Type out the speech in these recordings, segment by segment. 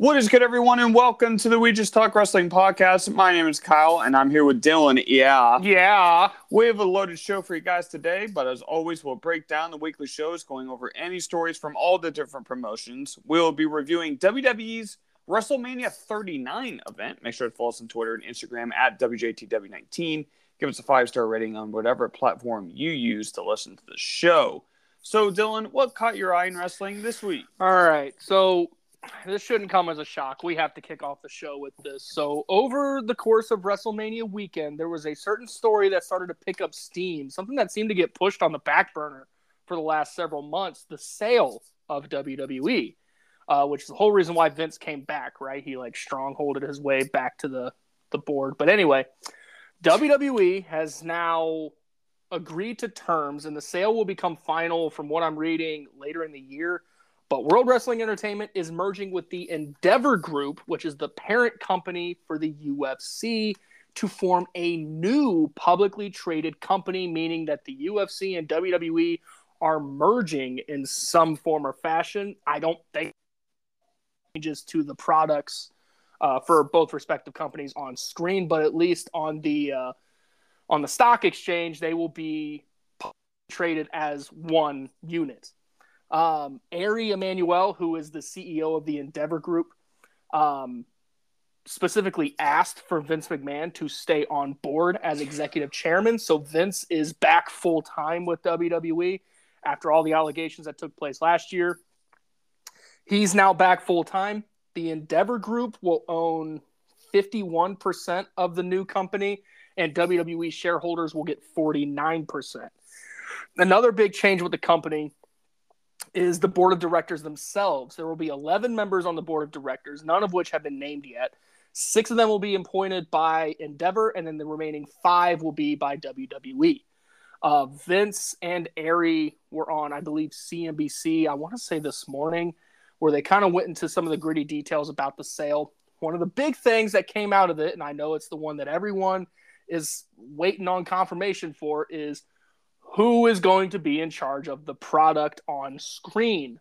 What is good, everyone, and welcome to the We Just Talk Wrestling podcast. My name is Kyle, and I'm here with Dylan. Yeah. Yeah. We have a loaded show for you guys today, but as always, we'll break down the weekly shows, going over any stories from all the different promotions. We'll be reviewing WWE's WrestleMania 39 event. Make sure to follow us on Twitter and Instagram at WJTW19. Give us a five star rating on whatever platform you use to listen to the show. So, Dylan, what caught your eye in wrestling this week? All right. So this shouldn't come as a shock. We have to kick off the show with this. So, over the course of WrestleMania weekend, there was a certain story that started to pick up steam, something that seemed to get pushed on the back burner for the last several months the sale of WWE, uh, which is the whole reason why Vince came back, right? He like strongholded his way back to the, the board. But anyway, WWE has now agreed to terms, and the sale will become final from what I'm reading later in the year. But World Wrestling Entertainment is merging with the Endeavor Group, which is the parent company for the UFC, to form a new publicly traded company, meaning that the UFC and WWE are merging in some form or fashion. I don't think changes to the products uh, for both respective companies on screen, but at least on the uh, on the stock exchange, they will be traded as one unit. Um, Ari Emanuel, who is the CEO of the Endeavor Group, um, specifically asked for Vince McMahon to stay on board as executive chairman. So Vince is back full time with WWE after all the allegations that took place last year. He's now back full time. The Endeavor Group will own 51% of the new company, and WWE shareholders will get 49%. Another big change with the company is the board of directors themselves. There will be 11 members on the board of directors, none of which have been named yet. Six of them will be appointed by Endeavor, and then the remaining five will be by WWE. Uh, Vince and Ari were on, I believe, CNBC, I want to say this morning, where they kind of went into some of the gritty details about the sale. One of the big things that came out of it, and I know it's the one that everyone is waiting on confirmation for, is who is going to be in charge of the product on screen.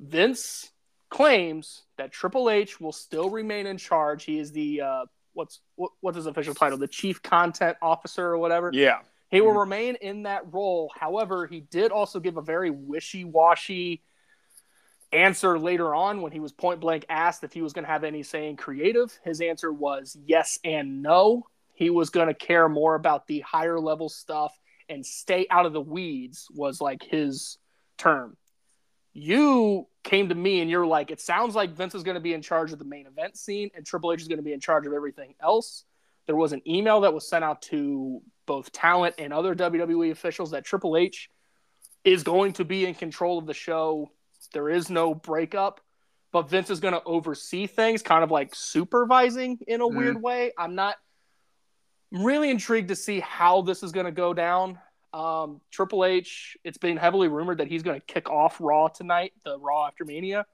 Vince claims that Triple H will still remain in charge. He is the uh, what's what, what's his official title? The chief content officer or whatever. Yeah. He will remain in that role. However, he did also give a very wishy-washy answer later on when he was point blank asked if he was going to have any say in creative. His answer was yes and no. He was going to care more about the higher level stuff and stay out of the weeds was like his term. You came to me and you're like, it sounds like Vince is going to be in charge of the main event scene and Triple H is going to be in charge of everything else. There was an email that was sent out to both talent and other WWE officials that Triple H is going to be in control of the show. There is no breakup, but Vince is going to oversee things, kind of like supervising in a mm. weird way. I'm not I'm really intrigued to see how this is going to go down. Um, Triple H, it's been heavily rumored that he's going to kick off Raw tonight, the Raw after Mania,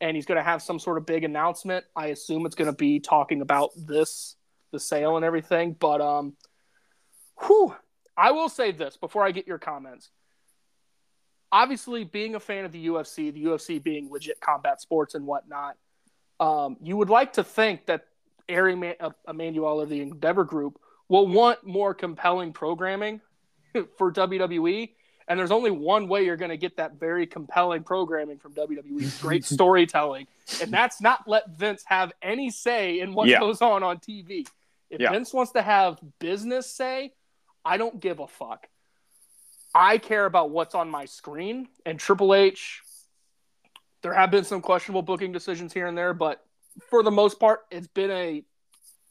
and he's going to have some sort of big announcement. I assume it's going to be talking about this, the sale and everything. But um, whew, I will say this before I get your comments. Obviously, being a fan of the UFC, the UFC being legit combat sports and whatnot, um, you would like to think that Ari Emanuel of the Endeavor Group will want more compelling programming for WWE. And there's only one way you're going to get that very compelling programming from WWE great storytelling. And that's not let Vince have any say in what yeah. goes on on TV. If yeah. Vince wants to have business say, I don't give a fuck. I care about what's on my screen. And Triple H, there have been some questionable booking decisions here and there, but for the most part, it's been a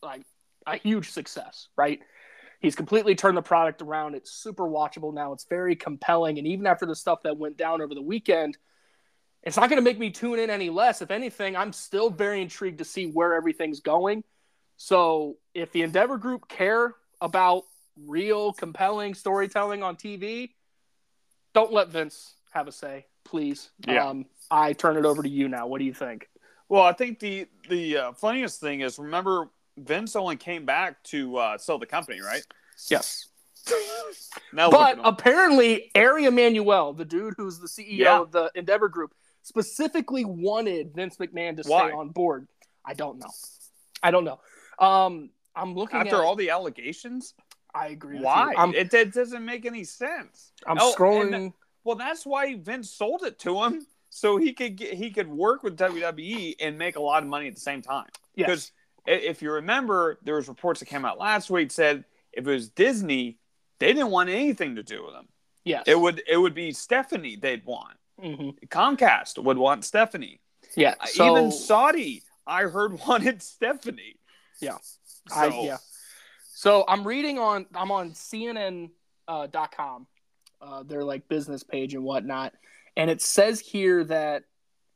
like a huge success, right? He's completely turned the product around. It's super watchable now. It's very compelling. And even after the stuff that went down over the weekend, it's not going to make me tune in any less. If anything, I'm still very intrigued to see where everything's going. So if the Endeavor Group care about real, compelling storytelling on TV, don't let Vince have a say, please. Yeah. Um, I turn it over to you now. What do you think? Well, I think the the uh, funniest thing is remember Vince only came back to uh, sell the company, right? Yes. now but apparently, Ari Emanuel, the dude who's the CEO yeah. of the Endeavor Group, specifically wanted Vince McMahon to Why? stay on board? I don't know. I don't know. Um, I'm looking After at, all the allegations, I agree. with why? you. It, it doesn't make any sense. I'm Oh, scrolling. and- Well, that's why Vince sold it to him so he could get he could work with WWE and make a lot of money at the same time. yes. Because if you remember, there was reports that came out last week said if it was Disney, they didn't want anything to do with them. Yes. It would it would be Stephanie they'd want. hmm Comcast would want Stephanie. Yeah. So, Even Saudi, I heard wanted Stephanie. Yeah. So, I, yeah. So I'm reading on I'm on CNN uh, dot com, uh, their like business page and whatnot, and it says here that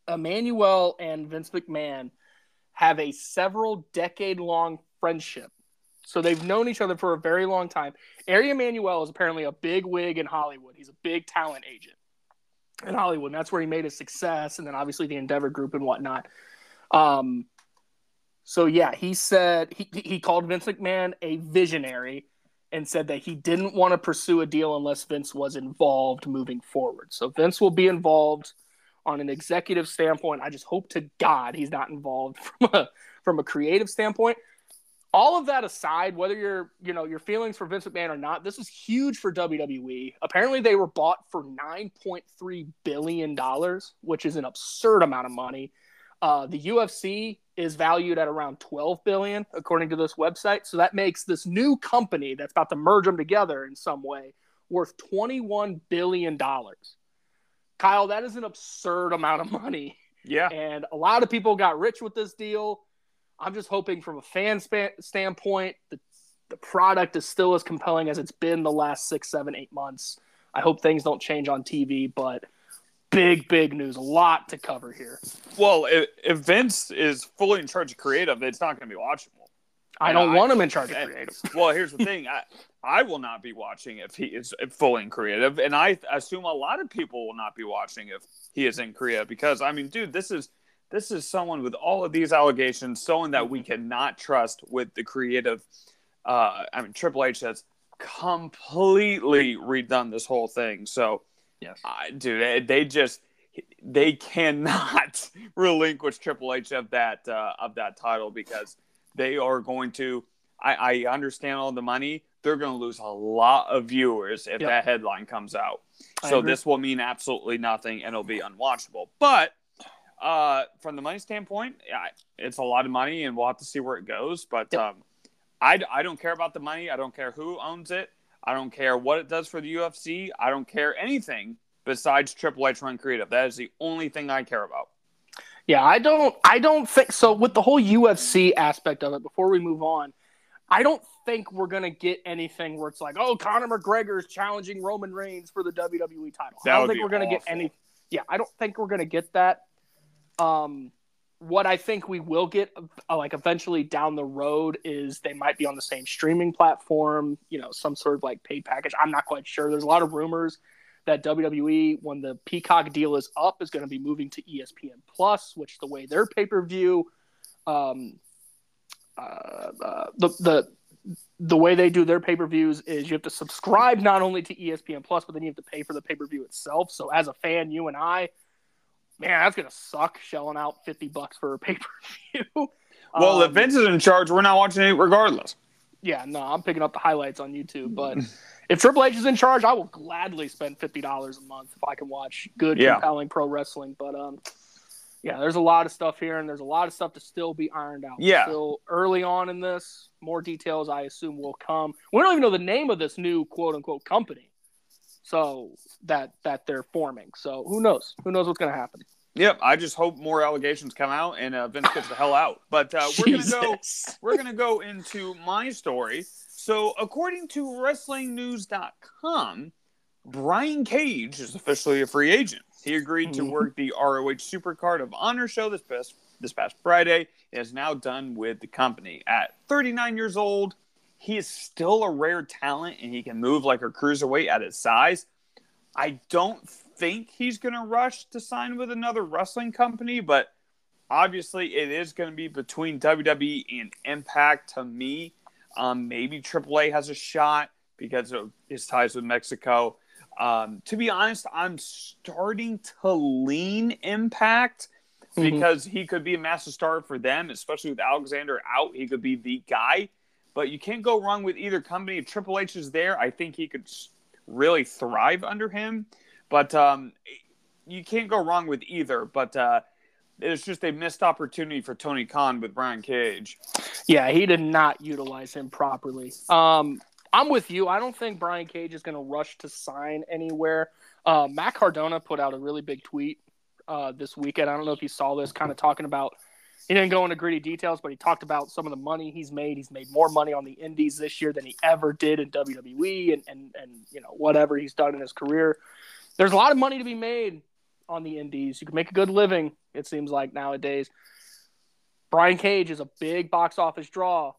Emanuel and Vince McMahon have a several decade long friendship. So they've known each other for a very long time. Ari Emanuel is apparently a big wig in Hollywood. He's a big talent agent in Hollywood. And that's where he made his success. And then obviously the Endeavor Group and whatnot. Um, so yeah, he said he, he called Vince McMahon a visionary and said that he didn't want to pursue a deal unless Vince was involved moving forward. So Vince will be involved on an executive standpoint. I just hope to God he's not involved from a from a creative standpoint. All of that aside, whether you're you know your feelings for Vince McMahon or not, this is huge for WWE. Apparently, they were bought for nine point three billion dollars, which is an absurd amount of money. Uh, the UFC is valued at around 12 billion, according to this website. So that makes this new company that's about to merge them together in some way worth 21 billion dollars. Kyle, that is an absurd amount of money, yeah. and a lot of people got rich with this deal. I'm just hoping, from a fan span- standpoint, the the product is still as compelling as it's been the last six, seven, eight months. I hope things don't change on TV, but big, big news. A lot to cover here. Well, if, if Vince is fully in charge of creative, it's not going to be watchable. I don't I- want him in charge of creative. Well, here's the thing. I, I will not be watching if he is fully in creative, and I assume a lot of people will not be watching if he is in Korea because I mean, dude, this is this is someone with all of these allegations, someone that we cannot trust with the creative. Uh, I mean, Triple H has completely redone this whole thing. So, Yes. I dude, they, they just they cannot relinquish Triple H of that uh, of that title because they are going to. I, I understand all the money. They're going to lose a lot of viewers if Yep. that headline comes out. I So agree. this will mean absolutely nothing, and it'll be unwatchable. But uh, from the money standpoint, yeah, it's a lot of money, and we'll have to see where it goes. But Yep. um, I, I don't care about the money. I don't care who owns it. I don't care what it does for the UFC. I don't care anything besides Triple H run creative. That is the only thing I care about. Yeah, I don't I don't think so with the whole UFC aspect of it before we move on. I don't think we're going to get anything where it's like, "Oh, Conor McGregor is challenging Roman Reigns for the WWE title." That I don't think we're going to get any Yeah, I don't think we're going to get that. Um what I think we will get uh, like eventually down the road is they might be on the same streaming platform, you know, some sort of like paid package. I'm not quite sure. There's a lot of rumors that WWE, when the Peacock deal is up, is going to be moving to ESPN Plus, which the way their pay per view, um, uh, uh, the the the way they do their pay per views is you have to subscribe not only to ESPN Plus, but then you have to pay for the pay per view itself. So as a fan, you and I, man, that's gonna suck shelling out fifty bucks for a pay per view. Well, if Vince is in charge, we're not watching it regardless. yeah, no, I'm picking up the highlights on YouTube. But if Triple H is in charge, I will gladly spend fifty dollars a month if I can watch good, Yeah. compelling pro wrestling. But um, yeah, there's a lot of stuff here, and there's a lot of stuff to still be ironed out. Yeah. still early on in this. More details, I assume, will come. We don't even know the name of this new quote unquote company, so that that they're forming. So who knows? Who knows what's going to happen? Yep, I just hope more allegations come out and uh, Vince gets the hell out. But uh, we're gonna go. We're going to go into my story. So, according to WrestlingNews.com, Brian Cage is officially a free agent. He agreed to Mhm. work the ROH Supercard of Honor show this past this past Friday. He is now done with the company. At 39 years old, he is still a rare talent and he can move like a cruiserweight at his size. I don't think he's going to rush to sign with another wrestling company, but obviously it is going to be between WWE and Impact to me. Um, maybe AAA has a shot because of his ties with Mexico. Um, to be honest, I'm starting to lean Impact Mhm. because he could be a massive star for them, especially with Alexander out. He could be the guy. But you can't go wrong with either company. If Triple H is there, I think he could really thrive under him. But um, you can't go wrong with either. But uh, it's just a missed opportunity for Tony Khan with Brian Cage. Yeah, he did not utilize him properly. Um, I'm with you. I don't think Brian Cage is going to rush to sign anywhere. Uh, Matt Cardona put out a really big tweet uh, this weekend. I don't know if you saw this, kind of talking about. He didn't go into gritty details, but he talked about some of the money he's made. He's made more money on the Indies this year than he ever did in WWE, and and and you know whatever he's done in his career. There's a lot of money to be made on the Indies. You can make a good living. It seems like nowadays. Brian Cage is a big box office draw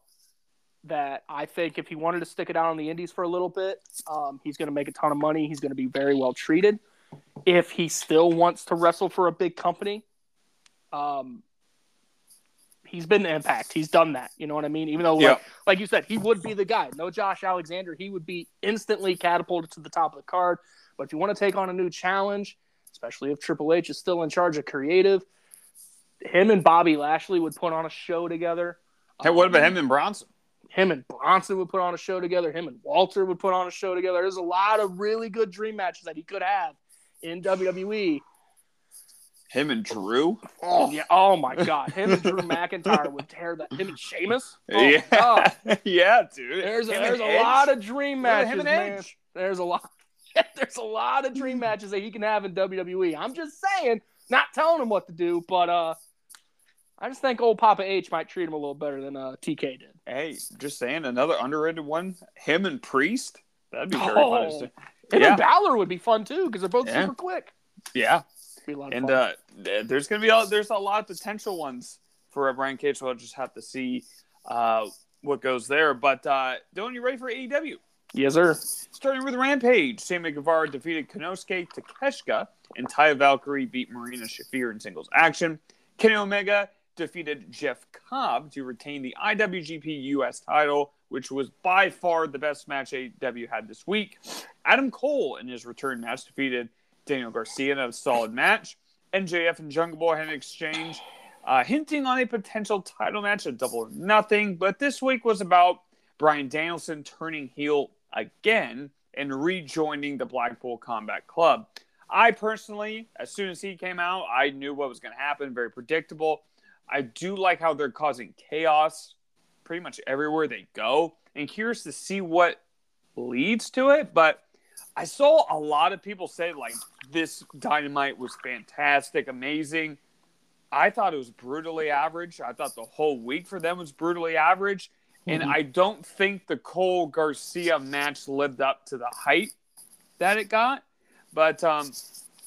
that I think if he wanted to stick it out on the Indies for a little bit, um, he's going to make a ton of money. He's going to be very well treated. If he still wants to wrestle for a big company, um, he's been the impact. He's done that. You know what I mean? Even though, like, Yeah. like you said, he would be the guy. No Josh Alexander, he would be instantly catapulted to the top of the card. But if you want to take on a new challenge, especially if Triple H is still in charge of creative, him and Bobby Lashley would put on a show together. Hey, what about him and Bronson? him and Bronson would put on a show together. Him and Walter would put on a show together. There's a lot of really good dream matches that he could have in WWE. Him and Drew? Oh yeah. Oh my God. Him and Drew McIntyre would tear that. Him and Sheamus. Oh, yeah, yeah, dude. There's a, Him there's a Edge? lot of dream matches, him and man. Edge. There's a lot. there's a lot of dream matches that he can have in WWE. I'm just saying, not telling him what to do, but uh, I just think old Papa H might treat him a little better than uh, TK did. Hey, just saying, another underrated one. Him and Priest. That'd be very Oh. fun. Him Yeah. and Balor would be fun too because they're both Yeah. super quick. Yeah, Be a lot of and uh, there's gonna be a, there's a lot of potential ones for uh, Brian Cage. So I'll just have to see uh, what goes there. But uh, Dylan, you ready for AEW? Yes, sir. Starting with Rampage, Sammy Guevara defeated Konosuke Takeshita, and Taya Valkyrie beat Marina Shafir in singles action. Kenny Omega defeated Jeff Cobb to retain the IWGP US title, which was by far the best match AEW had this week. Adam Cole, in his return match, defeated Daniel Garcia in a solid match. MJF and Jungle Boy had an exchange, uh, hinting on a potential title match at Double or Nothing. But this week was about Bryan Danielson turning heel again and rejoining the Blackpool Combat Club. I personally, as soon as he came out, I knew what was going to happen. Very predictable. I do like how they're causing chaos pretty much everywhere they go, and curious to see what leads to it. But I saw a lot of people say like this dynamite was fantastic, amazing. I thought it was brutally average. I thought the whole week for them was brutally average. And Mhm. I don't think the Cole Garcia match lived up to the hype that it got. But um,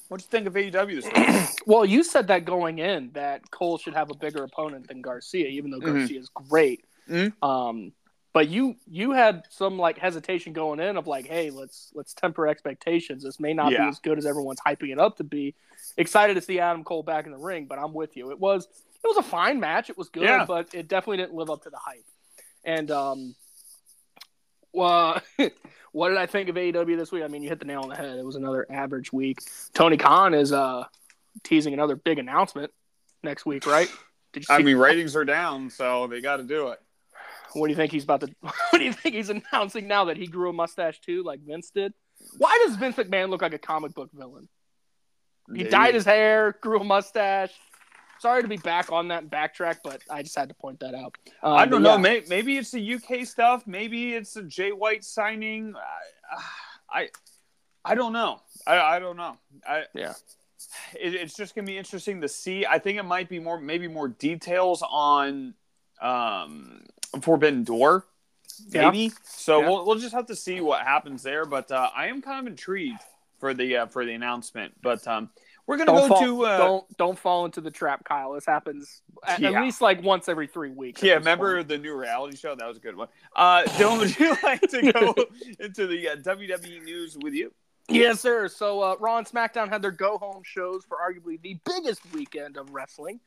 what do you think of AEW this week? Well, you said that going in that Cole should have a bigger opponent than Garcia, even though Mhm. Garcia is great. Mhm. Um, but you you had some like hesitation going in of like, hey, let's let's temper expectations. This may not Yeah. be as good as everyone's hyping it up to be. Excited to see Adam Cole back in the ring, but I'm with you. It was it was a fine match. It was good, Yeah. but it definitely didn't live up to the hype. And um, well, what did I think of AEW this week? I mean, you hit the nail on the head. It was another average week. Tony Khan is uh teasing another big announcement next week, right? Did you see? I mean, ratings are down, so they got to do it. what do you think he's about to? What do you think he's announcing now that he grew a mustache too, like Vince did? Why does Vince McMahon look like a comic book villain? He dyed his hair, grew a mustache. Sorry to be back on that backtrack, but I just had to point that out. Um, I don't know. yeah. May, maybe it's the UK stuff. Maybe it's a Jay White signing. I, I, I don't know. I, I don't know. I, Yeah. It, it's just gonna be interesting to see. I think it might be more, maybe more details on um, Forbidden Door. Yeah. Maybe. So Yeah. we'll we'll just have to see what happens there. But uh, I am kind of intrigued for the uh, for the announcement. But um, we're gonna Don't go fall, to uh, don't don't fall into the trap, Kyle. This happens at, at least like once every three weeks. Yeah, remember point. the new reality show? That was a good one. Uh, Dylan, would you like to go into the uh, WWE news with you? Yes, sir. So uh, Raw and SmackDown had their go home shows for arguably the biggest weekend of wrestling.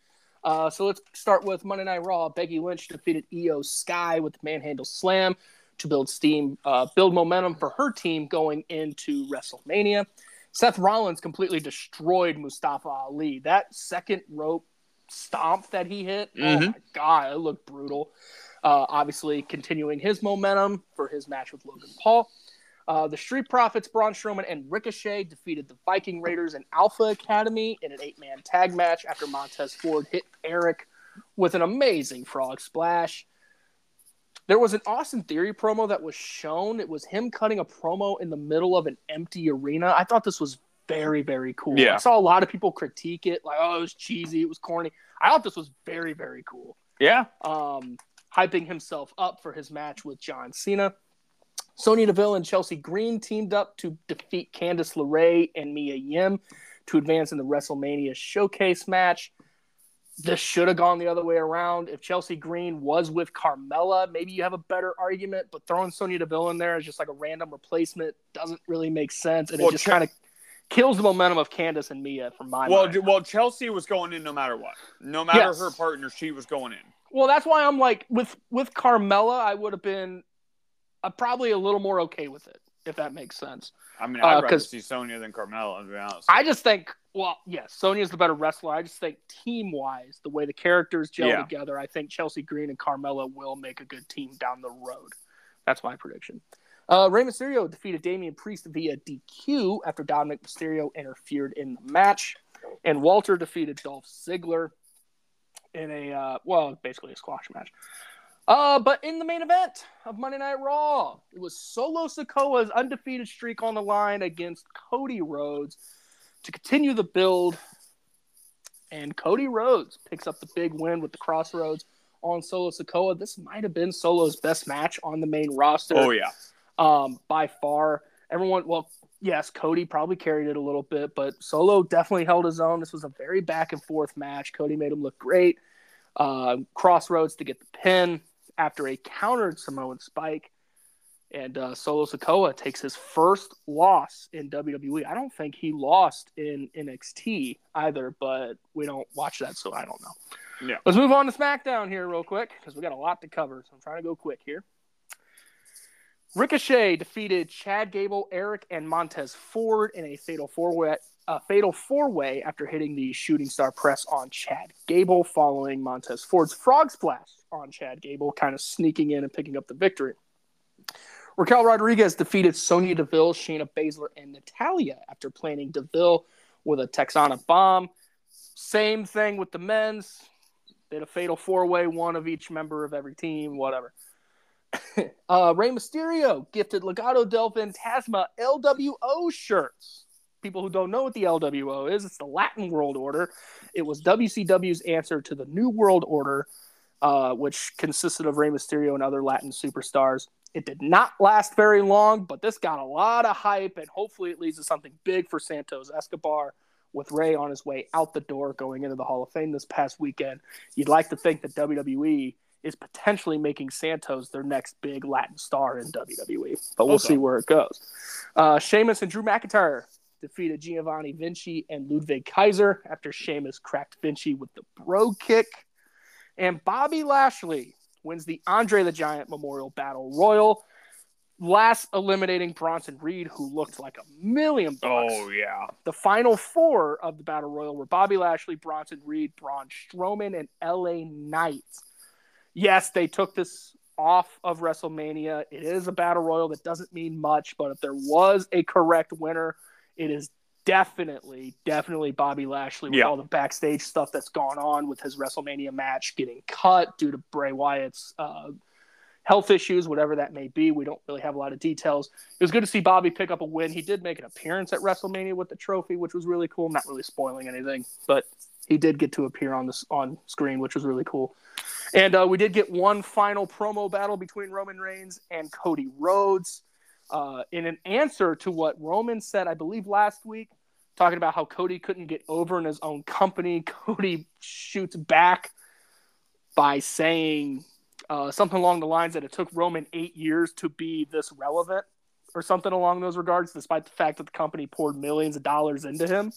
Uh, so let's start with Monday Night Raw. Becky Lynch defeated IYO SKY with the manhandle slam. to build steam, uh, build momentum for her team going into WrestleMania. Seth Rollins completely destroyed Mustafa Ali. That second rope stomp that he hit, oh Mhm. my god, it looked brutal. Uh, obviously, continuing his momentum for his match with Logan Paul. Uh, the Street Profits, Braun Strowman, and Ricochet defeated the Viking Raiders and Alpha Academy in an eight-man tag match after Montez Ford hit Erik with an amazing frog splash. There was an Austin Theory promo that was shown. It was him cutting a promo in the middle of an empty arena. I thought this was very, very cool. Yeah. I saw a lot of people critique it, like, oh, it was cheesy, it was corny. I thought this was very, very cool. Yeah. Um, hyping himself up for his match with John Cena. Sonya Deville and Chelsea Green teamed up to defeat Candice LeRae and Mia Yim to advance in the WrestleMania showcase match. This should have gone the other way around. If Chelsea Green was with Carmella, maybe you have a better argument, but throwing Sonya Deville in there as just like a random replacement doesn't really make sense. And Well, it just Ch- kind of kills the momentum of Candice and Mia from my Well, mind. Well, Chelsea was going in no matter what. No matter Yes. her partner, she was going in. Well, that's why I'm like with with Carmella, I would have been uh, probably a little more okay with it, if that makes sense. I mean, Uh, I'd rather see Sonya than Carmella, to be honest. I just think, well, yes, Sonya's the better wrestler. I just think team wise, the way the characters gel Yeah. together, I think Chelsea Green and Carmella will make a good team down the road. That's my prediction. Uh, Rey Mysterio defeated Damian Priest via DQ after Dominic Mysterio interfered in the match, and Walter defeated Dolph Ziggler in a uh, well, basically a squash match. Uh, but in the main event of Monday Night Raw, it was Solo Sikoa's undefeated streak on the line against Cody Rhodes to continue the build. And Cody Rhodes picks up the big win with the Crossroads on Solo Sikoa. This might have been Solo's best match on the main roster oh yeah. um, by far. Everyone, well, yes, Cody probably carried it a little bit, but Solo definitely held his own. This was a very back and forth match. Cody made him look great. Uh, Crossroads to get the pin after a countered Samoan spike. And uh, Solo Sikoa takes his first loss in WWE. I don't think he lost in NXT either, but we don't watch that, so I don't know. Yeah. Let's move on to SmackDown here, real quick, because we got a lot to cover. So I'm trying to go quick here. Ricochet defeated Chad Gable, Erik, and Montez Ford in a fatal four way. A fatal four way after hitting the shooting star press on Chad Gable, following Montez Ford's frog splash on Chad Gable, kind of sneaking in and picking up the victory. Raquel Rodriguez defeated Sonya Deville, Shayna Baszler, and Natalya after planning Deville with a Tejana bomb. Same thing with the men's. Did a fatal four way, one of each member of every team, whatever. uh, Rey Mysterio gifted Legado del Fantasma LWO shirts. People who don't know what the LWO is, it's the Latin World Order. It was WCW's answer to the New World Order, uh, which consisted of Rey Mysterio and other Latin superstars. It did not last very long, but this got a lot of hype, and hopefully it leads to something big for Santos Escobar with Rey on his way out the door going into the Hall of Fame this past weekend. You'd like to think that WWE is potentially making Santos their next big Latin star in WWE, but we'll Okay. see where it goes. Uh, Sheamus and Drew McIntyre defeated Giovanni Vinci and Ludwig Kaiser after Sheamus cracked Vinci with the bro kick. And Bobby Lashley wins the Andre the Giant Memorial Battle Royal, last eliminating Bronson Reed, who looked like a million bucks Oh yeah. the final four of the Battle Royal were Bobby Lashley, Bronson Reed, Braun Strowman, and LA Knight. Yes, they took this off of WrestleMania. It is a Battle Royal that doesn't mean much, but if there was a correct winner, it is definitely, definitely Bobby Lashley with Yeah. all the backstage stuff that's gone on with his WrestleMania match getting cut due to Bray Wyatt's uh, health issues, whatever that may be. We don't really have a lot of details. It was good to see Bobby pick up a win. He did make an appearance at WrestleMania with the trophy, which was really cool. not really spoiling anything, but he did get to appear on this on screen, which was really cool. And uh, we did get one final promo battle between Roman Reigns and Cody Rhodes. Uh, in an answer to what Roman said, I believe last week, talking about how Cody couldn't get over in his own company, Cody shoots back by saying uh, something along the lines that it took Roman eight years to be this relevant, or something along those regards, despite the fact that the company poured millions of dollars into him,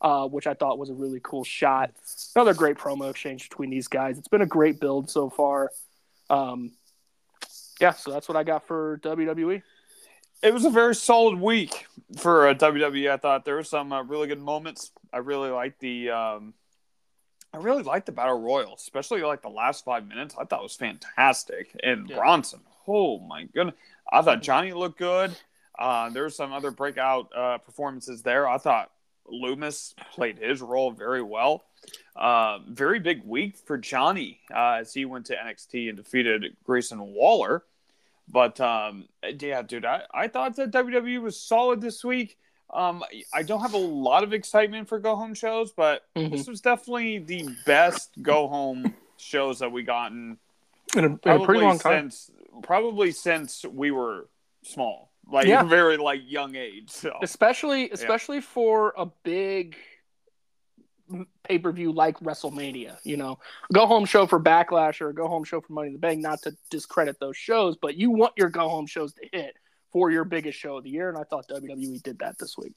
uh, which I thought was a really cool shot. Another great promo exchange between these guys. It's been a great build so far. Um, Yeah, so that's what I got for. WWE. It was a very solid week for uh, WWE. I thought there were some uh, really good moments. I really liked the, um, I really liked the battle royal, especially like the last five minutes. I thought it was fantastic. And Yeah. Bronson, oh my goodness, I thought Johnny looked good. Uh, there were some other breakout uh, performances there. I thought Loomis played his role very well. Uh, very big week for Johnny uh, as he went to NXT and defeated Grayson Waller. But um, yeah, dude, I, I thought that WWE was solid this week. Um, I don't have a lot of excitement for go home shows, but Mhm. this was definitely the best go home shows that we gotten In a, in a pretty long time. since probably since we were small, like Yeah. very like young age. So especially especially for a big pay per view like WrestleMania. You know, go home show for Backlash or a go home show for Money in the Bank. Not to discredit those shows, but you want your go home shows to hit for your biggest show of the year, and I thought WWE did that this week.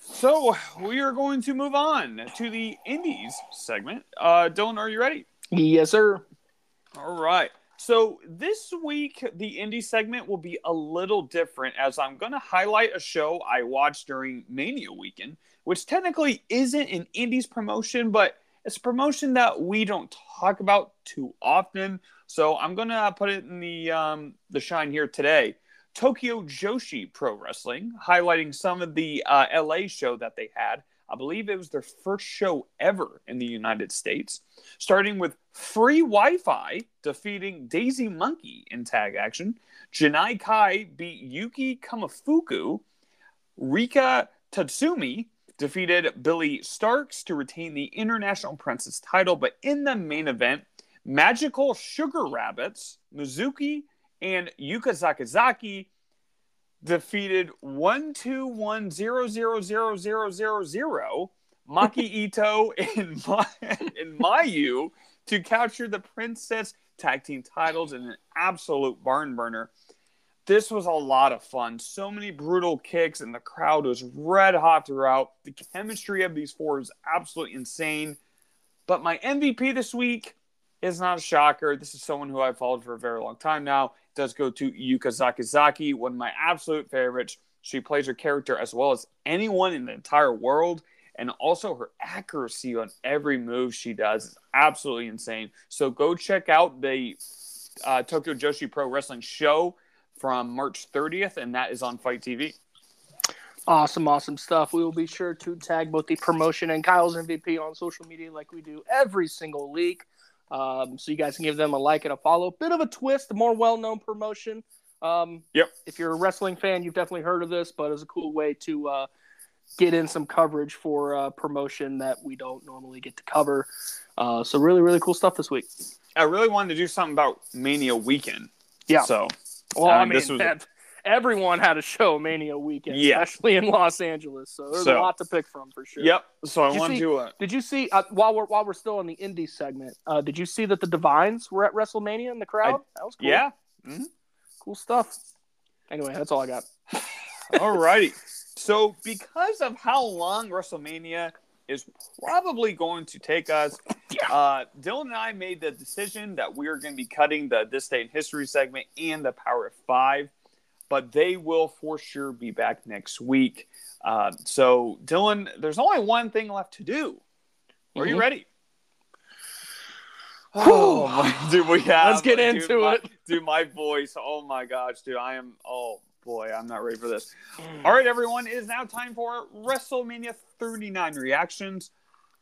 So we are going to move on to the Indies segment. Uh, Dylan, are you ready? Yes, sir. All right. So this week, the indie segment will be a little different as I'm going to highlight a show I watched during Mania weekend, which technically isn't an indies promotion, but it's a promotion that we don't talk about too often. So I'm to put it in the um, the shine here today. Tokyo Joshi Pro Wrestling, highlighting some of the uh, LA show that they had. I believe it was their first show ever in the United States starting with free Wi-Fi defeating Daisy Monkey in tag action. Janai Kai beat Yuki Kamifuku. Rika Tatsumi defeated Billie Starkz to retain the International Princess title, but in the main event, Magical Sugar Rabbits, Mizuki, and Yuka Sakazaki defeated one two one zero zero zero zero zero zero Maki Ito and, Ma- and Mayu to capture the Princess Tag Team titles in an absolute barn burner. This was a lot of fun. So many brutal kicks, and the crowd was red hot throughout. The chemistry of these four is absolutely insane. But my MVP this week is not a shocker. This is someone who I've followed for a very long time now. It does go to Yuka Sakazaki, one of my absolute favorites. She plays her character as well as anyone in the entire world and also her accuracy on every move she does is absolutely insane. So go check out the uh, Tokyo Joshi Pro Wrestling show from March 30th, and that is on FITE TV. Awesome, awesome stuff. We will be sure to tag both the promotion and Kyle's MVP on social media like we do every single week. Um, so you guys can give them a like and a follow. Bit of a twist, a more well known promotion. Um, Yep. If you're a wrestling fan, you've definitely heard of this, but it's a cool way to uh, get in some coverage for a promotion that we don't normally get to cover. Uh, so really, really cool stuff this week. I really wanted to do something about Mania weekend. Yeah. So Well, I mean, this was- that- everyone had a show Mania weekend, Yeah. especially in Los Angeles. So there's So- a lot to pick from for sure. Yep. So I Did you wanted see- to. Uh, Did you see uh, while we're while we're still in the indie segment? Uh, did you see that the Divines were at WrestleMania in the crowd? that was cool. Yeah. cool stuff. Anyway, that's all I got. Alrighty. So because of how long WrestleMania is probably going to take us, uh, Dylan and I made the decision that we are going to be cutting the This Day in History segment and the Power of Five, but they will for sure be back next week. Uh, so Dylan, there's only one thing left to do. Are you Mhm. ready? Oh, dude, we have. Let's get dude, into my- it. Dude, my voice. Oh my gosh, dude, I am. Oh boy, I'm not ready for this. All right, everyone, it is now time for WrestleMania 39 reactions.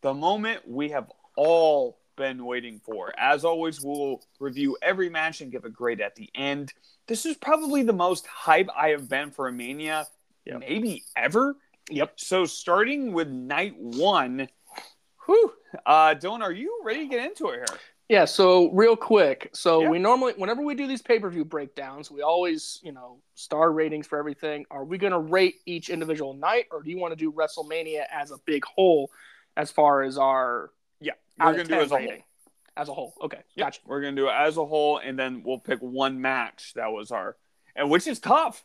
The moment we have all been waiting for. As always, we'll review every match and give a grade at the end. This is probably the most hype I have been for a Mania, Yep. maybe ever. Yep. So, starting with night one, whew, uh, Dylan, are you ready to get into it here? Yeah, so real quick. So Yeah. we normally whenever we do these pay-per-view breakdowns, we always, you know, star ratings for everything. Are we going to rate each individual night or do you want to do WrestleMania as a big whole as far as our Yeah, we're gonna do it 10 as a whole. As a whole. Okay. Yep, Gotcha. We're gonna do it as a whole, and then we'll pick one match that was our, and which is tough,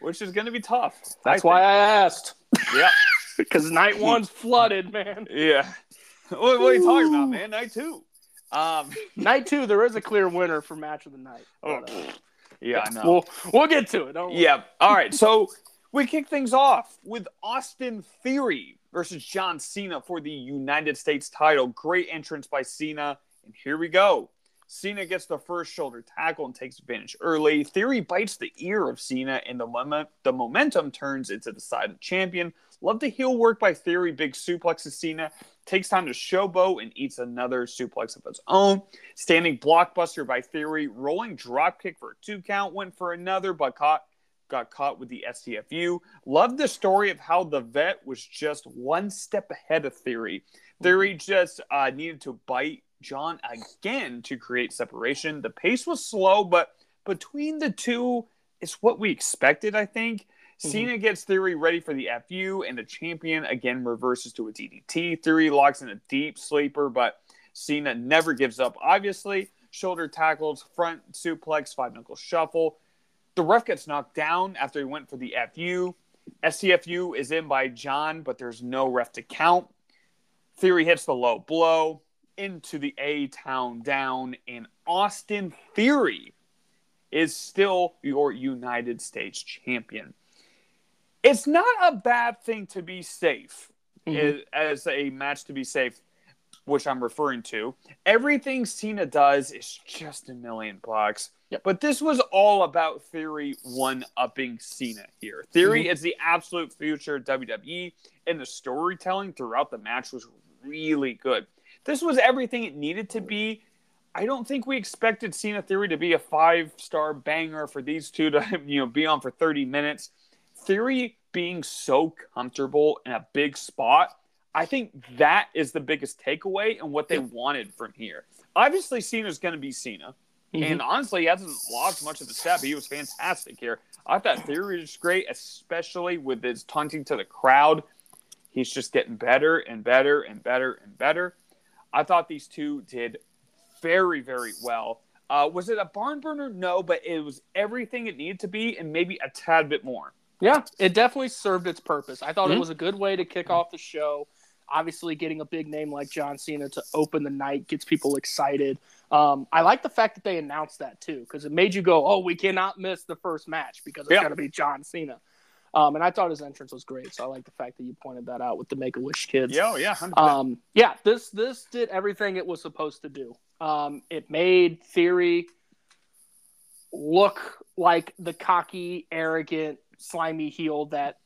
which is gonna be tough. That's why I asked. Yeah, Because night one's flooded, man. yeah. What, what are you talking about, man? Night two. Um, night two, there is a clear winner for match of the night. oh, But, uh, yeah, I know. We'll we'll get to it. Don't worry. Yeah. All right. So we kick things off with Austin Theory versus John Cena for the United States title. Great entrance by Cena. And here we go. Cena gets the first shoulder tackle and takes advantage early. Theory bites the ear of Cena, and the, the momentum turns into the side of the champion. Love the heel work by Theory. Big suplex suplexes Cena. Takes time to showboat and eats another suplex of his own. Standing blockbuster by Theory. Rolling dropkick for a two count. Went for another, but caught got caught with the STFU. Love the story of how the vet was just one step ahead of Theory. Theory just uh, needed to bite John again to create separation. The pace was slow, but between the two, it's what we expected, I think. Mhm. Cena gets Theory ready for the FU, and the champion again reverses to a DDT. Theory locks in a deep sleeper, but Cena never gives up, obviously. Shoulder tackles, front suplex, five knuckle shuffle. The ref gets knocked down after he went for the FU. SCFU is in by John, but there's no ref to count. Theory hits the low blow into the A town down, and Austin Theory is still your United States champion. It's not a bad thing to be safe Mhm. as a match to be safe, which I'm referring to. Everything Cena does is just a million bucks. Yep. But this was all about Theory one upping Cena here. Theory mhm. is the absolute future of WWE, and the storytelling throughout the match was really good. This was everything it needed to be. I don't think we expected Cena Theory to be a five star banger for these two to you know be on for 30 minutes. Theory being so comfortable in a big spot, I think that is the biggest takeaway and what they wanted from here. Obviously, Cena's going to be Cena. Mhm. And honestly, he hasn't lost much of the step. He was fantastic here. I thought Theory was great, especially with his taunting to the crowd. He's just getting better and better and better and better. I thought these two did very, very well. Uh, was it a barn burner? No, but it was everything it needed to be and maybe a tad bit more. Yeah, it definitely served its purpose. I thought Mhm. it was a good way to kick off the show. Obviously, getting a big name like John Cena to open the night gets people excited. Um, I like the fact that they announced that too, because it made you go, "Oh, we cannot miss the first match because it's Yeah. going to be John Cena." Um, and I thought his entrance was great, so I like the fact that you pointed that out with the Make a Wish kids. Yeah, oh, yeah, 100%. Um, yeah, this this did everything it was supposed to do. Um, it made Theory look like the cocky, arrogant, slimy heel that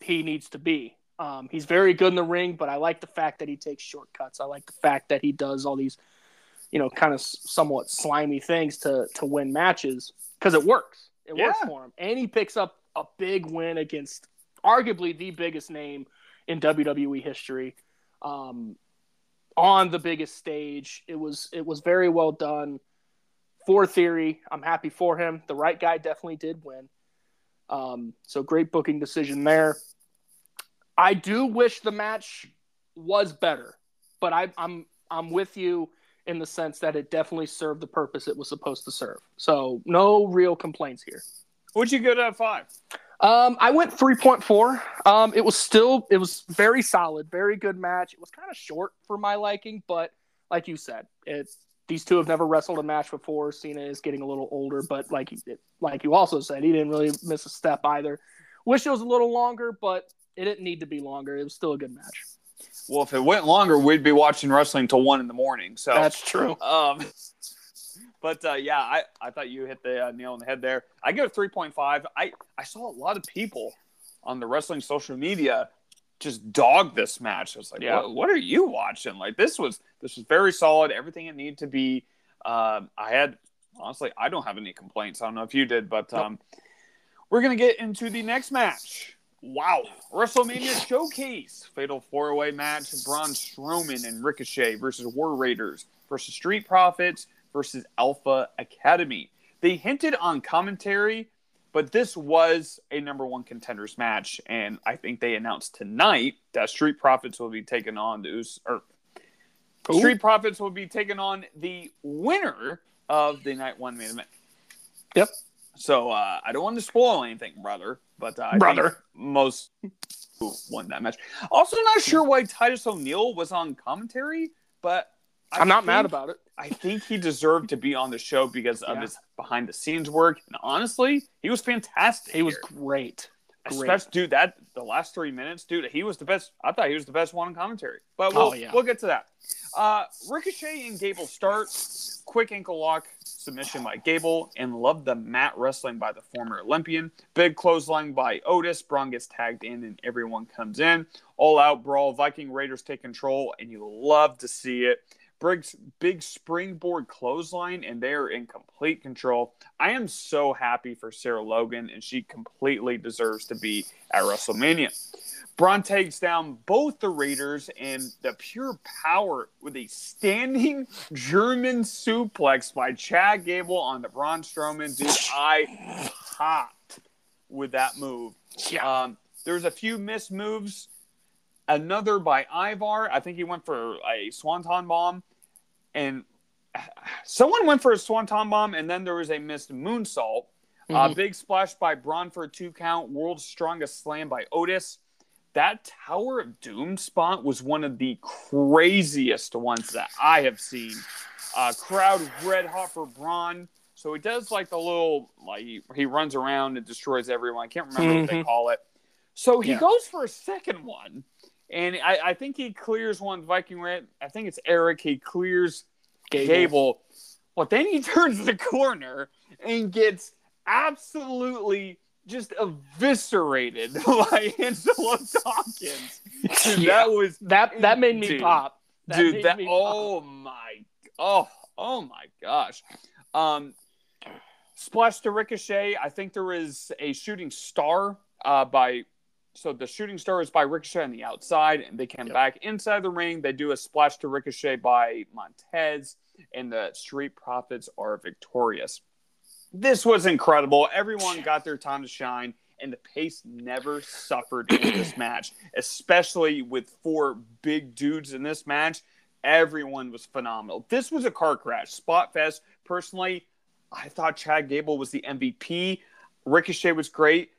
he needs to be. Um, he's very good in the ring, but I like the fact that he takes shortcuts. I like the fact that he does all these, you know, kind of somewhat slimy things to to win matches because it works. It works for him, and he picks up a big win against arguably the biggest name in WWE history. Um, on the biggest stage, it was it was very well done. For Theory, I'm happy for him. The right guy definitely did win. Um, so great booking decision there. I do wish the match was better, but I, I'm I'm with you in the sense that it definitely served the purpose it was supposed to serve. So no real complaints here. Would you go to five? Um, I went 3.4. Um, it was still it was very solid, very good match. It was kind of short for my liking, but like you said, it's these two have never wrestled a match before. Cena is getting a little older, but like like you also said, he didn't really miss a step either. Wish it was a little longer, but it didn't need to be longer. It was still a good match. Well, if it went longer, we'd be watching wrestling till one in the morning. So That's true. Um, but uh, yeah, I, I thought you hit the uh, nail on the head there. I give it three point five. I I saw a lot of people on the wrestling social media just dog this match. I was like, Yeah. what, what are you watching? Like this was this was very solid. Everything it needed to be. Um, I had honestly, I don't have any complaints. I don't know if you did, but um, we're gonna get into the next match. Wow, WrestleMania Showcase Fatal Four Way match: Braun Strowman and Ricochet versus War Raiders versus Street Profits versus Alpha Academy. They hinted on commentary, but this was a number one contenders match, and I think they announced tonight that Street Profits will be taking on the Us- or Ooh. Street Profits will be taking on the winner of the night one main event. Yep. So uh, I don't want to spoil anything, brother, but uh, I Brother. think most who won that match. Also, not sure why Titus O'Neil was on commentary, but I am not mad about it. I think he deserved to be on the show because of Yeah. his behind the scenes work. And honestly, he was fantastic. He was great. Great. Especially, dude, that the last three minutes, dude, he was the best. I thought he was the best one in commentary. But we'll, Oh, yeah. we'll get to that. Uh, Ricochet and Gable start. Quick ankle lock submission by Gable, and love the mat wrestling by the former Olympian. Big clothesline by Otis. Braun gets tagged in, and everyone comes in. All out brawl. Viking Raiders take control, and you love to see it. Briggs big springboard clothesline, and they are in complete control. I am so happy for Sarah Logan, and she completely deserves to be at WrestleMania. Braun takes down both the Raiders and the pure power with a standing German suplex by Chad Gable on the Braun Strowman. Dude, I popped with that move. Yeah. Um, there's a few missed moves. Another by Ivar. I think he went for a swanton bomb, and someone went for a swanton bomb, and then there was a missed moonsault. Uh, Mhm. big splash by Braun for a two count. World's strongest slam by Otis. That Tower of Doom spot was one of the craziest ones that I have seen. Uh, crowd red hot for Braun. So he does like the little like he, he runs around and destroys everyone. I can't remember what they Mhm. call it. So he Yeah. goes for a second one, and I, I think he clears one Viking Red. I think it's Erik. He clears Gable. Gable. But then he turns the corner and gets absolutely just eviscerated by Angelo Dawkins. Dude, Yeah. That was That that made me Dude. pop. That dude. That oh my oh oh my gosh. Um, splash to Ricochet. I think there was a shooting star uh, by. So the shooting star is by Ricochet on the outside, and they come Yep. back inside the ring. They do a splash to Ricochet by Montez, and the Street Profits are victorious. This was incredible. Everyone got their time to shine, and the pace never suffered in this match, especially with four big dudes in this match. Everyone was phenomenal. This was a car crash. Spot fest. Personally, I thought Chad Gable was the MVP. Ricochet was great.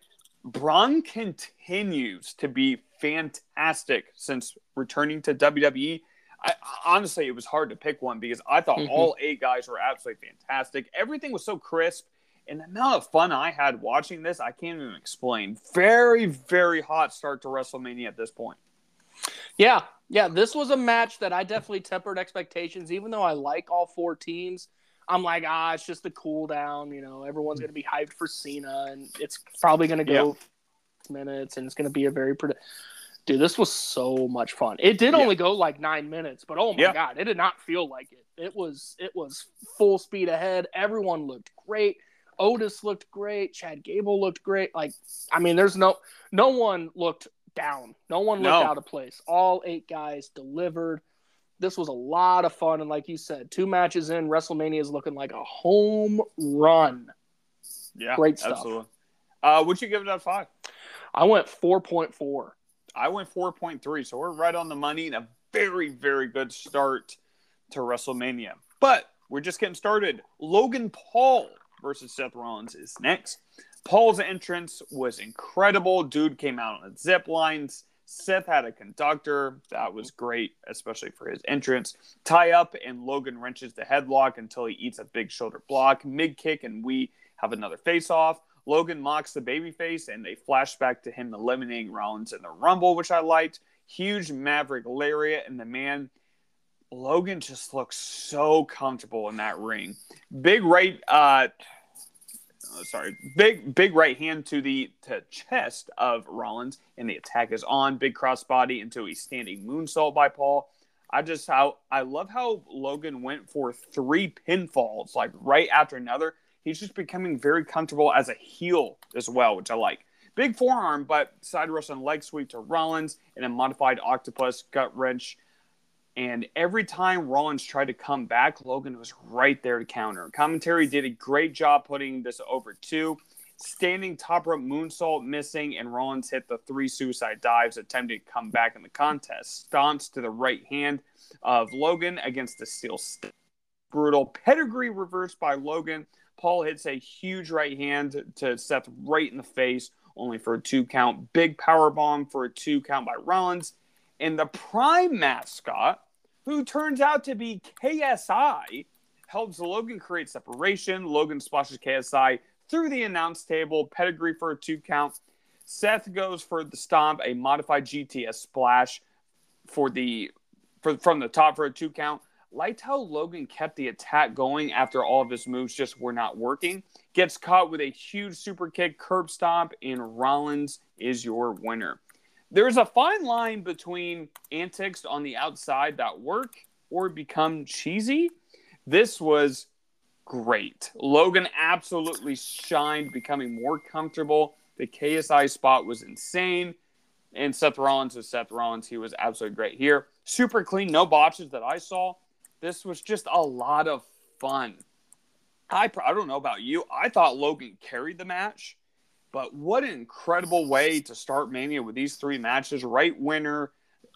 Braun continues to be fantastic since returning to WWE. I, honestly, it was hard to pick one because I thought Mhm. all eight guys were absolutely fantastic. Everything was so crisp. And the amount of fun I had watching this, I can't even explain. Very, very hot start to WrestleMania at this point. Yeah, yeah. This was a match that I definitely tempered expectations. Even though I like all four teams, I'm like, ah, it's just the cool down. You know, everyone's going to be hyped for Cena, and it's probably going to go minutes, and it's going to be a very pretty. Dude, this was so much fun. It did Yeah. only go like nine minutes, but oh my Yeah. god, it did not feel like it. It was it was full speed ahead. Everyone looked great. Otis looked great. Chad Gable looked great. Like, I mean, there's no no one looked down. No one looked No. out of place. All eight guys delivered. This was a lot of fun, and like you said, two matches in, WrestleMania is looking like a home run. Yeah, Great stuff. Absolutely. Uh, would you give it out five? I went four point four. I went 4.3, so we're right on the money and a very, very good start to WrestleMania. But we're just getting started. Logan Paul versus Seth Rollins is next. Paul's entrance was incredible. Dude came out on the zip lines. Seth had a conductor. That was great, especially for his entrance. Tie up, and Logan wrenches the headlock until he eats a big shoulder block. Mid kick, and we have another face off. Logan mocks the babyface, and they flash back to him eliminating Rollins in the Rumble, which I liked. Huge Maverick lariat, and the man Logan just looks so comfortable in that ring. Big right, uh, oh, sorry, big big right hand to the to chest of Rollins, and the attack is on. Big crossbody into a standing moonsault by Paul. I just how I love how Logan went for three pinfalls like right after another. He's just becoming very comfortable as a heel as well, which I like. Big forearm, but side rush and leg sweep to Rollins and a modified octopus gut wrench. And every time Rollins tried to come back, Logan was right there to counter. Commentary did a great job putting this over two. Standing top rope moonsault missing, and Rollins hit the three suicide dives, attempting to come back in the contest. Stomps to the right hand of Logan against the steel. Brutal pedigree reversed by Logan. Paul hits a huge right hand to Seth right in the face, only for a two count. Big power bomb for a two count by Rollins. And the Prime mascot who turns out to be KSI, helps Logan create separation. Logan splashes KSI through the announce table, pedigree for a two count. Seth goes for the stomp, a modified GTS splash for the for from the top for a two count. Liked how Logan kept the attack going after all of his moves just were not working. Gets caught with a huge super kick, curb stomp, and Rollins is your winner. There's a fine line between antics on the outside that work or become cheesy. This was great. Logan absolutely shined, becoming more comfortable. The KSI spot was insane. And Seth Rollins was Seth Rollins. He was absolutely great here. Super clean, no botches that I saw. This was just a lot of fun. I, I don't know about you. I thought Logan carried the match, but what an incredible way to start Mania with these three matches. Right winner.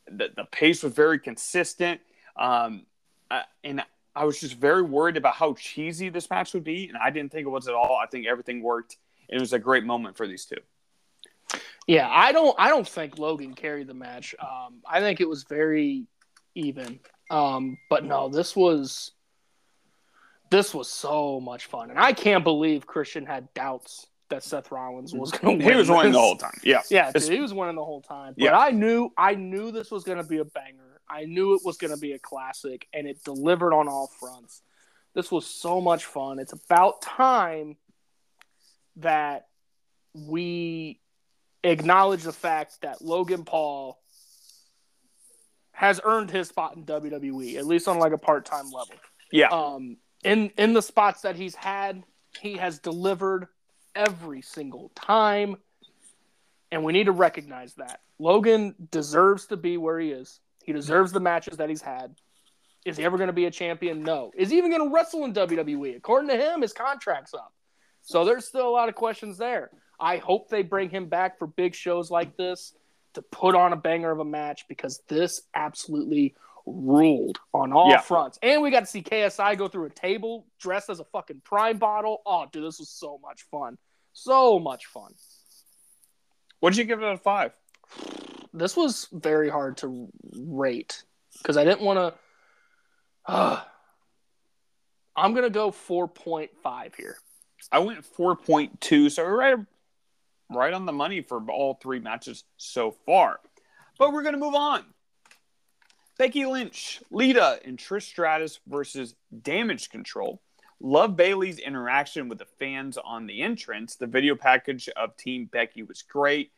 The, the pace was very consistent. Um, uh, and I was just very worried about how cheesy this match would be. And I didn't think it was at all. I think everything worked. It was a great moment for these two. Yeah, I don't. I don't think Logan carried the match. Um, I think it was very even. Um, but no, this was this was so much fun, and I can't believe Christian had doubts that Seth Rollins was going to win. He was winning the whole time. Yeah, yeah, dude, he was winning the whole time. But yeah. I knew, I knew this was going to be a banger. I knew it was going to be a classic, and it delivered on all fronts. This was so much fun. It's about time that we acknowledge the fact that Logan Paul has earned his spot in WWE, at least on like a part time level. Yeah. Um, in in the spots that he's had, he has delivered every single time, and we need to recognize that Logan deserves to be where he is. He deserves the matches that he's had. Is he ever going to be a champion? No. Is he even going to wrestle in WWE? According to him, his contract's up. So there's still a lot of questions there. I hope they bring him back for big shows like this to put on a banger of a match because this absolutely ruled on all yeah. fronts. And we got to see KSI go through a table dressed as a fucking prime bottle. Oh, dude, this was so much fun. So much fun. What did you give it a five? This was very hard to rate because I didn't want to. Uh, I'm going to go 4.5 here. I went 4.2, so we're right right on the money for all three matches so far. But we're going to move on. Becky Lynch, Lita, and Trish Stratus versus Damage Control. Love Bayley's interaction with the fans on the entrance. The video package of Team Becky was great.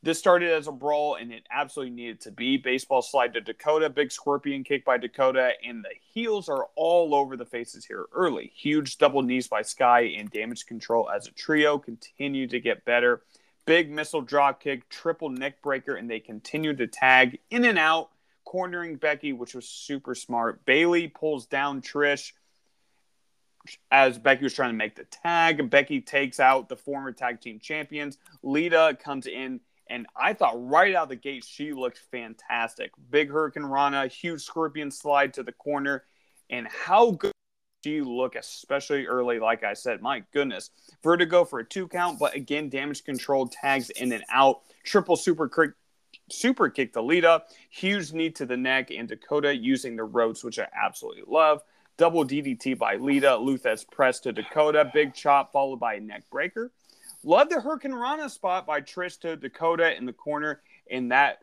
This started as a brawl, and it absolutely needed to be. Baseball slide to Dakota, big scorpion kick by Dakota, and the heels are all over the faces here early. Huge double knees by Sky and damage control as a trio continue to get better. Big missile drop kick, triple neck breaker, and they continue to tag in and out, cornering Becky, which was super smart. Bayley pulls down Trish as Becky was trying to make the tag. Becky takes out the former tag team champions. Lita comes in and I thought right out the gate, she looked fantastic. Big Hurricane Rana, huge scorpion slide to the corner. And how good she look, especially early, like I said. My goodness. Vertigo for a two count, but again, damage control tags in and out. Triple super super kick to Lita. Huge knee to the neck, and Dakota using the ropes, which I absolutely love. Double DDT by Lita. Lou Thesz press to Dakota. Big chop followed by a neck breaker. Love the hurricanrana spot by Trish to Dakota in the corner, and that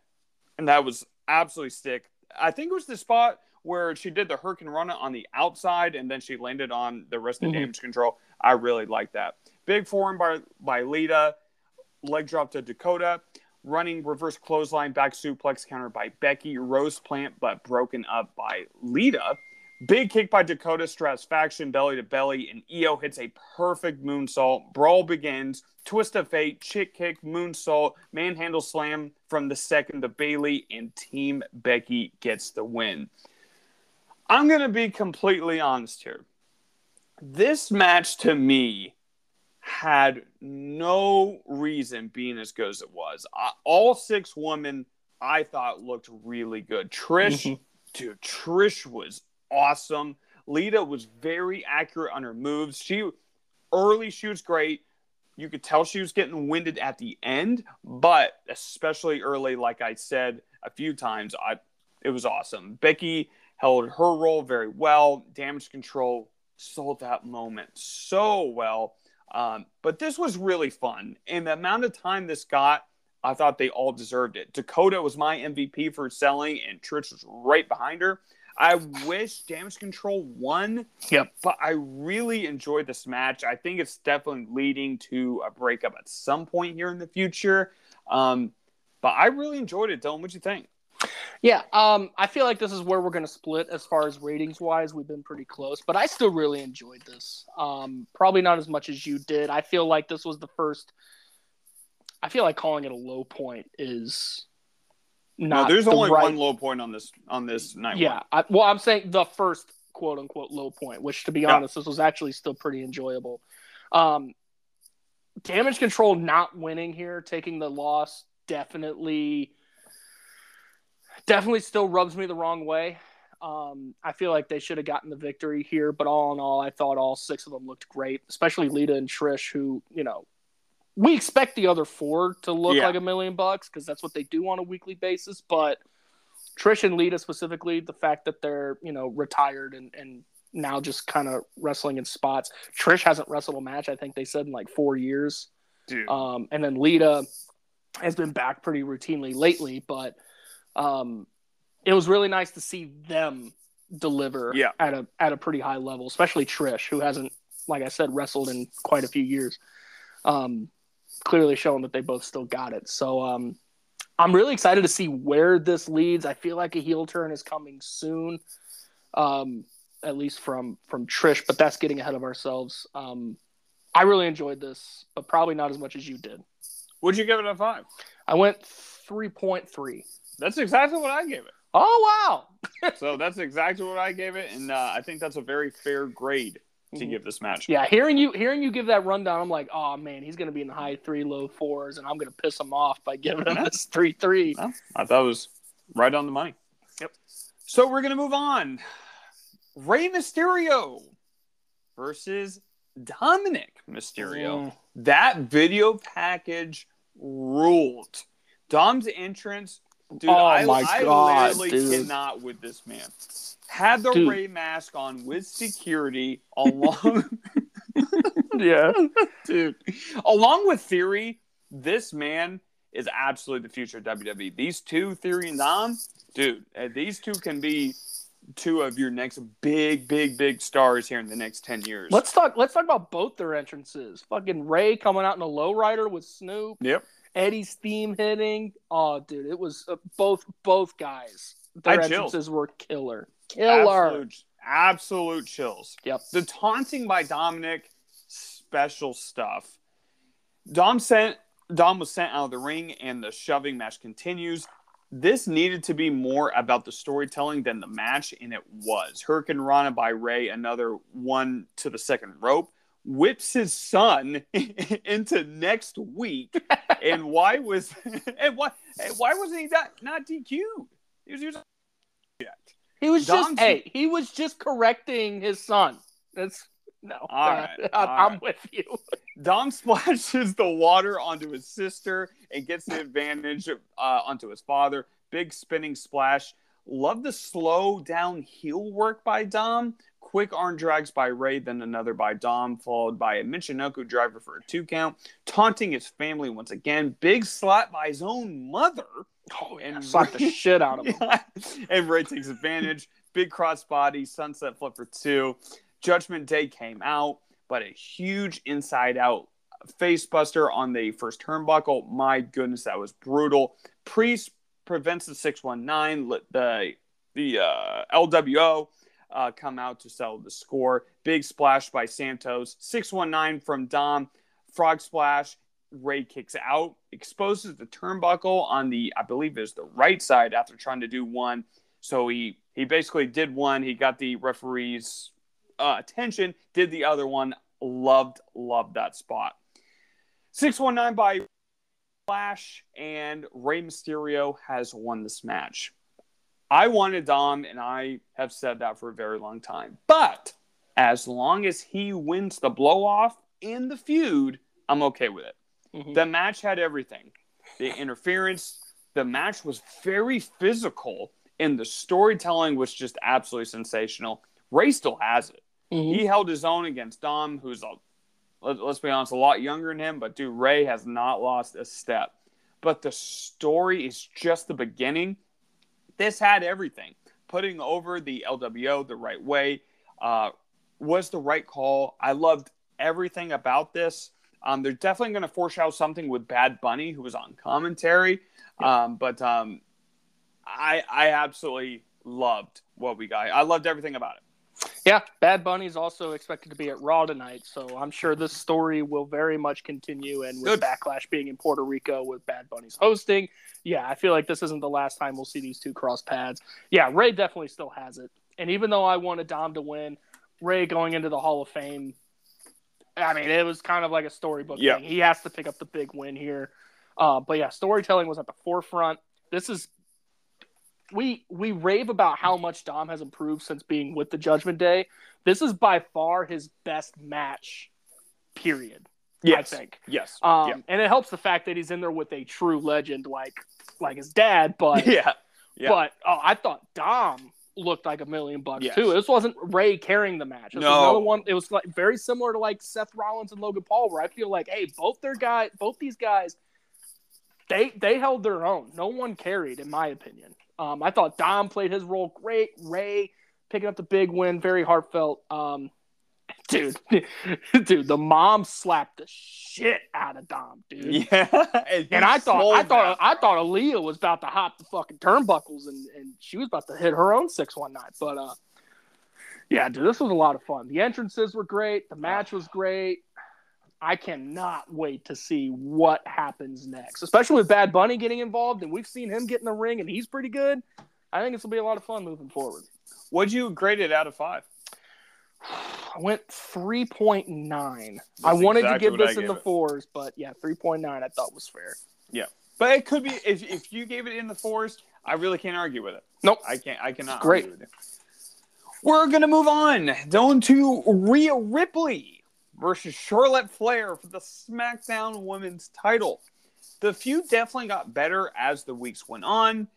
and that was absolutely sick. I think it was the spot where she did the hurricanrana on the outside, and then she landed on the rest of mm-hmm. damage control. I really like that. Big forearm by by Lita, leg drop to Dakota, running reverse clothesline back suplex counter by Becky, rose plant but broken up by Lita. Big kick by Dakota stress Stratusfaction, belly to belly, and IYO hits a perfect moonsault. Brawl begins. Twist of fate, chick kick, moonsault, manhandle slam from the second to Bayley, and Team Becky gets the win. I'm going to be completely honest here. This match to me had no reason being as good as it was. all six women I thought looked really good. Trish, mm-hmm. dude, Trish was awesome. Lita was very accurate on her moves. She early she was great. You could tell she was getting winded at the end, but especially early, like I said a few times, I it was awesome. Becky held her role very well. Damage control sold that moment so well. Um, but this was really fun. And the amount of time this got, I thought they all deserved it. Dakota was my MVP for selling, and Trish was right behind her. I wish Damage Control won. Yep. But I really enjoyed this match. I think it's definitely leading to a breakup at some point here in the future. Um, but I really enjoyed it, Dylan. What'd you think? Yeah, um, I feel like this is where we're going to split as far as ratings wise. We've been pretty close, but I still really enjoyed this. Um, probably not as much as you did. I feel like this was the first. I feel like calling it a low point is not. no, there's the only right- one low point on this on this night. Yeah, I, well, I'm saying the first quote unquote low point, which to be Yeah. honest, this was actually still pretty enjoyable. Um, damage control not winning here, taking the loss, definitely, definitely still rubs me the wrong way. Um, I feel like they should have gotten the victory here, but all in all, I thought all six of them looked great, especially Lita and Trish, who you know we expect the other four to look Yeah. like a million bucks because that's what they do on a weekly basis, but. Trish and Lita specifically, the fact that they're you know retired and and now just kind of wrestling in spots. Trish hasn't wrestled a match, I think they said in like four years. dude. Um, and then Lita has been back pretty routinely lately, but um, it was really nice to see them deliver Yeah. at a at a pretty high level, especially Trish, who hasn't, like I said, wrestled in quite a few years. Um, clearly showing that they both still got it. So um, I'm really excited to see where this leads. I feel like a heel turn is coming soon, um, at least from from Trish, but that's getting ahead of ourselves. Um, I really enjoyed this, but probably not as much as you did. Would you give it a five? I went 3.3. That's exactly what I gave it. Oh wow! So that's exactly what I gave it, and uh, I think that's a very fair grade to Mhm. give this match. Yeah, hearing you hearing you give that rundown, I'm like, oh man, he's gonna be in the high three, low fours, and I'm gonna piss him off by giving him this three three. Well, I thought it was right on the money. Yep. So we're gonna move on. Rey Mysterio versus Dominic Mysterio. Mm. That video package ruled. Dom's entrance, dude. Oh I, my I God, literally dude. cannot with this man. Had the Dude. Rey mask on with security along, Yeah, dude. Along with Theory, this man is absolutely the future of WWE. These two, Theory and Dom, dude, uh, these two can be two of your next big, big, big stars here in the next ten years. let's talk. Let's talk about both their entrances. Fucking Rey coming out in a lowrider with Snoop. Yep. Eddie's theme hitting. Oh, dude, it was uh, both both guys. I Their chilled. entrances were killer, killer. Absolute, absolute chills. Yep. The taunting by Dominic, special stuff. Dom sent Dom was sent out of the ring, and the shoving match continues. This needed to be more about the storytelling than the match, and it was. Hurricane Rana by Rey, another one to the second rope, whips his son into next week. and why was and why and why wasn't he not, not DQ'd? He was He was Dom's- just hey, he was just correcting his son. That's no. All uh, I, all I'm right. with you. Dom splashes the water onto his sister and gets the advantage uh, onto his father. Big spinning splash. Love the slow down heel work by Dom. Quick arm drags by Rey, then another by Dom, followed by a Michinoku driver for a two count. Taunting his family once again. Big slap by his own mother. Oh, and and slapped the shit out of him. Yeah. And Rey takes advantage. Big crossbody, sunset flip for two. Judgment Day came out, but a huge inside out face buster on the first turnbuckle. My goodness, that was brutal. Priest prevents the 619. The the uh, LWO uh, come out to settle the score. Big splash by Santos. 619 from Dom. Frog splash. Rey kicks out, exposes the turnbuckle on the, I believe is the right side after trying to do one. So he he basically did one. He got the referee's uh, attention, did the other one. Loved loved that spot. Six one nine by Flash and Rey Mysterio has won this match. I wanted Dom, and I have said that for a very long time. But as long as he wins the blow off in the feud, I'm okay with it. Mhm. The match had everything. The interference, the match was very physical. and the storytelling was just absolutely sensational. Rey still has it. Mhm. He held his own against Dom, who's a let, us be honest, a lot younger than him. But dude, Rey has not lost a step. But the story is just the beginning. This had everything. Putting over the LWO the right way uh, was the right call. I loved everything about this. Um, they're definitely going to foreshadow something with Bad Bunny, who was on commentary. Um, but um, I I absolutely loved what we got. I loved everything about it. Yeah, Bad Bunny is also expected to be at Raw tonight, so I'm sure this story will very much continue. And with Good. Backlash being in Puerto Rico with Bad Bunny's hosting, yeah, I feel like this isn't the last time we'll see these two cross paths. Yeah, Rey definitely still has it. And even though I wanted Dom to win, Rey going into the Hall of Fame, I mean, it was kind of like a storybook Yeah. thing. He has to pick up the big win here. Uh, but yeah, storytelling was at the forefront. This is we we rave about how much Dom has improved since being with the Judgment Day. This is by far his best match, period. Yes. I think. Yes. Um, and it helps the fact that he's in there with a true legend like like his dad. But yeah. Yeah. but oh, I thought Dom looked like a million bucks Yes. too. This wasn't Rey carrying the match. This was No. another one. It was like very similar to like Seth Rollins and Logan Paul, where I feel like, hey, both their guy, both these guys, they they held their own. No one carried, in my opinion. Um, I thought Dom played his role great. Rey picking up the big win, very heartfelt. Um, dude, dude, the mom slapped the shit out of Dom, dude. Yeah. And I thought, I thought, that. I thought Aalyah was about to hop the fucking turnbuckles, and, and she was about to hit her own six one night. But uh, yeah, dude, this was a lot of fun. The entrances were great. The match was great. I cannot wait to see what happens next, especially with Bad Bunny getting involved, and we've seen him get in the ring, and he's pretty good. I think this will be a lot of fun moving forward. Would you grade it out of five? I went three point nine. That's I wanted exactly to give this in the it. fours, but yeah, three point nine I thought was fair. Yeah. But it could be if, if you gave it in the fours, I really can't argue with it. Nope. I can't I cannot It's great. argue with it. We're gonna move on down to Rhea Ripley versus Charlotte Flair for the SmackDown Women's title. The feud definitely got better as the weeks went on.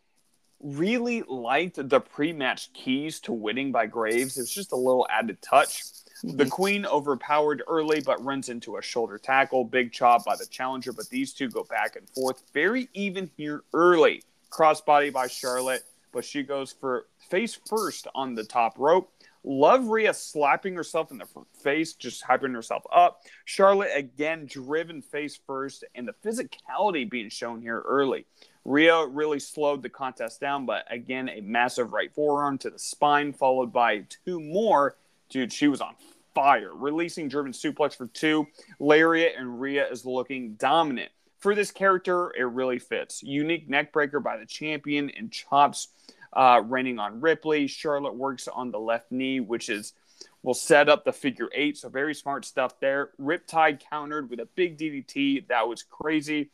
Really liked the pre-match keys to winning by Graves. It was just a little added touch. Mhm. The Queen overpowered early, but runs into a shoulder tackle. Big chop by the challenger, but these two go back and forth. Very even here early. Crossbody by Charlotte, but she goes for face first on the top rope. Love Rhea slapping herself in the face, just hyping herself up. Charlotte again driven face first, and the physicality being shown here early. Rhea really slowed the contest down, but again, a massive right forearm to the spine, followed by two more. Dude, she was on fire. Releasing German suplex for two. Lariat and Rhea is looking dominant. For this character, it really fits. Unique neckbreaker by the champion and chops uh, raining on Ripley. Charlotte works on the left knee, which is will set up the figure eight. So very smart stuff there. Riptide countered with a big DDT. That was crazy.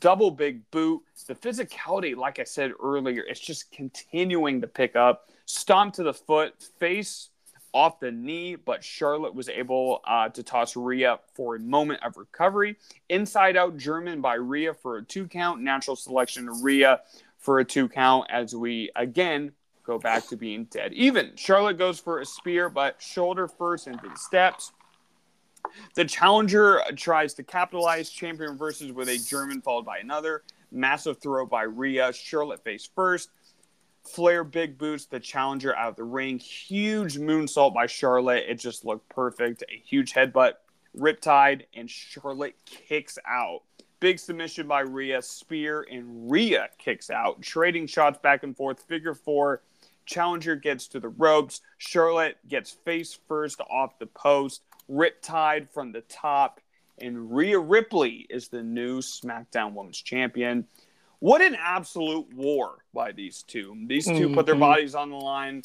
Double big boot. The physicality, like I said earlier, it's just continuing to pick up. Stomp to the foot, face off the knee, but Charlotte was able uh, to toss Rhea for a moment of recovery. Inside out German by Rhea for a two count. Natural selection Rhea for a two count as we again go back to being dead even. Charlotte goes for a spear, but shoulder first into the steps. The challenger tries to capitalize. Champion versus with a German followed by another. Massive throw by Rhea. Charlotte face first. Flair big boots the challenger out of the ring. Huge moonsault by Charlotte. It just looked perfect. A huge headbutt. Riptide and Charlotte kicks out. Big submission by Rhea. Spear and Rhea kicks out. Trading shots back and forth. Figure four. Challenger gets to the ropes. Charlotte gets face first off the post. Riptide from the top. And Rhea Ripley is the new SmackDown Women's Champion. What an absolute war by these two. These 2 put their Mhm. bodies on the line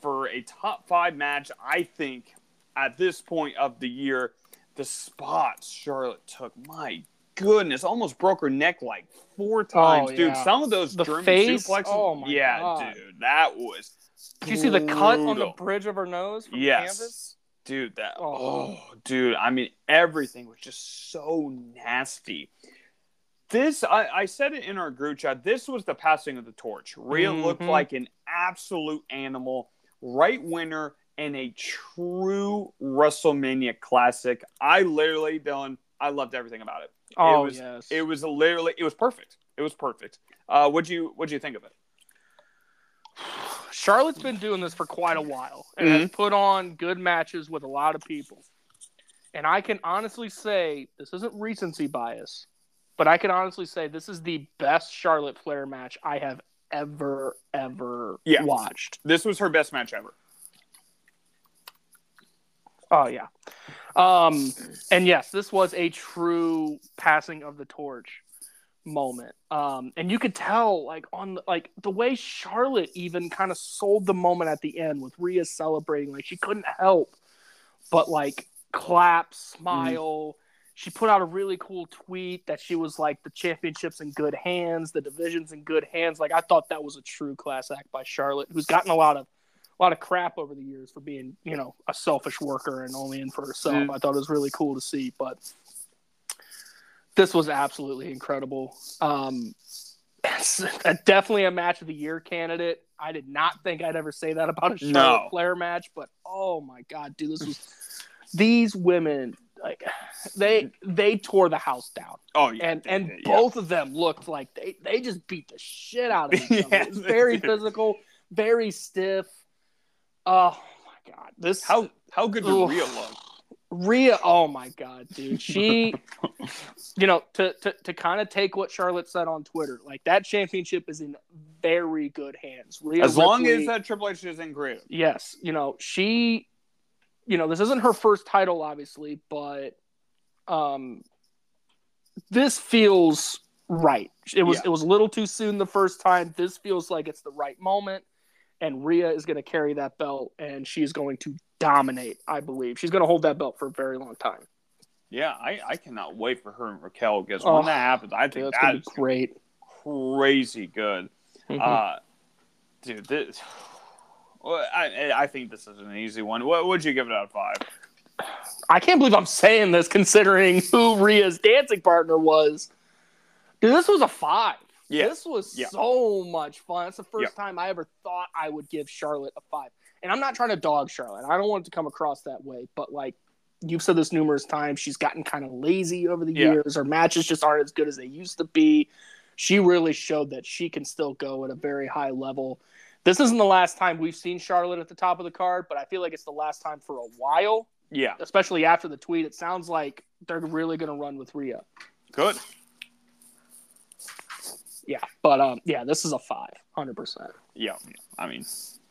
for a top five match. I think at this point of the year, the spots Charlotte took, my goodness, almost broke her neck like four times. Dude, yeah. some of those The German face? suplexes. Oh, my yeah, God. dude, that was. Did you see the cut on the bridge of her nose from Yes. canvas? dude that Oh. oh. dude i mean everything was just so nasty This I, I said it in our group chat. This was the passing of the torch. Rhea looked Mhm. like an absolute animal, right winner, and a true WrestleMania classic. I literally, Dylan, I loved everything about it. Oh was- yes. It was literally, it was perfect. It was perfect. Uh, what'd you What'd you think of it? Charlotte's been doing this for quite a while and Mm-hmm. has put on good matches with a lot of people. And I can honestly say this isn't recency bias, but I can honestly say this is the best Charlotte Flair match I have ever ever Yeah. watched. This was her best match ever. Oh yeah. Um and yes, this was a true passing of the torch moment. Um and you could tell like on like the way Charlotte even kind of sold the moment at the end with Rhea celebrating like she couldn't help but like clap, smile. She put out a really cool tweet that she was like the championships in good hands, the divisions in good hands. Like I thought that was a true class act by Charlotte, who's gotten a lot of a lot of crap over the years for being, you know, a selfish worker and only in for herself. Mm. I thought it was really cool to see, but this was absolutely incredible. Um, it's a- definitely a match of the year candidate. I did not think I'd ever say that about a Charlotte No. Flair match, but oh my god, dude, this was these women like they they tore the house down Oh yeah, and and yeah. both of them looked like they they just beat the shit out of each other. Yeah, it was very physical, very stiff. Oh my god, this How how good did. Rhea look? Rhea, oh my god, dude. She you know, to to to kind of take what Charlotte said on Twitter, like that championship is in very good hands. Rhea As long Ripley- as that Triple H is in creative. yes, you know, she you know, this isn't her first title obviously, but um this feels right. It was Yeah. it was a little too soon the first time. This feels like it's the right moment and Rhea is going to carry that belt and she's going to dominate, I believe. She's going to hold that belt for a very long time. Yeah, I, I cannot wait for her and Raquel because Oh, when that happens, I think that's that going to be great. crazy good. Mhm. Uh, dude, this. Well, I I think this is an easy one. What would you give it out of five? I can't believe I'm saying this considering who Rhea's dancing partner was. Dude, this was a five. Yeah. This was Yeah. so much fun. It's the first time I ever thought I would give Charlotte a five. And I'm not trying to dog Charlotte. I don't want it to come across that way. But like you've said this numerous times, she's gotten kind of lazy over the Yeah. years. Her matches just aren't as good as they used to be. She really showed that she can still go at a very high level. This isn't the last time we've seen Charlotte at the top of the card, but I feel like it's the last time for a while Yeah, especially after the tweet, it sounds like they're really going to run with Rhea. good. Yeah, but um, yeah, this is a five, hundred percent. Yeah, I mean,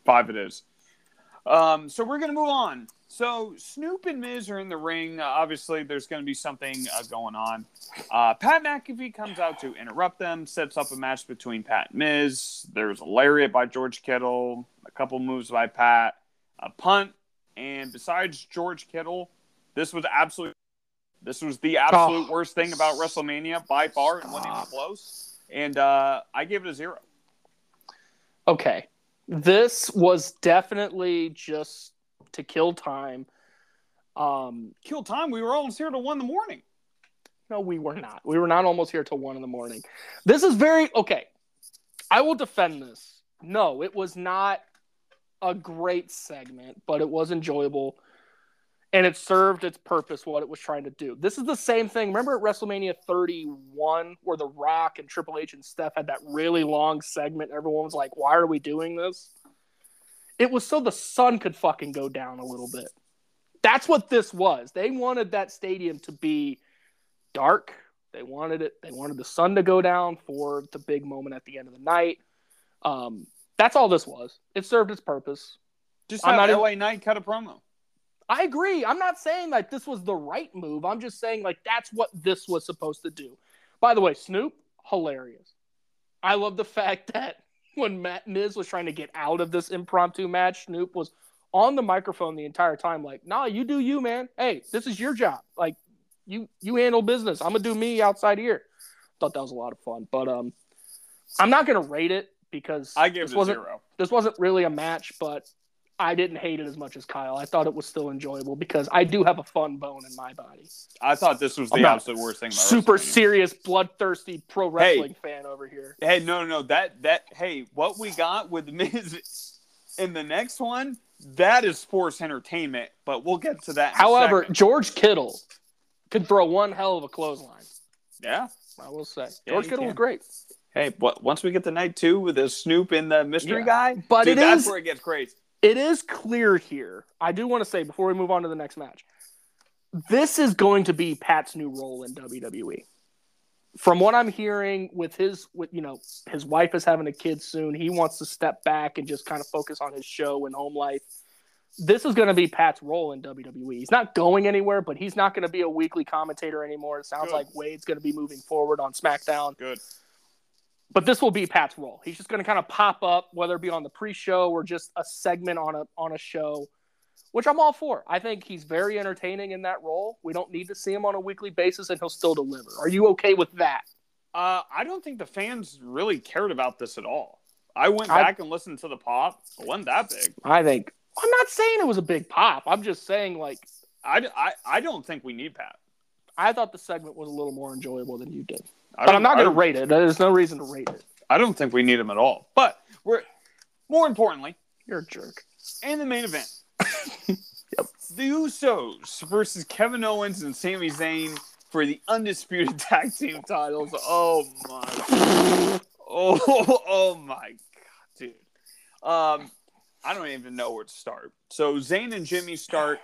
five it is. Um, so we're gonna move on. So Snoop and Miz are in the ring. Uh, obviously, there's gonna be something uh, going on. Uh, Pat McAfee comes out to interrupt them, sets up a match between Pat and Miz. There's a lariat by George Kittle, a couple moves by Pat, a punt, and besides George Kittle, this was absolute. This was the absolute Oh. worst thing about WrestleMania by far, and wasn't even close. And uh, I gave it a zero. Okay, this was definitely just to kill time. Um, Kill time. We were almost here till one in the morning. no, we were not. We were not almost here till one in the morning. This is very okay. I will defend this. No, it was not a great segment, but it was enjoyable. And it served its purpose, what it was trying to do. This is the same thing. Remember at WrestleMania 31, where The Rock and Triple H and Steph had that really long segment? Everyone was like, why are we doing this? It was so the sun could fucking go down a little bit. That's what this was. They wanted that stadium to be dark. They wanted it. They wanted the sun to go down for the big moment at the end of the night. Um, that's all this was. It served its purpose. Just I'm have LA Knight cut a promo. I agree. I'm not saying like this was the right move. I'm just saying like that's what this was supposed to do. By the way, Snoop, hilarious. I love the fact that when Matt Miz was trying to get out of this impromptu match, Snoop was on the microphone the entire time, like, "Nah, you do you, man. Hey, this is your job. Like, you you handle business. I'm gonna do me outside here." Thought that was a lot of fun, but um, I'm not gonna rate it because I gave this it wasn't zero. this wasn't really a match, but I didn't hate it as much as Kyle. I thought it was still enjoyable because I do have a fun bone in my body. I thought this was the absolute worst thing. Super serious, bloodthirsty pro wrestling fan over here. Hey, no, no, no. that that hey, what we got with Miz in the next one, that is sports entertainment. But we'll get to that. However. George Kittle could throw one hell of a clothesline. yeah. I will say. Yeah, George Kittle was great. Hey, what, once we get to night two with the Snoop and the mystery Yeah. guy, But dude, it that's is- where it gets crazy. It is clear here. I do want to say before we move on to the next match, this is going to be Pat's new role in WWE. From what I'm hearing, with his, with you know, his wife is having a kid soon. He wants to step back and just kind of focus on his show and home life. This is going to be Pat's role in WWE. He's not going anywhere, but he's not going to be a weekly commentator anymore. It sounds Good. like Wade's going to be moving forward on SmackDown. Good. But this will be Pat's role. He's just going to kind of pop up, whether it be on the pre-show or just a segment on a on a show, which I'm all for. I think he's very entertaining in that role. We don't need to see him on a weekly basis, and he'll still deliver. Are you okay with that? Uh, I don't think the fans really cared about this at all. I went I- back and listened to the pop. It wasn't that big. I think I'm not saying it was a big pop. I'm just saying like I, I, I don't think we need Pat. I thought the segment was a little more enjoyable than you did, I but I'm not going to rate it. There's no reason to rate it. I don't think we need him at all. But we're more importantly, You're a jerk. And the main event, yep. the Usos versus Kevin Owens and Sami Zayn for the undisputed tag team titles. Oh my, oh, oh my god, dude. Um, I don't even know where to start. So Zayn and Jimmy start.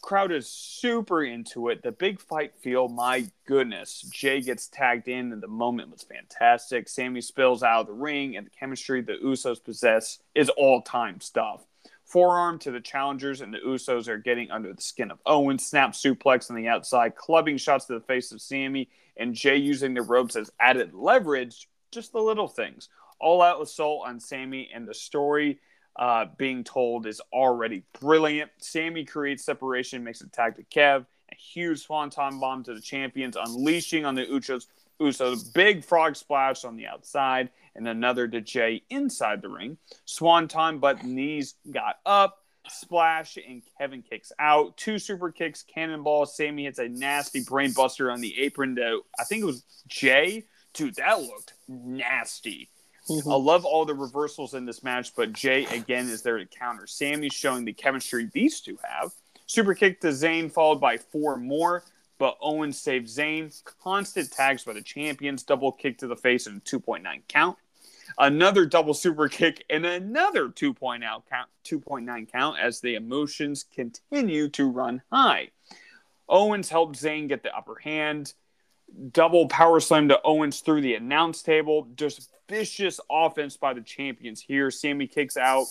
Crowd is super into it. The big fight feel, my goodness. Jay gets tagged in, and the moment was fantastic. Sami spills out of the ring, and the chemistry the Usos possess is all time stuff. Forearm to the challengers, and the Usos are getting under the skin of Owen. Snap suplex on the outside, clubbing shots to the face of Sami, and Jay using the ropes as added leverage. Just the little things. All out assault on Sami, and the story uh, being told is already brilliant. Sami creates separation, makes a tag to Kev, a huge swanton bomb to the champions, unleashing on the Usos. Usos, big frog splash on the outside, and another to Jay inside the ring. Swanton, but knees got up. Splash and Kevin kicks out. Two super kicks, cannonball. Sami hits a nasty brain buster on the apron to I think it was Jay. Dude, that looked nasty. I mm-hmm. love all the reversals in this match, but Jay again is there to counter. Sami's showing the chemistry these two have. Super kick to Zayn, followed by four more, but Owens saves Zayn. Constant tags by the champions. Double kick to the face and a 2.9 count. Another double super kick and another 2.0 count, 2.9 count as the emotions continue to run high. Owens helped Zayn get the upper hand double power slam to Owens through the announce table. Just vicious offense by the champions here. Sami kicks out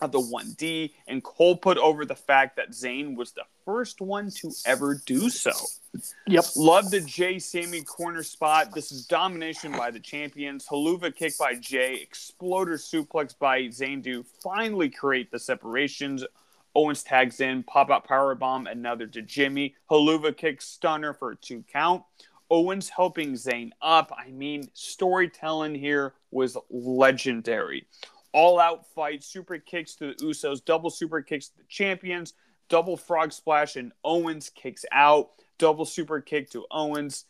of the 1D, and Cole put over the fact that Zayn was the first one to ever do so. Yep. Love the Jay Sami corner spot. This is domination by the champions. Helluva kick by Jay. Exploder suplex by Zayn to finally create the separations. Owens tags in, pop out power bomb, another to Jimmy. Helluva kick stunner for a two count. Owens helping Zayn up. I mean, storytelling here was legendary. All out fight, super kicks to the Usos, double super kicks to the champions, double frog splash, and Owens kicks out. Double super kick to Owens.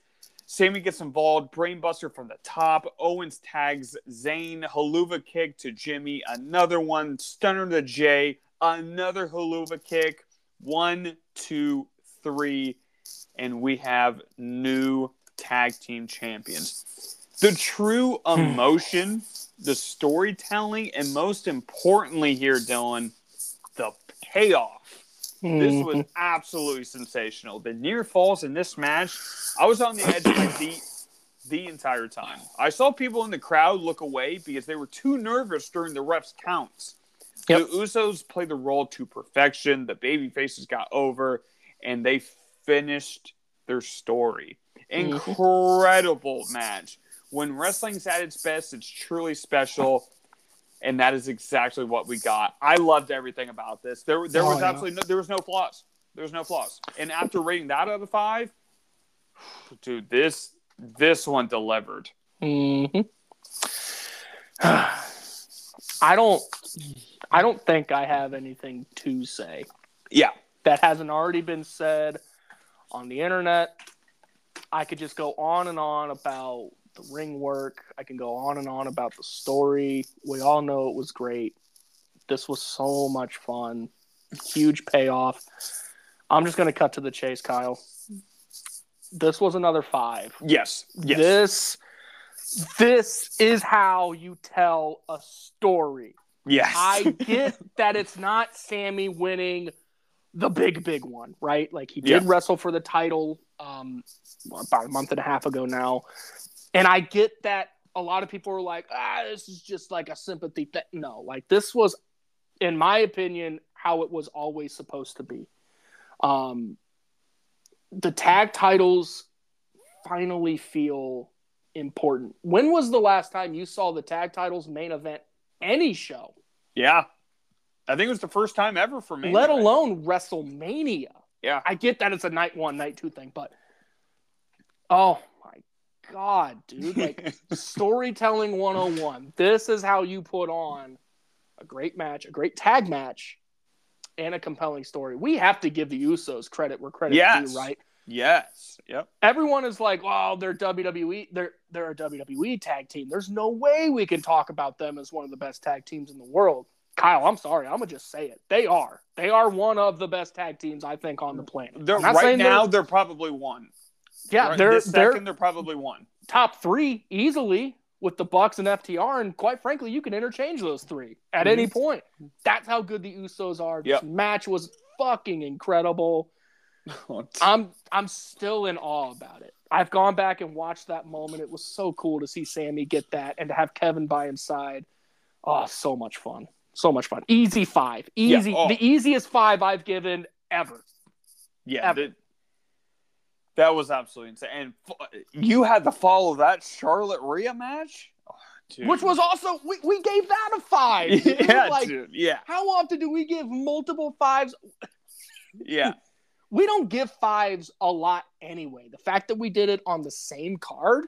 Sami gets involved, brainbuster from the top. Owens tags Zayn, helluva kick to Jimmy, another one, stunner to Jay, another helluva kick. One, two, three, and we have new tag team champions. The true hmm. emotion, the storytelling, and most importantly here, Dylan, the payoff. This hmm. was absolutely sensational. The near falls in this match, I was on the edge of my seat the entire time. I saw people in the crowd look away because they were too nervous during the refs' counts. Yep. The Usos played the role to perfection. The baby faces got over, and they finished their story. Incredible match. When wrestling's at its best, it's truly special and that is exactly what we got. I loved everything about this. There, there Oh, was yeah. absolutely no, there was no flaws. There was no flaws. And after rating that out of five, dude, this this one delivered. Mhm. I don't I don't think I have anything to say Yeah. that hasn't already been said on the internet. I could just go on and on about the ring work. I can go on and on about the story. We all know it was great. This was so much fun. Huge payoff. I'm just going to cut to the chase, Kyle. This was another 5. Yes. Yes. This this is how you tell a story. yes. I get that it's not Sami winning the big, big one, right? Like he did Yeah. wrestle for the title um, about a month and a half ago now. And I get that a lot of people are like, ah, this is just like a sympathy thing. No, like this was, in my opinion, how it was always supposed to be. Um, the tag titles finally feel important. When was the last time you saw the tag titles main event any show, yeah. I think it was the first time ever for me. let alone WrestleMania? Yeah. I get that it's a night one, night two thing, but oh my god, dude! Like storytelling 101. This is how you put on a great match, a great tag match, and a compelling story. We have to give the Usos credit where credit Yes. due, right? yes. Yep. everyone is like, "Wow, they're WWE. They're they're a WWE tag team. There's no way we can talk about them as one of the best tag teams in the world." Kyle, I'm sorry, I'm gonna just say it. They are. They are one of the best tag teams I think on the planet. They're, right saying they're- now, they're probably one. yeah, Right they're this they're second, they're probably one. top three easily with the Bucks and FTR, and quite frankly, you can interchange those three at mm-hmm. any point. That's how good the Usos are. This match was fucking incredible. I'm I'm still in awe about it. I've gone back and watched that moment. It was so cool to see Sami get that and to have Kevin by his side. Oh, so much fun. So much fun. Easy five. Easy. oh. The easiest five I've given ever. Yeah, Ever. that, that was absolutely insane. And you had to follow that Charlotte Rhea match, Oh, dude. Which was also we, we gave that a five. yeah, like dude. Yeah, how often do we give multiple fives? yeah, We don't give fives a lot anyway. The fact that we did it on the same card,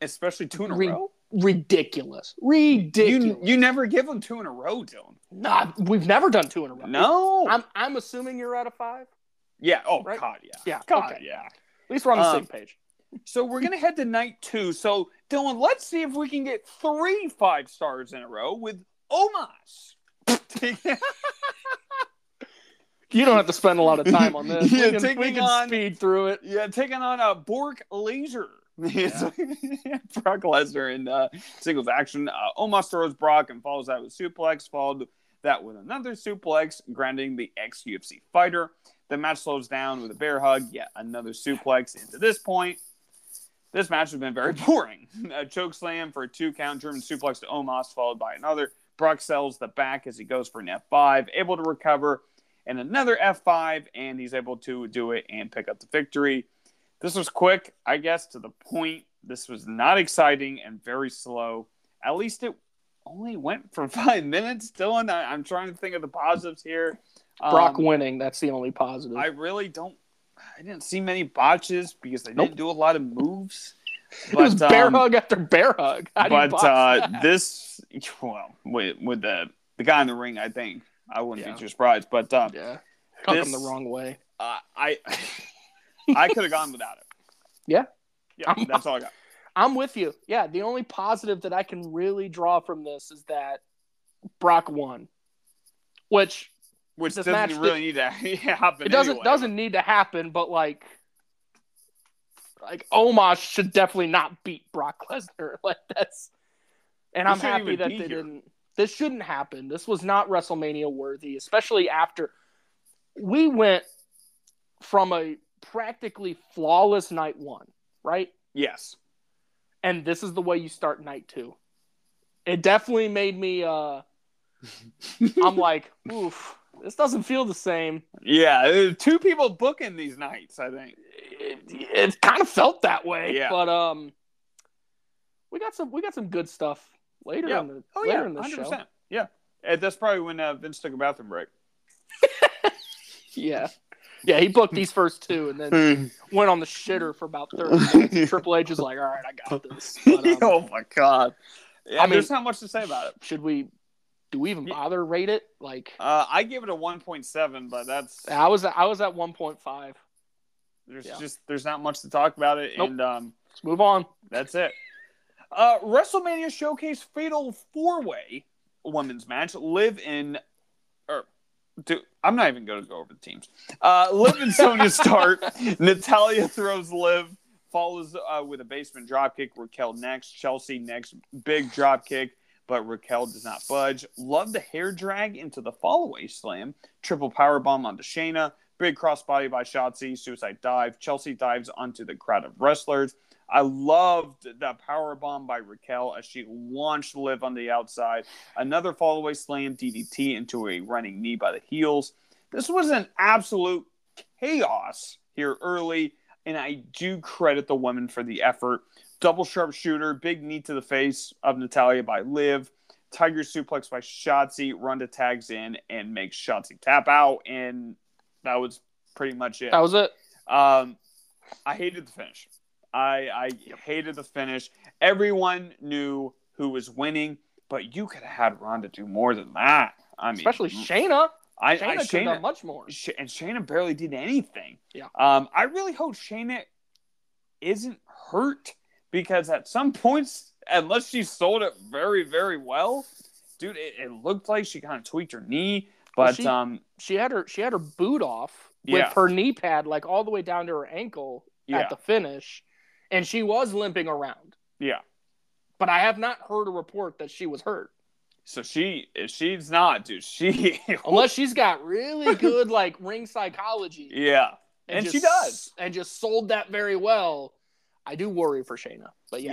especially two in a row. Ridiculous. Ridiculous. You you never give them two in a row, Dylan. Nah, we've never done two in a row. No. I'm I'm assuming you're at a five. yeah. Oh Right? God. Yeah. Yeah, God. okay. Yeah. At least we're on the Um, same page. So we're gonna head to night two. So Dylan, let's see if we can get three five stars in a row with Omos. You don't have to spend a lot of time on this. Yeah, we can, taking we can on- speed through it. yeah, taking on a Bork Laser. Brock Lesnar in uh, singles action. Uh, Omos throws Brock and follows that with suplex, followed that with another suplex, grounding the ex UFC fighter. The match slows down with a bear hug, yet another suplex into this point. This match has been very boring. A choke slam for a two count German suplex to Omos, followed by another. Brock sells the back as he goes for an F5, able to recover, and another F5, and he's able to do it and pick up the victory. This was quick, I guess, to the point. This was not exciting and very slow. At least it only went for five minutes. Dylan, I, I'm trying to think of the positives here. Brock Um, winning, that's the only positive. I really don't. I didn't see many botches because they Nope. didn't do a lot of moves. it was But, bear um, hug after bear hug. How but uh, this, well, with with the the guy in the ring, I think I wouldn't Yeah. be too surprised. But uh, yeah, come this- the wrong way. uh, I I could have gone without it. Yeah. yeah, I'm- that's all I got. I'm with you. Yeah, the only positive that I can really draw from this is that Brock won, which Which doesn't match really need to happen. it doesn't anyway. doesn't need to happen, but like like Omos should definitely not beat Brock Lesnar. Like that's and He I'm happy that they here. didn't this shouldn't happen. This was not WrestleMania worthy, especially after we went from a practically flawless night one, right? Yes. And this is the way you start night two. It definitely made me uh I'm like, oof, this doesn't feel the same. Yeah, uh, two people booking these nights. I think. it, it kind of felt that way. Yeah. But um, we got some we got some good stuff later Yeah. in the Oh later yeah, in the hundred show. Yeah, and that's probably when uh, Vince took a bathroom break. Yeah, yeah. He booked these first two and then went on the shitter for about thirty. minutes. Triple H is like, all right, I got this. But, um, oh my god. Yeah, I mean- there's not much to say about it. should we Do we even bother rate it? Like Uh, I gave it a 1.7, but that's I was I was at one point five. there's Yeah. just there's not much to talk about it, Nope. and um, Let's move on. that's it. Uh, WrestleMania Showcase Fatal Four Way Women's Match. Live in, do I'm not even going to go over the teams. Uh, Liv and Sonya start. Natalya throws Liv, follows uh, with a basement dropkick. Raquel next. Chelsea next. Big dropkick, but Raquel does not budge. Love the hair drag into the fallaway slam. Triple power bomb onto Shayna. Big crossbody by Shotzi. Suicide dive. Chelsea dives onto the crowd of wrestlers. I loved the power bomb by Raquel as she launched Liv on the outside. Another fallaway slam DDT into a running knee by the heels. This was an absolute chaos here early, and I do credit the women for the effort. Double sharpshooter, big knee to the face of Natalya by Liv. Tiger suplex by Shotzi. Ronda tags in and makes Shotzi tap out, and that was pretty much it. That was it. Um, I hated the finish. I I hated the finish. Everyone knew who was winning, but you could have had Ronda do more than that. I mean, Especially Shayna. I, Shayna I, could have done much more. Sh- and Shayna barely did anything. Yeah. Um, I really hope Shayna isn't hurt because at some points, unless she sold it very very well, dude, it, it looked like she kind of tweaked her knee. Well, But she- um, She had her she had her boot off with Yeah. her knee pad like all the way down to her ankle yeah, at the finish, and she was limping around. yeah. But I have not heard a report that she was hurt. So she, if she's not, dude, she, Unless she's got really good like ring psychology. yeah. And she just- does. And just sold that very well. I do worry for Shayna. But yeah.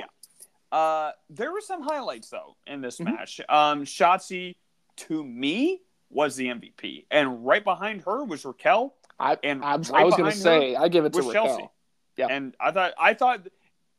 Yeah. Uh, there were some highlights though in this Mhm. match. Um, Shotzi, to me, was the MVP, and right behind her was Raquel, I, And I, was- right I was going to say, I give it to Raquel. Chelsea. Yeah. And I thought, I thought,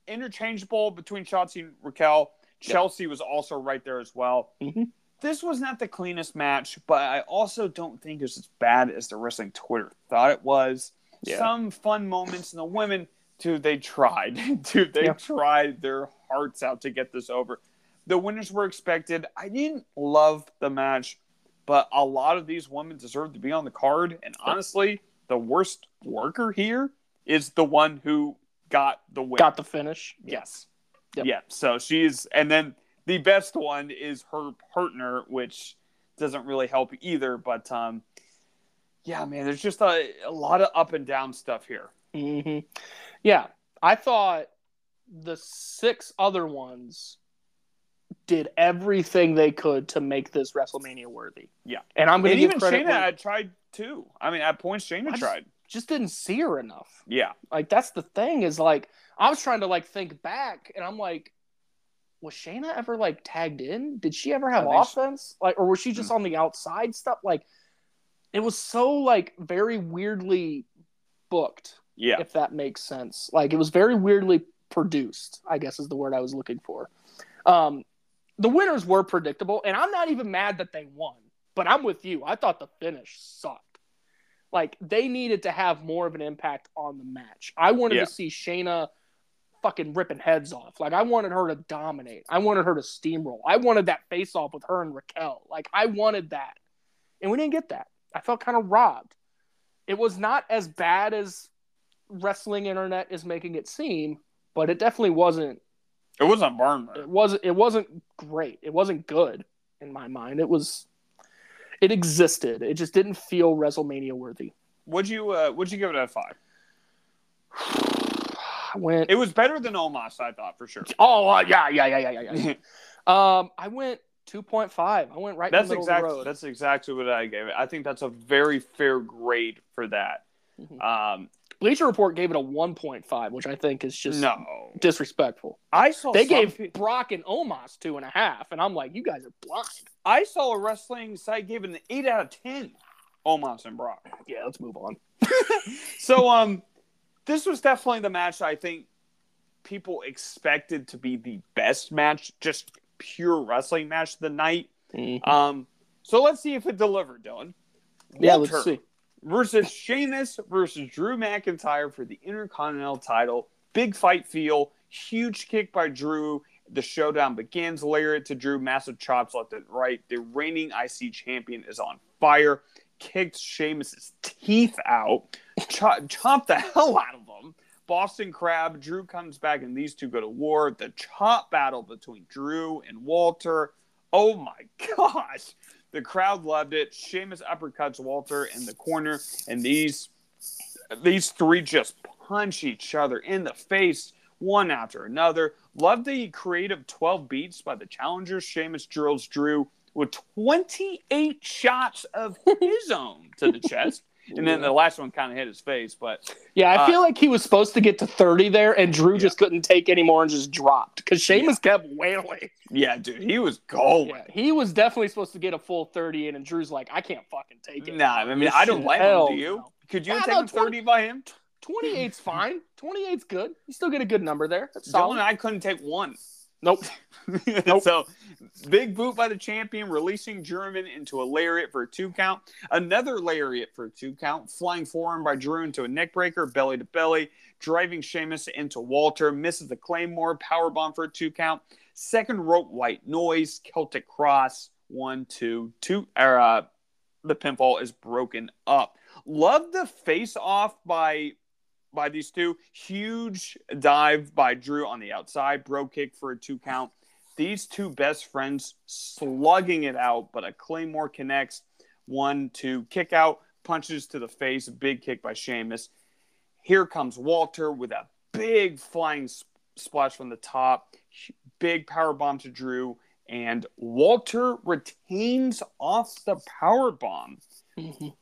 interchangeable between Shotzi and Raquel. Yeah. Chelsea was also right there as well. Mhm. This was not the cleanest match, but I also don't think it's as bad as the wrestling Twitter thought it was. Yeah. Some fun moments, and the women, dude, they tried. dude, they Yeah. tried their hearts out to get this over. The winners were expected. I didn't love the match, but a lot of these women deserve to be on the card. And honestly, the worst worker here is the one who got the win. Got the finish. Yes. Yep. Yeah. So she's, and then the best one is her partner, which doesn't really help either. But um, yeah, man, there's just a, a lot of up and down stuff here. hmm Yeah, I thought the six other ones did everything they could to make this WrestleMania worthy. Yeah. and I'm going to even. Shayna had tried too. I mean, at points, Shayna I just- tried. Just didn't see her enough. Yeah. Like that's the thing is like I was trying to like think back, and I'm like, was Shayna ever like tagged in? Did she ever have I think so. offense? Like, or was she just on the outside stuff? Like, it was so like very weirdly booked. Yeah. if that makes sense. Like it was very weirdly produced, I guess is the word I was looking for. Um, the winners were predictable, and I'm not even mad that they won, but I'm with you. I thought the finish sucked. Like they needed to have more of an impact on the match. I wanted Yeah. to see Shayna fucking ripping heads off. Like I wanted her to dominate. I wanted her to steamroll. I wanted that face off with her and Raquel. Like I wanted that. And we didn't get that. I felt kind of robbed. It was not as bad as wrestling internet is making it seem, but it definitely wasn't It wasn't barn it wasn't it wasn't great. It wasn't good in my mind. It was it existed. It just didn't feel WrestleMania worthy. Would you uh would you give it a five? I went It was better than Omos, I thought for sure. Oh uh, yeah, yeah, yeah, yeah, yeah, um I went 2.5. I went right that's in the middle exactly of the road. that's exactly what I gave it. I think that's a very fair grade for that. Mhm. Um Bleacher Report gave it a 1.5, which I think is just no. disrespectful. I saw They gave pe- Brock and Omos two and a half, and I'm like, you guys are blind. I saw a wrestling site gave it an eight out of ten. Omos and Brock. Yeah, let's move on. So um, this was definitely the match I think people expected to be the best match, just pure wrestling match of the night. Um, so let's see if it delivered, Dylan. Yeah, let's see. Versus Sheamus versus Drew McIntyre for the Intercontinental title. Big fight feel, huge kick by Drew, The showdown begins. Lariat to Drew, massive chops left and right. The reigning IC champion is on fire. Kicked Sheamus's teeth out, chop, chopped the hell out of him. Boston Crab, Drew comes back, and these two go to war. The chop battle between Drew and Walter. Oh my gosh. The crowd loved it. Sheamus uppercuts Walter in the corner, and these these three just punch each other in the face one after another. Love the creative 12 beats by the challengers. Sheamus drills Drew with 28 shots of his own to the chest. And then the last one kind of hit his face, but Yeah, I Uh, feel like he was supposed to get to 30 there, and Drew just couldn't take anymore and just dropped because Sheamus kept wailing. yeah, dude, he was going. Yeah, he was definitely supposed to get a full 30 in, and Drew's like, I can't fucking take it. Nah, I mean, This I don't blame hell him. Do you? no. Could you have Yeah, no, taken 30 by him? 28's fine. 28's good. You still get a good number there. That's Dylan and I couldn't take one. Nope. nope. so, big boot by the champion, releasing German into a lariat for a two count. Another lariat for a two count. Flying forearm by Drew into a neck breaker, belly to belly. Driving Sheamus into Walter. Misses the Claymore. Powerbomb for a two count. Second rope white noise. Celtic cross. One, two, two. Er, uh, the pinfall is broken up. Love the face off by by these two. Huge dive by Drew on the outside, Brogue Kick for a two count. These two best friends slugging it out, but a Claymore connects. One, two, kick out, punches to the face, big kick by Sheamus. Here comes Walter with a big flying splash from the top, big power bomb to Drew, and Walter retains off the power bomb Mhm.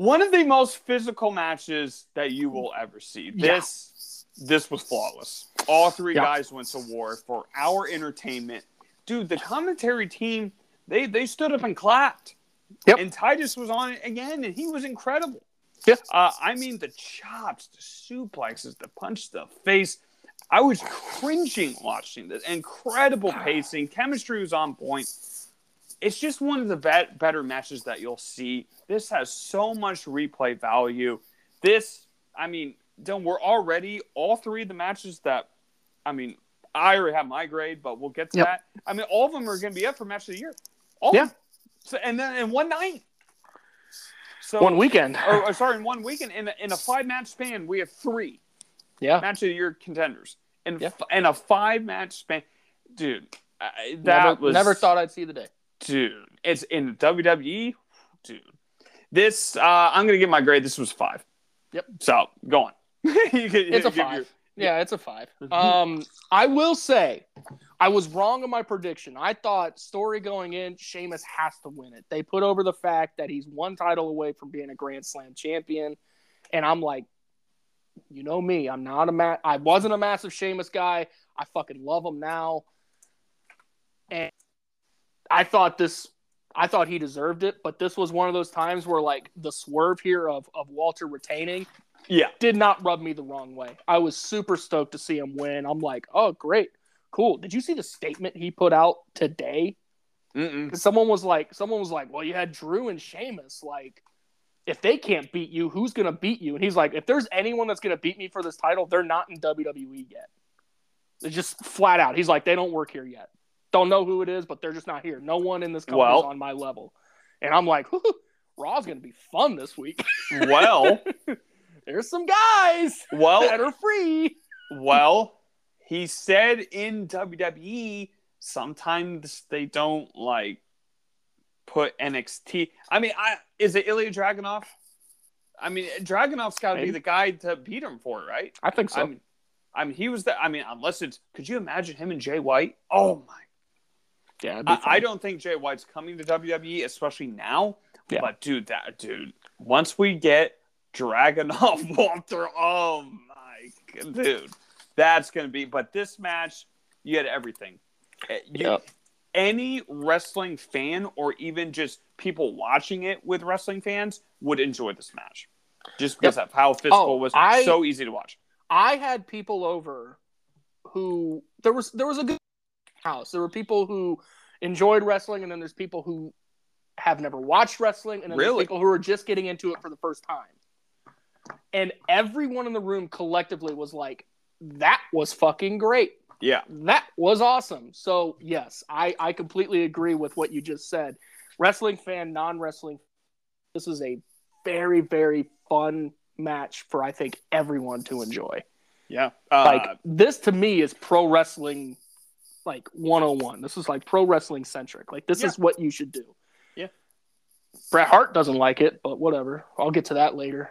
One of the most physical matches that you will ever see. Yeah. This this was flawless. All three Yeah. guys went to war for our entertainment. Dude, the commentary team they they stood up and clapped. Yep. And Titus was on it again, and he was incredible. Yeah. Uh, I mean, the chops, the suplexes, the punch, the face. I was cringing watching this. Incredible pacing. Chemistry was on point. It's just one of the bet- better matches that you'll see. This has so much replay value. This, I mean, don't we're already all three of the matches that, I mean, I already have my grade, but we'll get to Yep. that. I mean, all of them are going to be up for match of the year. All Yeah. So, and then in one night. So One weekend. or, or sorry, in one weekend in a, in a five match span, we have three Yeah. match of the year contenders. Yeah. f- in a five match span, dude, uh, that never, was never thought I'd see the day. Dude. It's in WWE, dude. This uh, I'm gonna give my grade. This was five. Yep. So go on. you can, It's a give your- five. Yeah, it's a five. Um, I will say, I was wrong on my prediction. I thought story going in, Sheamus has to win it. They put over the fact that he's one title away from being a Grand Slam champion, and I'm like, you know me, I'm not a ma- I wasn't a massive Sheamus guy. I fucking love him now, and I thought this. I thought he deserved it, but this was one of those times where like the swerve here of, of Walter retaining yeah. did not rub me the wrong way. I was super stoked to see him win. I'm like, oh, great, cool. Did you see the statement he put out today? Mm-mm. Someone was like, someone was like, well, you had Drew and Sheamus. Like, if they can't beat you, who's gonna beat you? And he's like, if there's anyone that's gonna beat me for this title, they're not in WWE yet. It's just flat out. He's like, they don't work here yet. Don't know who it is, but they're just not here. No one in this company is Well- on my level. And I'm like, Raw's gonna be fun this week. Well, There's some guys well that are free. well. He said in WWE sometimes they don't like put NXT. I mean, I is it Ilya Dragunov? I mean, Dragunov's got to be the guy to beat him for it, right? I think so. I mean, I mean, he was the. I mean, unless it's. Could you imagine him and Jay White? Oh my! Yeah, I. I don't think Jay White's coming to WWE, especially now. Yeah. But dude, that dude. Once we get Dragunov Walter, oh my dude, that's gonna be. But this match, you had everything. Eh, You, Yep. Any wrestling fan, or even just people watching it with wrestling fans, would enjoy this match, just because of how physical Oh, was. I- so easy to watch. I had people over who there was there was a good house. There were people who enjoyed wrestling, and then there's people who have never watched wrestling, and then Really? there's people who are just getting into it for the first time. And everyone in the room collectively was like, "That was fucking great." Yeah. That was awesome. So yes, I I completely agree with what you just said. Wrestling fan, non wrestling, this is a very very fun match for I think everyone to enjoy. Yeah. like Uh, this to me is pro wrestling like 101 this is like pro wrestling centric like this Yeah. is what you should do Yeah. bret hart doesn't like it but whatever i'll get to that later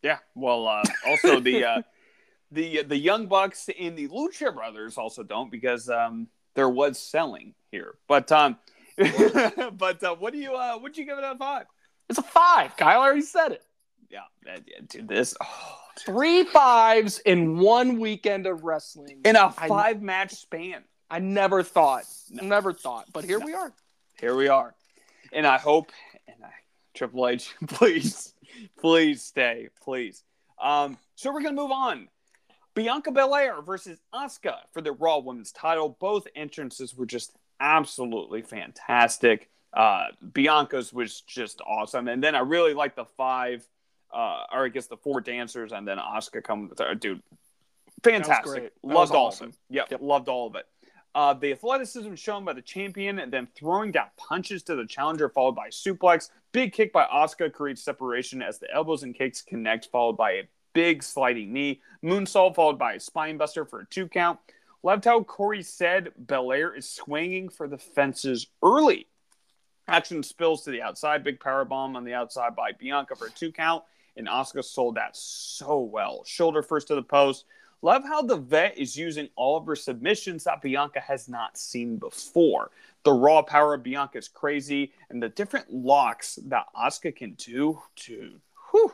yeah. Well, uh, also the uh, the the Young Bucks and the Lucha Brothers also don't because um, there was selling here. But um, but uh, what do you uh, would you give it a five? it's a five kyle already said it Yeah, that- yeah, dude, this oh, dude. three fives in one weekend of wrestling in a five match span. I never thought No. never thought but here No. we are Here we are, and I hope and I, Triple H, please, please stay, please. Um, so we're gonna move on. Bianca Belair versus Asuka for the Raw Women's Title. Both entrances were just absolutely fantastic. Uh, Bianca's was just awesome, and then I really like the five, uh, or I guess the four dancers, and then Asuka come with her. Dude, fantastic. Loved awesome. of it. Yep, Yep. loved all of it. Uh, the athleticism shown by the champion, and then throwing down punches to the challenger, followed by suplex. Big kick by Asuka creates separation as the elbows and kicks connect, followed by a big sliding knee. Moonsault followed by a spinebuster for a two count. Loved how Corey said Belair is swinging for the fences early. Action spills to the outside. Big power bomb on the outside by Bianca for a two count. And Asuka sold that so well. Shoulder first to the post. Love how the vet is using all of her submissions that Bianca has not seen before. The raw power of Bianca is crazy, and the different locks that Asuka can do, dude. Whew.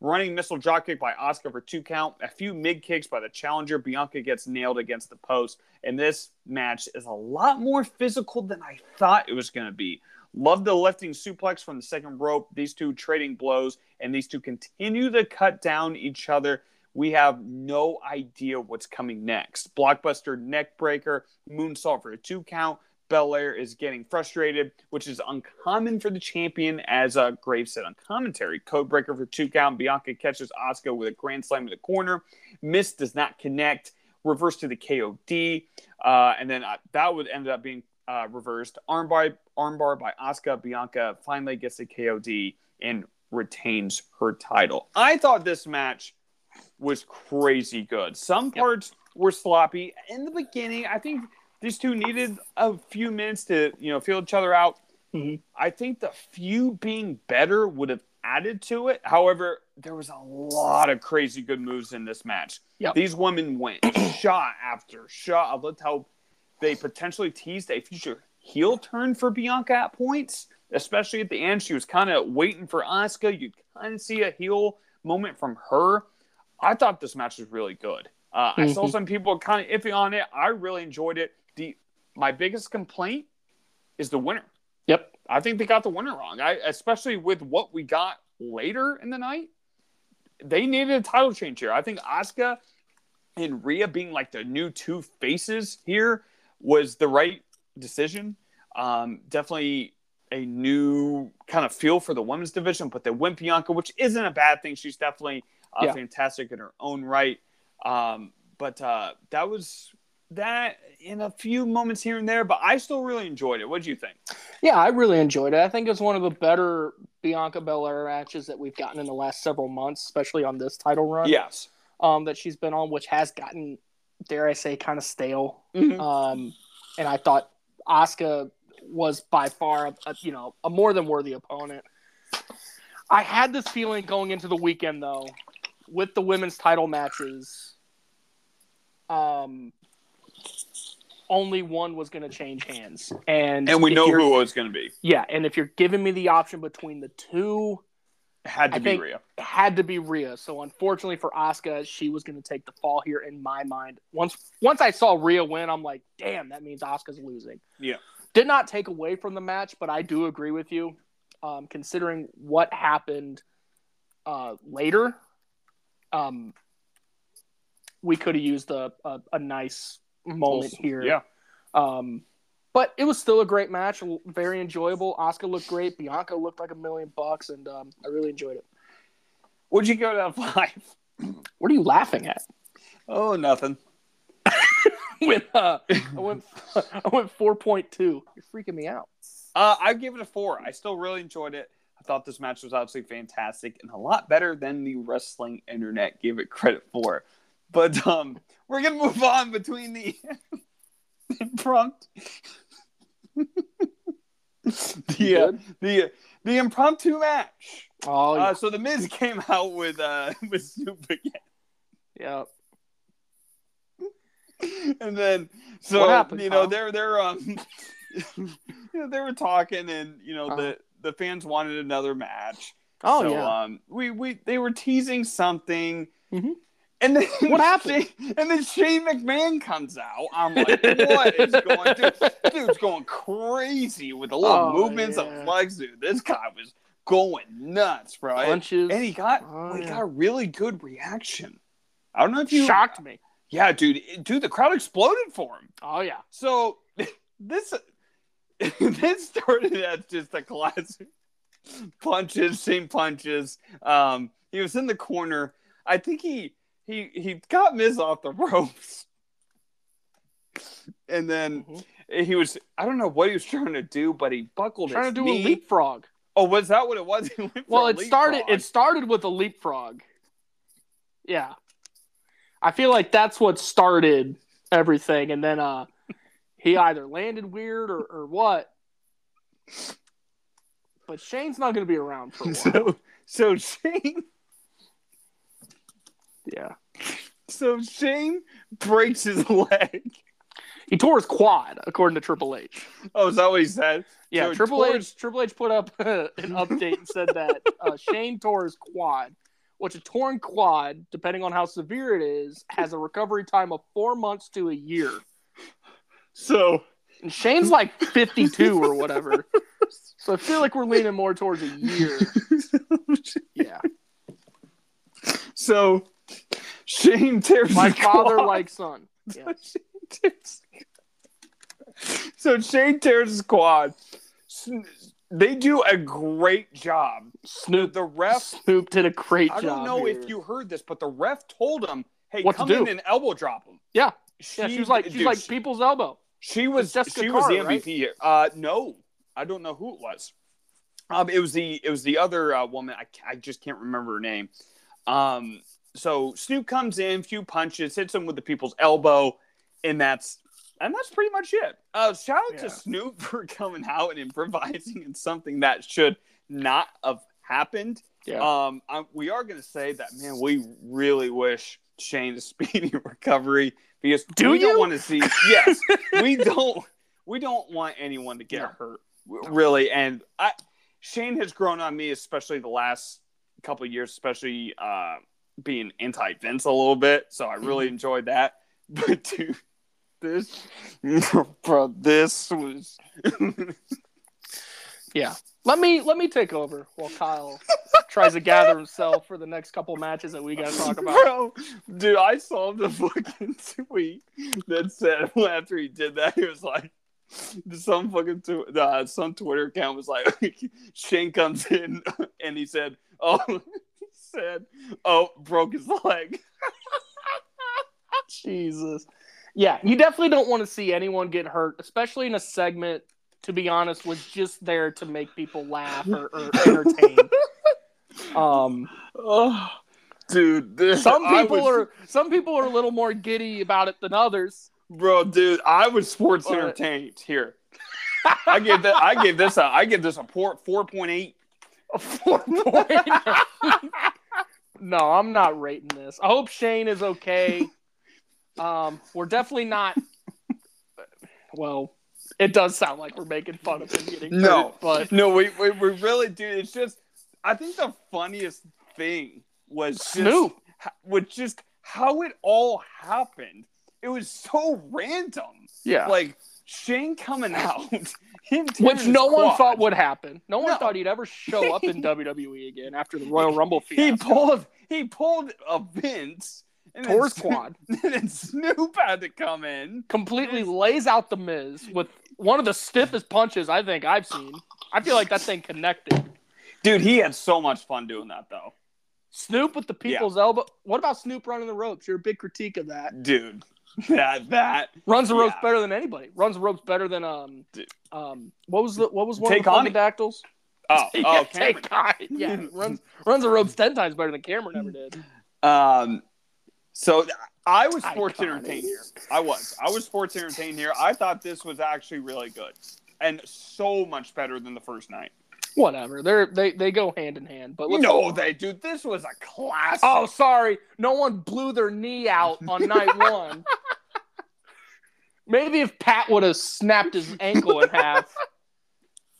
Running missile dropkick by Asuka for two count. A few mid kicks by the challenger. Bianca gets nailed against the post. And this match is a lot more physical than I thought it was going to be. Love the lifting suplex from the second rope. These two trading blows, and these two continue to cut down each other. We have no idea what's coming next. Blockbuster neckbreaker, moonsault for a two count. Belair is getting frustrated, which is uncommon for the champion, as uh, Graves said on commentary. Codebreaker for two count. Bianca catches Asuka with a grand slam in the corner. Miss does not connect. Reverse to the KOD, uh, and then uh, that would end up being uh, reversed. Armbar, armbar by Asuka. Bianca finally gets the KOD and retains her title. I thought this match was crazy good. Some parts were sloppy in the beginning. I think these two needed a few minutes to you know feel each other out. Mhm. I think the feud being better would have added to it. However, there was a lot of crazy good moves in this match. Yep. These women went shot after shot. I loved how they potentially teased a future heel turn for Bianca at points, especially at the end. She was kind of waiting for Asuka. You kind of see a heel moment from her. I thought this match was really good. Uh, I saw Mhm. some people kind of iffy on it. I really enjoyed it. The my biggest complaint is the winner. yep I think they got the winner wrong. I especially with what we got later in the night. They needed a title change here. I think Asuka and Rhea being like the new two faces here was the right decision. Um, definitely a new kind of feel for the women's division, but they went Bianca, which isn't a bad thing. She's definitely uh, Yeah. fantastic in her own right. Um, but uh, that was that in a few moments here and there, but I still really enjoyed it. What do you think? Yeah, I really enjoyed it. I think it's one of the better Bianca Belair matches that we've gotten in the last several months, especially on this title run. Yes. Um, that she's been on, which has gotten, dare I say, kind of stale. Mhm. Um, and I thought Asuka was by far, a, a, you know, a more than worthy opponent. I had this feeling going into the weekend, though, with the women's title matches. Um, only one was going to change hands, and And we know who it was going to be. Yeah, and if you're giving me the option between the two, It had to I be think- Rhea. it had to be Rhea. So unfortunately for Asuka, she was going to take the fall here in my mind. Once once I saw Rhea win, I'm like, damn, that means Asuka's losing. Yeah. Did not take away from the match, but I do agree with you, um, considering what happened uh, later. Um, we could have used a, a, a nice moment here. Yeah. Um, but it was still a great match, very enjoyable. Asuka looked great. Bianca looked like a million bucks, and um, I really enjoyed it. Would you go to five? What are you laughing at? Oh, nothing. went uh, I went I went four point two. You're freaking me out. Uh, I gave it a four. I still really enjoyed it. I thought this match was absolutely fantastic and a lot better than the wrestling internet gave it credit for. But um, we're gonna move on between the impromptu, the uh, the the impromptu match. Oh yeah. Uh, so the Miz came out with uh with Snoop again, yeah. and then so happened, you know they're they're um you know, they were talking and you know Uh-huh. the the fans wanted another match. Oh so, yeah. Um, we we they were teasing something. Mhm. And then What happened? Shane, and then Shane McMahon comes out. I'm like, what is going? Dude, dude's going crazy with the little Oh, movements yeah. of legs. Dude, this guy was going nuts, bro. And, Punches. and he got Oh, he yeah. got a really good reaction. I don't know if you shocked me. Yeah, dude, dude, the crowd exploded for him. Oh yeah. So this this started as just a classic punches, same punches. Um, he was in the corner. I think he he he got Miz off the ropes, and then Mhm. he was I don't know what he was trying to do, but he buckled Trying to do knee. a leapfrog. Oh, was that what it was? Well, it started. It started with a leapfrog. Yeah, I feel like that's what started everything, and then uh, he either landed weird or, or what. But Shane's not going to be around for a while. so so Shane yeah, so Shane breaks his leg. he tore his quad, according to Triple H. Oh, is that what he said? Yeah, So Triple H. Triple H put up an update and said that uh, Shane tore his quad, which a torn quad, depending on how severe it is, has a recovery time of four months to a year. So And Shane's like 52 or whatever. So I feel like we're leaning more towards a year. Yeah. so Shane tears my father, like son. Yeah. Shane tears- so Shane tears his quad. They do a great job. Snoop The ref. Snoop did a great job. I don't know here. if you heard this, but the ref told him, "Hey, What come in and elbow drop him." Yeah. Yeah, she was like she's like people's elbow. She was Jessica she was the Carr, right? MVP here. Uh, no, I don't know who it was. Um, it was the it was the other uh, woman. I, I just can't remember her name. Um, so Snoop comes in, few punches, hits him with the people's elbow, and that's and that's pretty much it. Uh, shout out Yeah. to Snoop for coming out and improvising in something that should not have happened. Yeah. Um, I, we are going to say that man, we really wish Shane a speedy recovery because Do we you? don't want to see. Yes, we don't. We don't want anyone to get No. hurt, really. And I, Shane has grown on me, especially the last couple of years, especially uh, being anti Vince a little bit. So I really Mm-hmm. enjoyed that. But dude, this, bro, this was. Yeah. Let me let me take over while Kyle tries to gather himself for the next couple matches that we gotta talk about. Bro, dude, I saw the fucking tweet that said after he did that, he was like, some fucking tw- uh, some Twitter account was like, Shane comes in and he said, oh, he said, oh, broke his leg. Jesus. Yeah, you definitely don't want to see anyone get hurt, especially in a segment, to be honest, was just there to make people laugh or, or entertain. um, Oh, dude, this, some people was- are some people are a little more giddy about it than others. bro, dude, I was sports But- entertained here. I gave that. I gave this a. I give this a four four point eight. A four point. no, I'm not rating this. I hope Shane is okay. Um, we're definitely not. Well, it does sound like we're making fun of him getting No. hurt, but No, we, we, we really do. It's just, I think the funniest thing was just, Snoop. was just how it all happened. It was so random. yeah, Like Shane coming out, which no one thought would happen. No one No. thought he'd ever show up in WWE again after the Royal Rumble He pulled. He pulled a Vince. And then Tore quad. And then Snoop had to come in. completely lays out the Miz with one of the stiffest punches I think I've seen. I feel like that thing connected. Dude, he had so much fun doing that though. Snoop with the people's elbow. What about Snoop running the ropes? You're a big critique of that. Dude, that that Runs the ropes Yeah. better than anybody. Runs the ropes better than um Dude. um what was the what was one Take of the it. dactyls? oh oh Cameron. yeah, runs runs the ropes ten times better than Cameron ever did. Um, so I was sports Iconic. entertained here. I was. I was sports entertained here. I thought this was actually really good and so much better than the first night. Whatever. They're they they go hand in hand. But No, they do. This was a classic. Oh, sorry. No one blew their knee out on night one. Maybe if Pat would have snapped his ankle in half,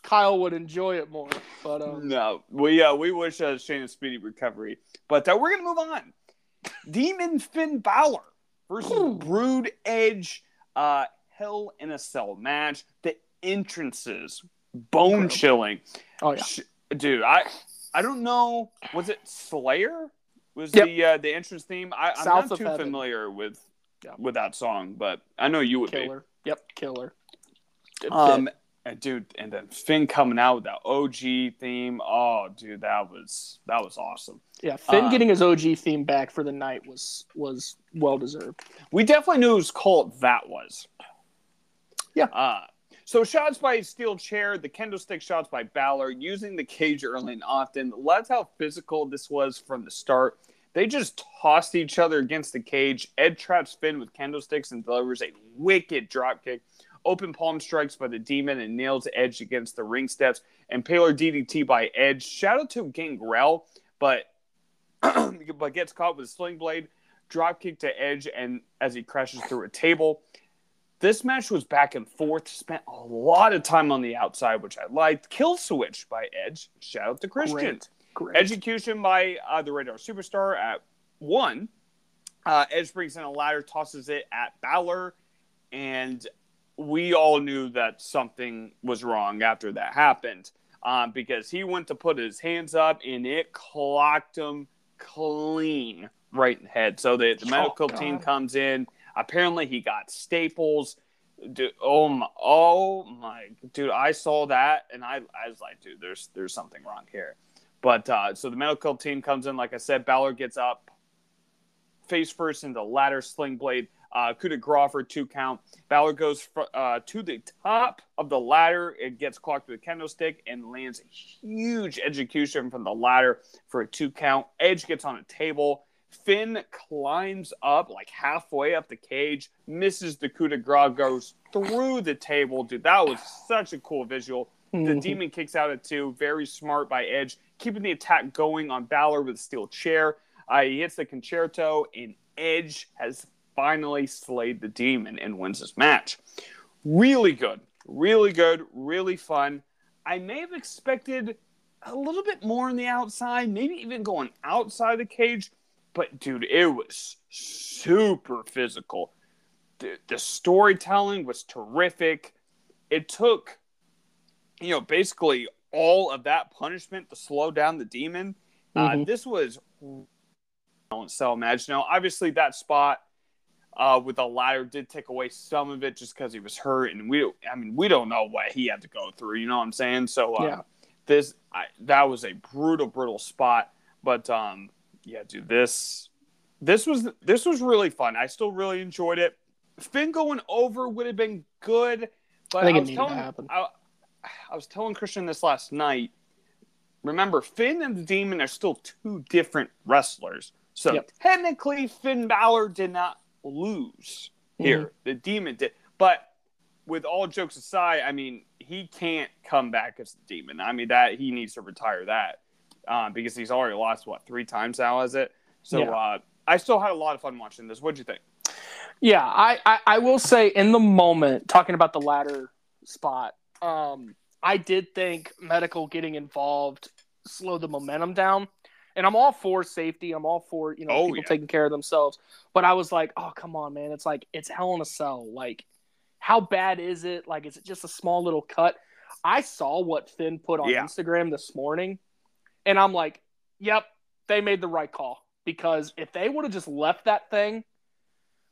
Kyle would enjoy it more. But um, no, we uh, we wish uh, Shane a speedy recovery. But uh, we're gonna move on. Demon Finn Balor versus. Brood Edge. Uh, Hell in a Cell match. The entrances, bone chilling. oh yeah, dude i i don't know was it slayer was Yep. the uh the entrance theme I, i'm South not too Heaven. familiar with Yeah. with that song but i know you would killer. Yep, killer. um and dude and then finn coming out with that og theme oh dude that was that was awesome yeah, Finn uh, getting his OG theme back for the night was was well deserved. we definitely knew whose cult that was Yeah. uh so shots by steel chair, the kendo stick shots by Balor, using the cage early and often. That's how physical this was from the start. They just tossed each other against the cage. Ed traps Finn with kendo sticks and delivers a wicked drop kick. Open palm strikes by the demon and nails Edge against the ring steps. Impaler DDT by Edge. Shout out to Gangrel, but but gets caught with a sling blade. Drop kick to Edge, and as he crashes through a table. This match was back and forth. Spent a lot of time on the outside, which I liked. Kill switch by Edge. Shout out to Christian. Great. Great. Execution by uh, the Rated-R Superstar at one. Uh, Edge brings in a ladder, tosses it at Balor, and we all knew that something was wrong after that happened um, because he went to put his hands up and it clocked him clean right in the head. So the, the Oh, medical God. team comes in. Apparently, he got staples. Dude, oh my, oh my, dude! I saw that and I, I was like, dude, there's there's something wrong here. But uh, so the medical team comes in. Like I said, Balor gets up, face first into ladder sling blade. Uh, coup de grace for two count. Balor goes fr- uh, to the top of the ladder. It gets clocked with a kendo stick and lands a huge execution from the ladder for a two count. Edge gets on a table. Finn climbs up like halfway up the cage, misses the coup de grace, goes through the table. Dude, that was such a cool visual. The demon kicks out at two. Very smart by Edge, keeping the attack going on Balor with a steel chair. Uh, he hits the Con-Chair-To, and Edge has finally slayed the demon and wins this match. Really good, really good, really fun. I may have expected a little bit more on the outside, maybe even going outside the cage, but dude, it was super physical. The, the storytelling was terrific. It took, you know, basically all of that punishment to slow down the demon. Uh, Mhm. this was so imagine. Now, obviously, that spot uh, with the ladder did take away some of it just because he was hurt, and we, I mean, we don't know what he had to go through. You know what I'm saying? So, uh, Yeah. this I, that was a brutal, brutal spot. But um, yeah, dude, this this was this was really fun. I still really enjoyed it. Finn going over would have been good, but I it was telling happen. I, I was telling Christian this last night. Remember, Finn and the Demon are still two different wrestlers. So Yep. technically, Finn Balor did not lose here. Mm-hmm. The Demon did. But with all jokes aside, I mean, he can't come back as the Demon. I mean, that he needs to retire that uh, because he's already lost what three times now, is it? So Yeah. uh, I still had a lot of fun watching this. What'd you think? Yeah, I, I, I will say in the moment, talking about the ladder spot, um, I did think medical getting involved slowed the momentum down. And I'm all for safety. I'm all for, you know, Oh, people yeah. taking care of themselves. But I was like, oh, come on, man. It's like, it's hell in a cell. Like, how bad is it? Like, is it just a small little cut? I saw what Finn put on Yeah. Instagram this morning. And I'm like, yep, they made the right call. Because if they would have just left that thing,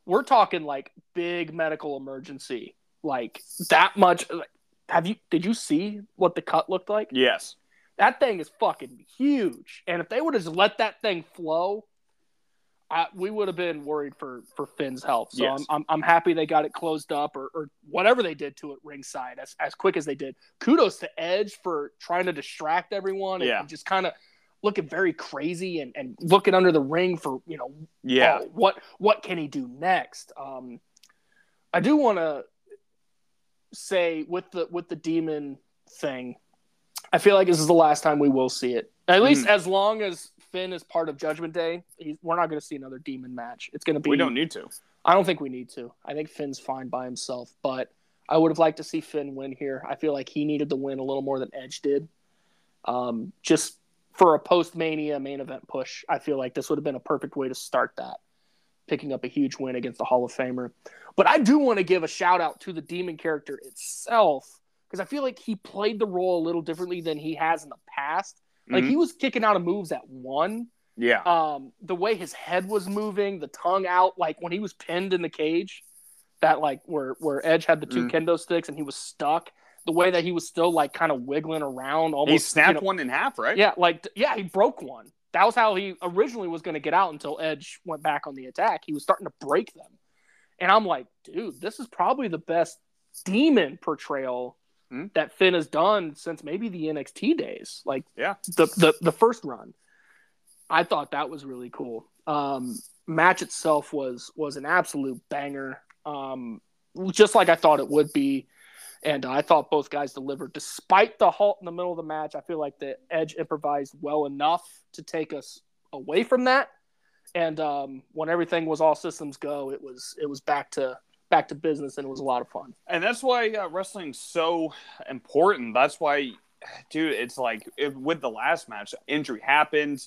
we're talking like big medical emergency. Like that much. like, Have you? Did you see what the cut looked like? Yes. That thing is fucking huge. And if they would have just let that thing flow, I, we would have been worried for for Finn's health. So Yes. I'm, I'm I'm happy they got it closed up or, or whatever they did to it ringside as as quick as they did. Kudos to Edge for trying to distract everyone and, Yeah. and just kind of looking very crazy and, and looking under the ring for you know Yeah. oh, what what can he do next? Um, I do want to say with the with the demon thing, I feel like this is the last time we will see it. At least Mhm. as long as Finn is part of Judgment Day, he's, we're not going to see another demon match. It's going to be. We don't need to. I don't think we need to. I think Finn's fine by himself, but I would have liked to see Finn win here. I feel like he needed the win a little more than Edge did. Um, just for a post Mania main event push, I feel like this would have been a perfect way to start that, picking up a huge win against the Hall of Famer. But I do want to give a shout out to the Demon character itself because I feel like he played the role a little differently than he has in the past. Like Mhm. he was kicking out of moves at one, yeah. um the way his head was moving the tongue out like when he was pinned in the cage that like where where edge had the 2 Mm. kendo sticks and he was stuck the way that he was still like kind of wiggling around almost he snapped you know- one in half, right? yeah like yeah he broke one that was how he originally was going to get out until edge went back on the attack he was starting to break them and i'm like dude this is probably the best demon portrayal Hmm. that Finn has done since maybe the NXT days. Like Yeah. the the, the first run. I thought that was really cool. Um, match itself was was an absolute banger, um, just like I thought it would be, and I thought both guys delivered. Despite the halt in the middle of the match, I feel like the Edge improvised well enough to take us away from that. And um, when everything was all systems go, it was it was back to back to business, and it was a lot of fun. And that's why uh, wrestling's so important. That's why, dude, it's like if, with the last match, injury happened.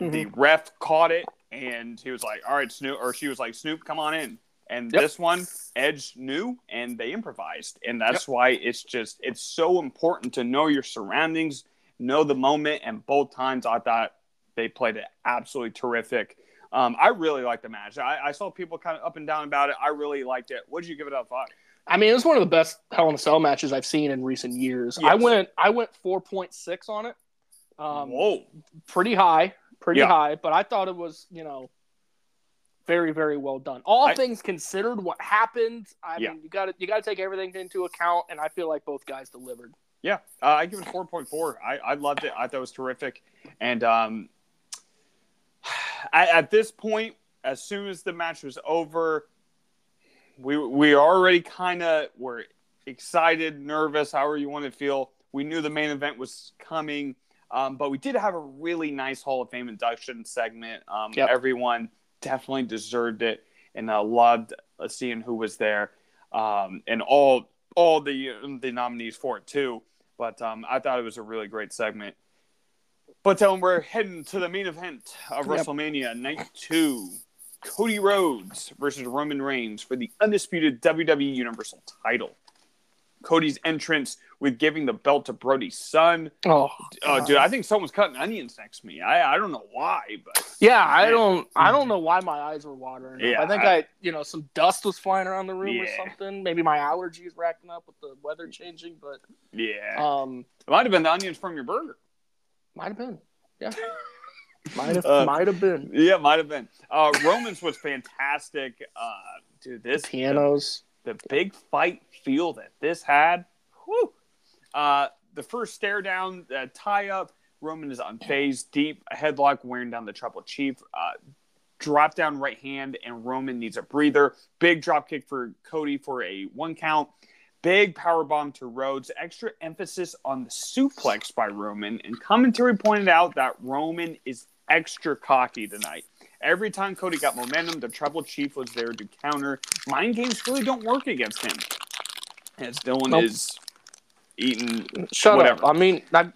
The ref caught it, and he was like, "All right, Snoop," or she was like, "Snoop, come on in." And Yep. this one, Edge knew, and they improvised, and that's why it's just it's so important to know your surroundings, know the moment. And both times, I thought they played it absolutely terrific. Um, I really liked the match. I, I saw people kind of up and down about it. I really liked it. What did you give it out of five? I mean, it was one of the best Hell in a Cell matches I've seen in recent years. I went I went four point six on it, um, Whoa. pretty high, pretty Yeah. high. But I thought it was you know very very well done. All I- things considered, what happened, I Yeah. mean, you got to you got to take everything into account, and I feel like both guys delivered. Yeah, uh, I give it four point four. I, I loved it. I thought it was terrific. And um, at, at this point, as soon as the match was over, we we already kind of were excited, nervous, however you want to feel. We knew the main event was coming, um, but we did have a really nice Hall of Fame induction segment. Um, Yep. Everyone definitely deserved it, and uh, loved uh, seeing who was there, um, and all all the the nominees for it too. But um, I thought it was a really great segment. But then we're heading to the main event of Yep. WrestleMania Night Two. Cody Rhodes versus Roman Reigns for the undisputed WWE Universal title. Cody's entrance with giving the belt to Brody's son. Oh, Oh, dude, I think someone's cutting onions next to me. I, I don't know why, but yeah, I don't I don't know why my eyes were watering. Yeah, I think I- I, you know some dust was flying around the room or something. Maybe my allergies racking up with the weather changing, but yeah, um, it might have been the onions from your burger. Might have been. Yeah, might have Uh, might have been. Yeah, might have been. Uh, Romans was fantastic. Uh, dude, this Pianos. the big fight feel that this had. Whew. Uh, the first stare down, uh, tie up. Roman is unfazed, deep headlock, wearing down the Tribal Chief. Uh, drop down right hand, and Roman needs a breather. Big drop kick for Cody for a one count. Big power bomb to Rhodes. Extra emphasis on the suplex by Roman. And commentary pointed out that Roman is extra cocky tonight. Every time Cody got momentum, the Tribal Chief was there to counter. Mind games really don't work against him. As Dylan Nope. is eating. Shut Whatever. up. I mean, I'm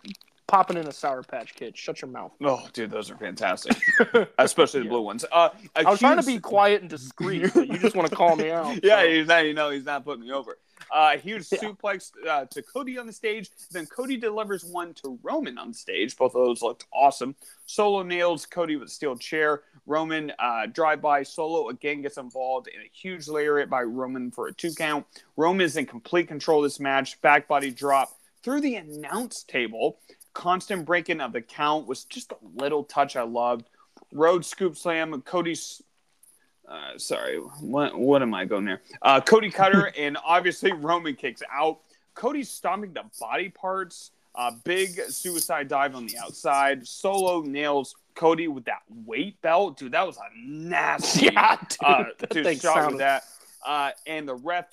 popping in a Sour Patch Kid. Shut your mouth. Oh, dude, those are fantastic, especially the Yeah. blue ones. Uh, I was trying to be quiet and discreet, but you just want to call me out. yeah, so. he's not. You know, he's not putting me over. Uh, huge Yeah. suplex uh, to Cody on the stage. Then Cody delivers one to Roman on the stage. Both of those looked awesome. Solo nails Cody with a steel chair. Roman uh, drive by. Solo again gets involved in a huge lariat by Roman for a two count. Roman is in complete control of this match. Back body drop through the announce table. Constant breaking of the count was just a little touch I loved. Road scoop slam. Cody's. Uh, sorry, what what am I going there? Uh, Cody Cutter and obviously Roman kicks out. Cody's stomping the body parts. Uh, big suicide dive on the outside. Solo nails Cody with that weight belt. Dude, that was a nasty Yeah, dude, uh, dude, shot sounded- with that. Uh, and the ref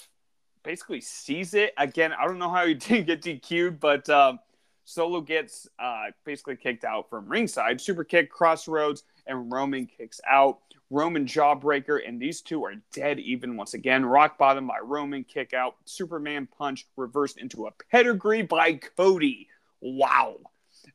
basically sees it. Again, I don't know how he didn't get DQ'd, but um, Solo gets uh, basically kicked out from ringside. Super kick, Cross Rhodes, and Roman kicks out. Roman jawbreaker, and these two are dead even once again. Rock bottom by Roman, kick out. Superman punch reversed into a pedigree by Cody. Wow.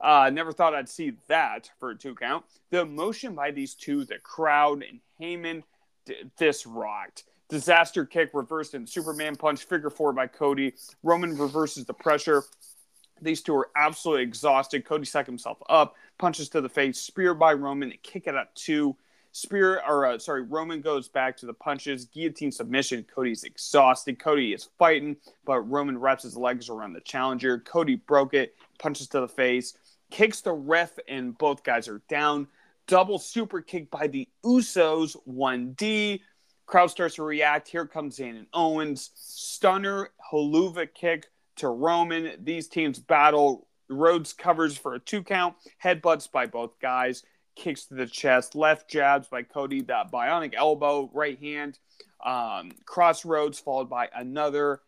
Uh, never thought I'd see that for a two count. The emotion by these two, the crowd and Heyman, d- this rocked. Disaster kick reversed in Superman punch, figure four by Cody. Roman reverses the pressure. These two are absolutely exhausted. Cody psyched himself up, punches to the face, spear by Roman, and kick it up two. Spear, or uh, sorry, Roman goes back to the punches, guillotine submission. Cody's exhausted. Cody is fighting, but Roman wraps his legs around the challenger. Cody broke it, punches to the face, kicks the ref, and both guys are down. Double super kick by the Usos, 1D. Crowd starts to react. Here comes Zayn and Owens. Stunner, Helluva kick to Roman. These teams battle. Rhodes covers for a two count. Headbutts by both guys. Kicks to the chest. Left jabs by Cody. That bionic elbow. Right hand. Um, Cross Rhodes followed by another.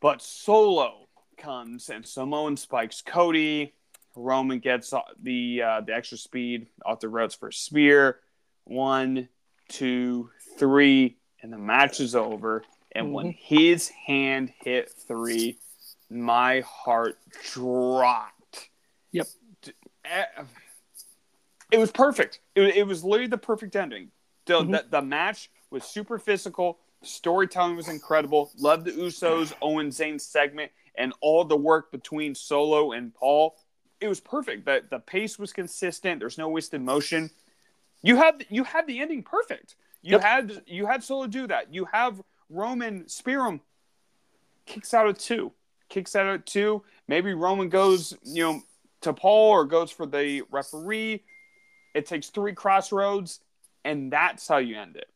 But Solo comes and Samoan spikes Cody. Roman gets the uh, the extra speed off the ropes for a spear. One, two, three, and the match is over. And when his hand hit three, my heart dropped. Yep. It was perfect. It, it was literally the perfect ending. The, Mhm. the, the match was super physical. Storytelling was incredible. Loved the Usos, Owen Zayn segment, and all the work between Solo and Paul. It was perfect. The, the pace was consistent. There's no wasted motion. You had you had the ending perfect. You Yep. had you had Solo do that. You have Roman spear him, kicks out of two, kicks out at two. Maybe Roman goes you know to Paul or goes for the referee. It takes three Cross Rhodes, and that's how you end it,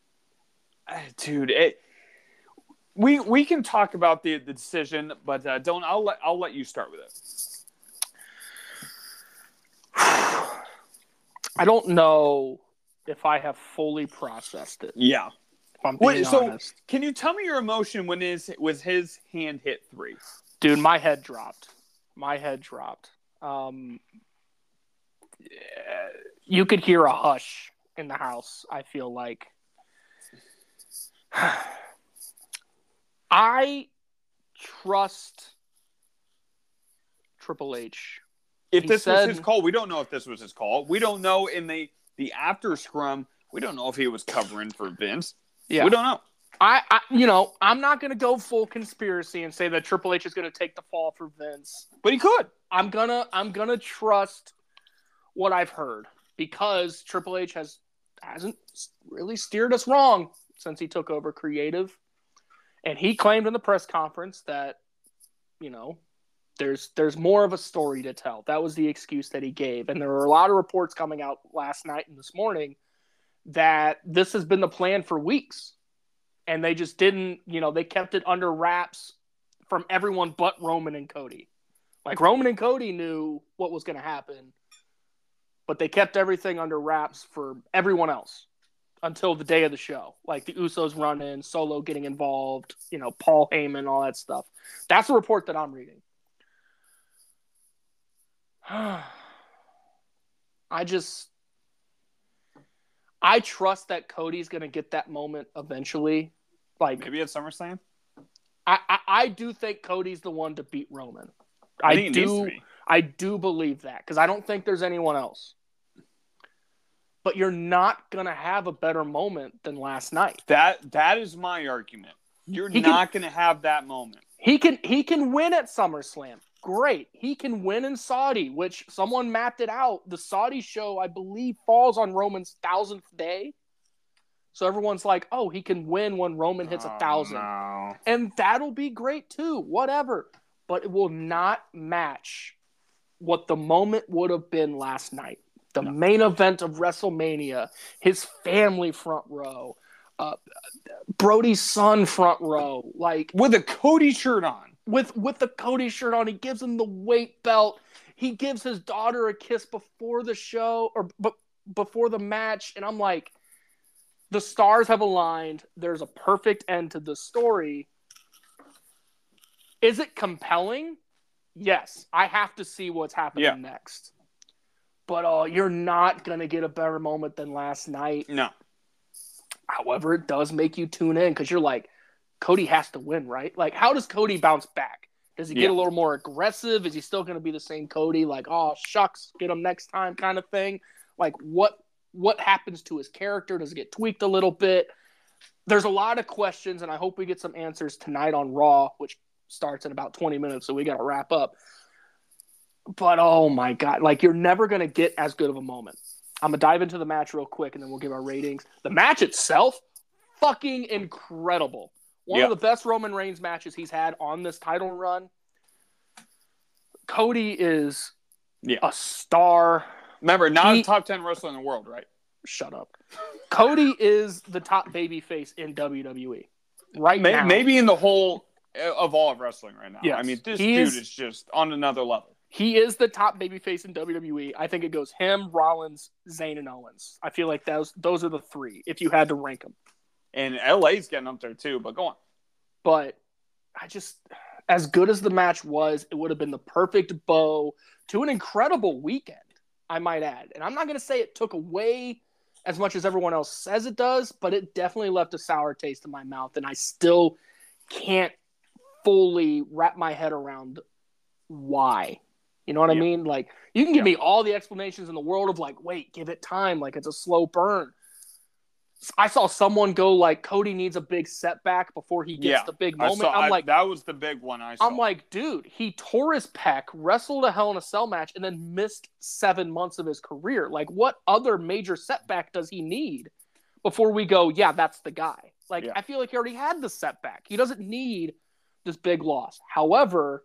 Ah, dude. It. We we can talk about the, the decision, but uh, don't. I'll let I'll let you start with it. I don't know if I have fully processed it. Yeah. If I'm being Wait, so honest, can you tell me your emotion when his was his hand hit three? dude, my head dropped. My head dropped. Um, yeah, you could hear a hush in the house. I feel like. I trust Triple H. If He this said- was his call, we don't know if this was his call. We don't know in the the after scrum. We don't know if he was covering for Vince. Yeah, We don't know. I, I, you know, I'm not going to go full conspiracy and say that Triple H is going to take the fall for Vince. But he could. I'm gonna, I'm gonna trust what I've heard because Triple H has hasn't really steered us wrong since he took over creative, and he claimed in the press conference that, you know, there's there's more of a story to tell. That was the excuse that he gave, and there were a lot of reports coming out last night and this morning that this has been the plan for weeks and they just didn't, you know, they kept it under wraps from everyone but Roman and Cody. Like Roman and Cody knew what was going to happen, but they kept everything under wraps for everyone else until the day of the show. Like the Usos running, Solo getting involved, you know, Paul Heyman, all that stuff. That's the report that I'm reading. I just I trust that Cody's going to get that moment eventually. Like Maybe at SummerSlam. I, I, I do think Cody's the one to beat Roman. I, I, think it needs to do be. I do believe that because I don't think there's anyone else. But you're not gonna have a better moment than last night. That that is my argument. You're He can- not going to have that moment. He can he can win at SummerSlam. Great. He can win in Saudi, which someone mapped it out. The Saudi show, I believe, falls on Roman's thousandth day. So everyone's like, oh, he can win when Roman hits a oh, thousand. no. and that'll be great too whatever but it will not match what the moment would have been last night The no. main event of WrestleMania, his family front row, uh, Brody's son front row, like with a Cody shirt on. With with the Cody shirt on, he gives him the weight belt. He gives his daughter a kiss before the show or b- before the match, and I'm like, the stars have aligned. There's a perfect end to the story. Is it compelling? Yes, I have to see what's happening yeah. next. But oh, you're not gonna get a better moment than last night. No. However, it does make you tune in because you're like, Cody has to win, right? Like, how does Cody bounce back? Does he get yeah. a little more aggressive? Is he still going to be the same Cody? Like, oh shucks, get him next time, kind of thing. Like, what what happens to his character? Does it get tweaked a little bit? There's a lot of questions, and I hope we get some answers tonight on Raw, which starts in about 20 minutes, so we got to wrap up. But oh my god, like you're never going to get as good of a moment. I'm gonna dive into the match real quick, and then we'll give our ratings. The match itself, fucking incredible. One yep. of the best Roman Reigns matches he's had on this title run. Cody is yeah. a star. Remember, not he, a top 10 wrestler in the world, right? Shut up. Cody is the top baby face in WWE right maybe, now. Maybe in the whole Uh, of all of wrestling right now. Yes. I mean, this dude is, is just on another level. He is the top babyface in WWE. I think it goes him, Rollins, Zayn, and Owens. I feel like those those are the three if you had to rank them. And LA's getting up there too, but go on. But I just as good as the match was, it would have been the perfect bow to an incredible weekend, I might add. And I'm not going to say it took away as much as everyone else says it does, but it definitely left a sour taste in my mouth. And I still can't fully wrap my head around why. You know what yeah. I mean? Like, you can give yeah. me all the explanations in the world of, like, wait, give it time. Like, it's a slow burn. I saw someone go like Cody needs a big setback before he gets yeah, the big moment. Saw, I'm like that was the big one I saw. I'm like, dude, he tore his pec, wrestled a Hell in a Cell match, and then missed seven months of his career. Like, what other major setback does he need before we go? Yeah, that's the guy. Like. I feel like he already had the setback. He doesn't need this big loss. However,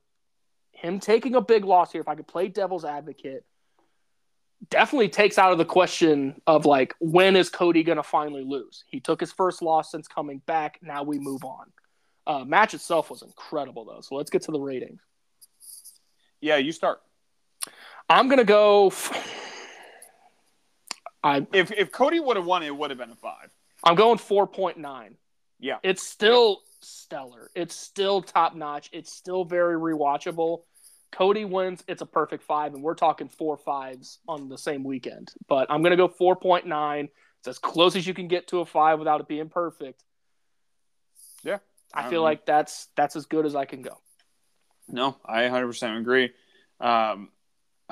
him taking a big loss here, if I could play devil's advocate, definitely takes out of the question of like when is Cody going to finally lose? He took his first loss since coming back. Now we move on. Uh, match itself was incredible though, so let's get to the ratings. Yeah, you start. I'm gonna go. F- I if if Cody would have won, it would have been a five. I'm going four point nine. Yeah, it's still. Stellar. It's still top notch. It's still very rewatchable. Cody wins, it's a perfect five, and we're talking four fives on the same weekend. But I'm going to go 4.9. It's as close as you can get to a five without it being perfect. Yeah. I feel like that's that's as good as I can go. No, I 100% agree. Um,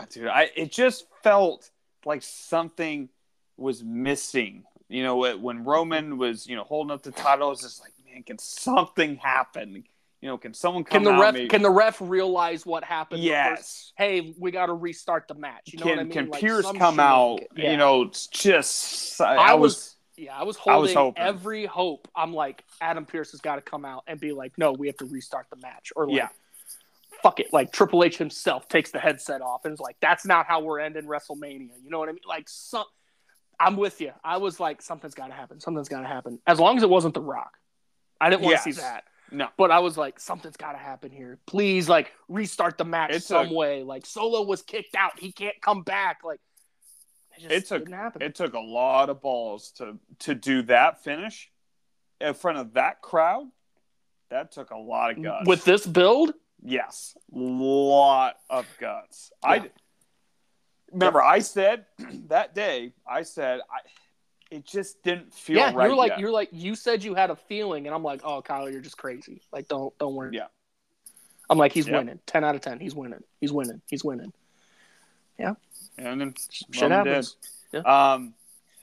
dude, I it just felt like something was missing. You know, when Roman was you know holding up the title, it's just like, man, can something happen? you know, can someone come? can the ref maybe? can the ref realize what happened? Yes. Hey, we got to restart the match. You know can, what I mean? Can like Pearce come out? Yeah. You know, it's just I, I was, was, yeah, I was holding I was every hope. I'm like Adam Pierce has got to come out and be like, no, we have to restart the match, or like, yeah. Fuck it, like Triple H himself takes the headset off and is like, "That's not how we're ending WrestleMania." You know what I mean? Like, some, I'm with you. I was like, something's got to happen. Something's got to happen. As long as it wasn't The Rock, I didn't want yes. to see that. No. But I was like, something's got to happen here. Please, like, restart the match it's some a, way. Like, Solo was kicked out. He can't come back. Like, it, it took it took a lot of balls to to do that finish in front of that crowd. That took a lot of guts. With this build, yes, lot of guts. Yeah. I remember I said that day. I said I it just didn't feel yeah, right. You're like yet. you're like you said you had a feeling, and I'm like, oh, Kyle, you're just crazy. Like, don't don't worry. Yeah. I'm like, he's yep. winning. Ten out of ten. He's winning. He's winning. He's winning. Yeah. And then shit happens. Yeah. Um.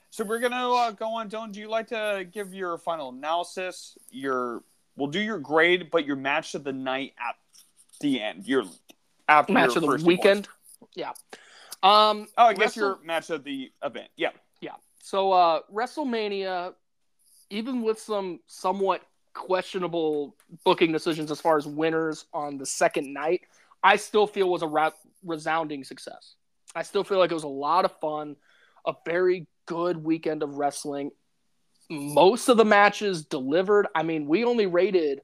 So we're gonna uh, go on. Don't you like to give your final analysis? Your we'll do your grade, but your match of the night at the end. Your after match your of the weekend. Yeah. Um. Oh, I guess Wrestle- your match of the event. Yeah. So uh, WrestleMania, even with some somewhat questionable booking decisions as far as winners on the second night, I still feel was a ra- resounding success. I still feel like it was a lot of fun. a very good weekend of wrestling. Most of the matches delivered. I mean, we only rated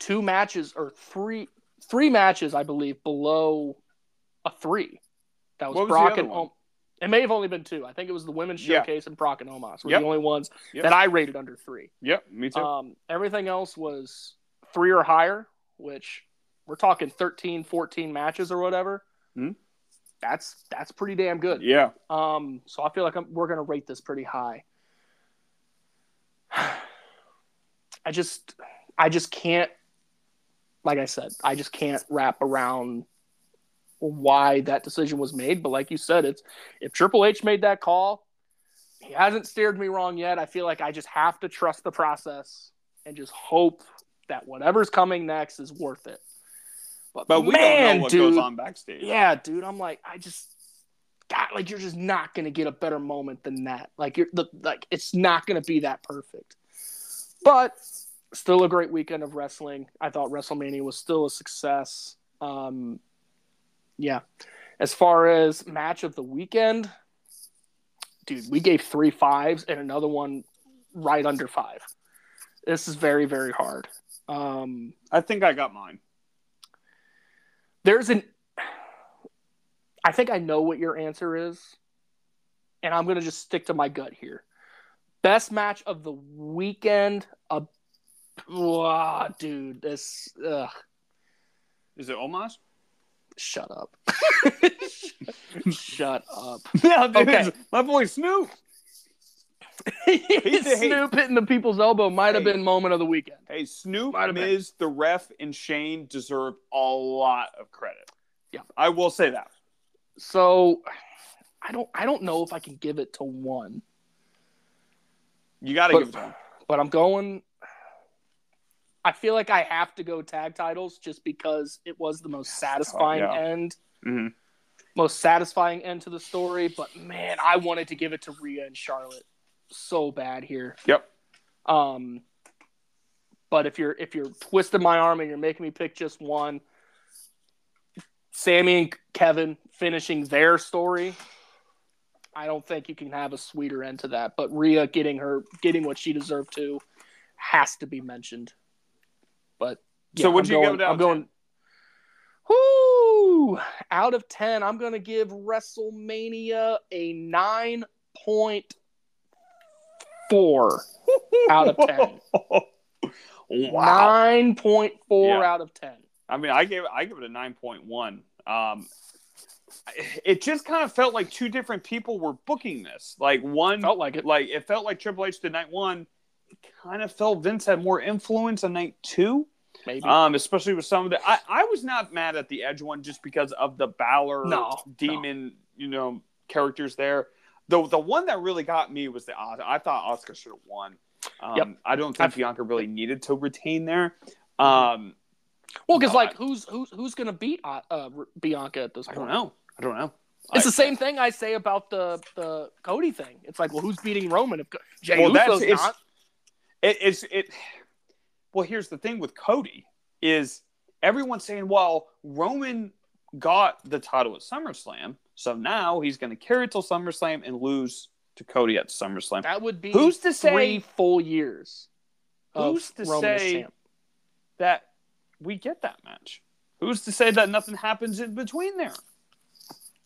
two matches or three three matches, I believe, below a three. That was was Brock and it may have only been two. I think it was the women's Yeah. showcase and Brock and Omos were Yep. the only ones Yep. that I rated under three. Yep, me too. Um, everything else was three or higher, which we're talking 13, 14 matches or whatever. Hmm. That's that's pretty damn good. yeah. Um, so I feel like I'm, we're going to rate this pretty high. I just, I just can't. Like I said, I just can't wrap around why that decision was made. But like you said, it's if Triple H made that call, he hasn't steered me wrong yet. I feel like I just have to trust the process and just hope that whatever's coming next is worth it. But, But we man, don't know what dude, goes on backstage. yeah, dude, I'm like, I just, God, like you're just not gonna get a better moment than that. Like you're the like it's not gonna be that perfect. But still a great weekend of wrestling. I thought WrestleMania was still a success. Um, yeah. As far as match of the weekend, dude, we gave three fives and another one right under five. This is very, very hard. Um, I think I got mine. there's an I think I know what your answer is, and I'm gonna just stick to my gut here. Best match of the weekend. A wow, dude, this ugh, Is it Omos? Shut up. shut up. yeah, dude, Okay. my boy Snoop. Snoop hitting the people's elbow might have Hey. been moment of the weekend. Hey, Snoop, Might. Miz, the ref, and Shane deserve a lot of credit. Yeah. I will say that. So I don't I don't know if I can give it to one. You got to give it to him. but I'm going. I feel like I have to go tag titles just because it was the most satisfying yeah. end, Mhm. most satisfying end to the story. But man, I wanted to give it to Rhea and Charlotte so bad here. Yep. Um, but if you're if you're twisting my arm and you're making me pick just one, Sami and Kevin finishing their story. I don't think you can have a sweeter end to that. But Rhea getting her getting what she deserved to has to be mentioned. But So yeah, what'd you going, it out I'm going. Whoo! Out of ten, I'm going to give WrestleMania a nine point four out of 10. wow. Nine point four Yeah. out of ten. I mean, I gave I give it a nine point one. Um, it just kind of felt like two different people were booking this. Like one, Felt like it. like it felt like Triple H did night one. It kind of felt Vince had more influence on night two. Maybe. Um, especially with some of the. I, I was not mad at the Edge one just because of the Balor No, demon, you know, characters there. The the one that really got me was the I thought Asuka should have won. Um, Yep. I don't think I've- Bianca really needed to retain there. Um, well, because no, like I- who's who's who's going to beat uh, uh, Bianca at this I don't know. I don't know. It's I- the same thing I say about the the Cody thing. It's like, well, who's beating Roman? If Jay Well, that's- Uso's it's- not. It, it's it. Well, here's the thing with Cody is everyone's saying, well, Roman got the title at SummerSlam, so now he's going to carry it till SummerSlam and lose to Cody at SummerSlam. That would be Who's to say- three full years. Who's to Roman say that we get that match? Who's to say that nothing happens in between there?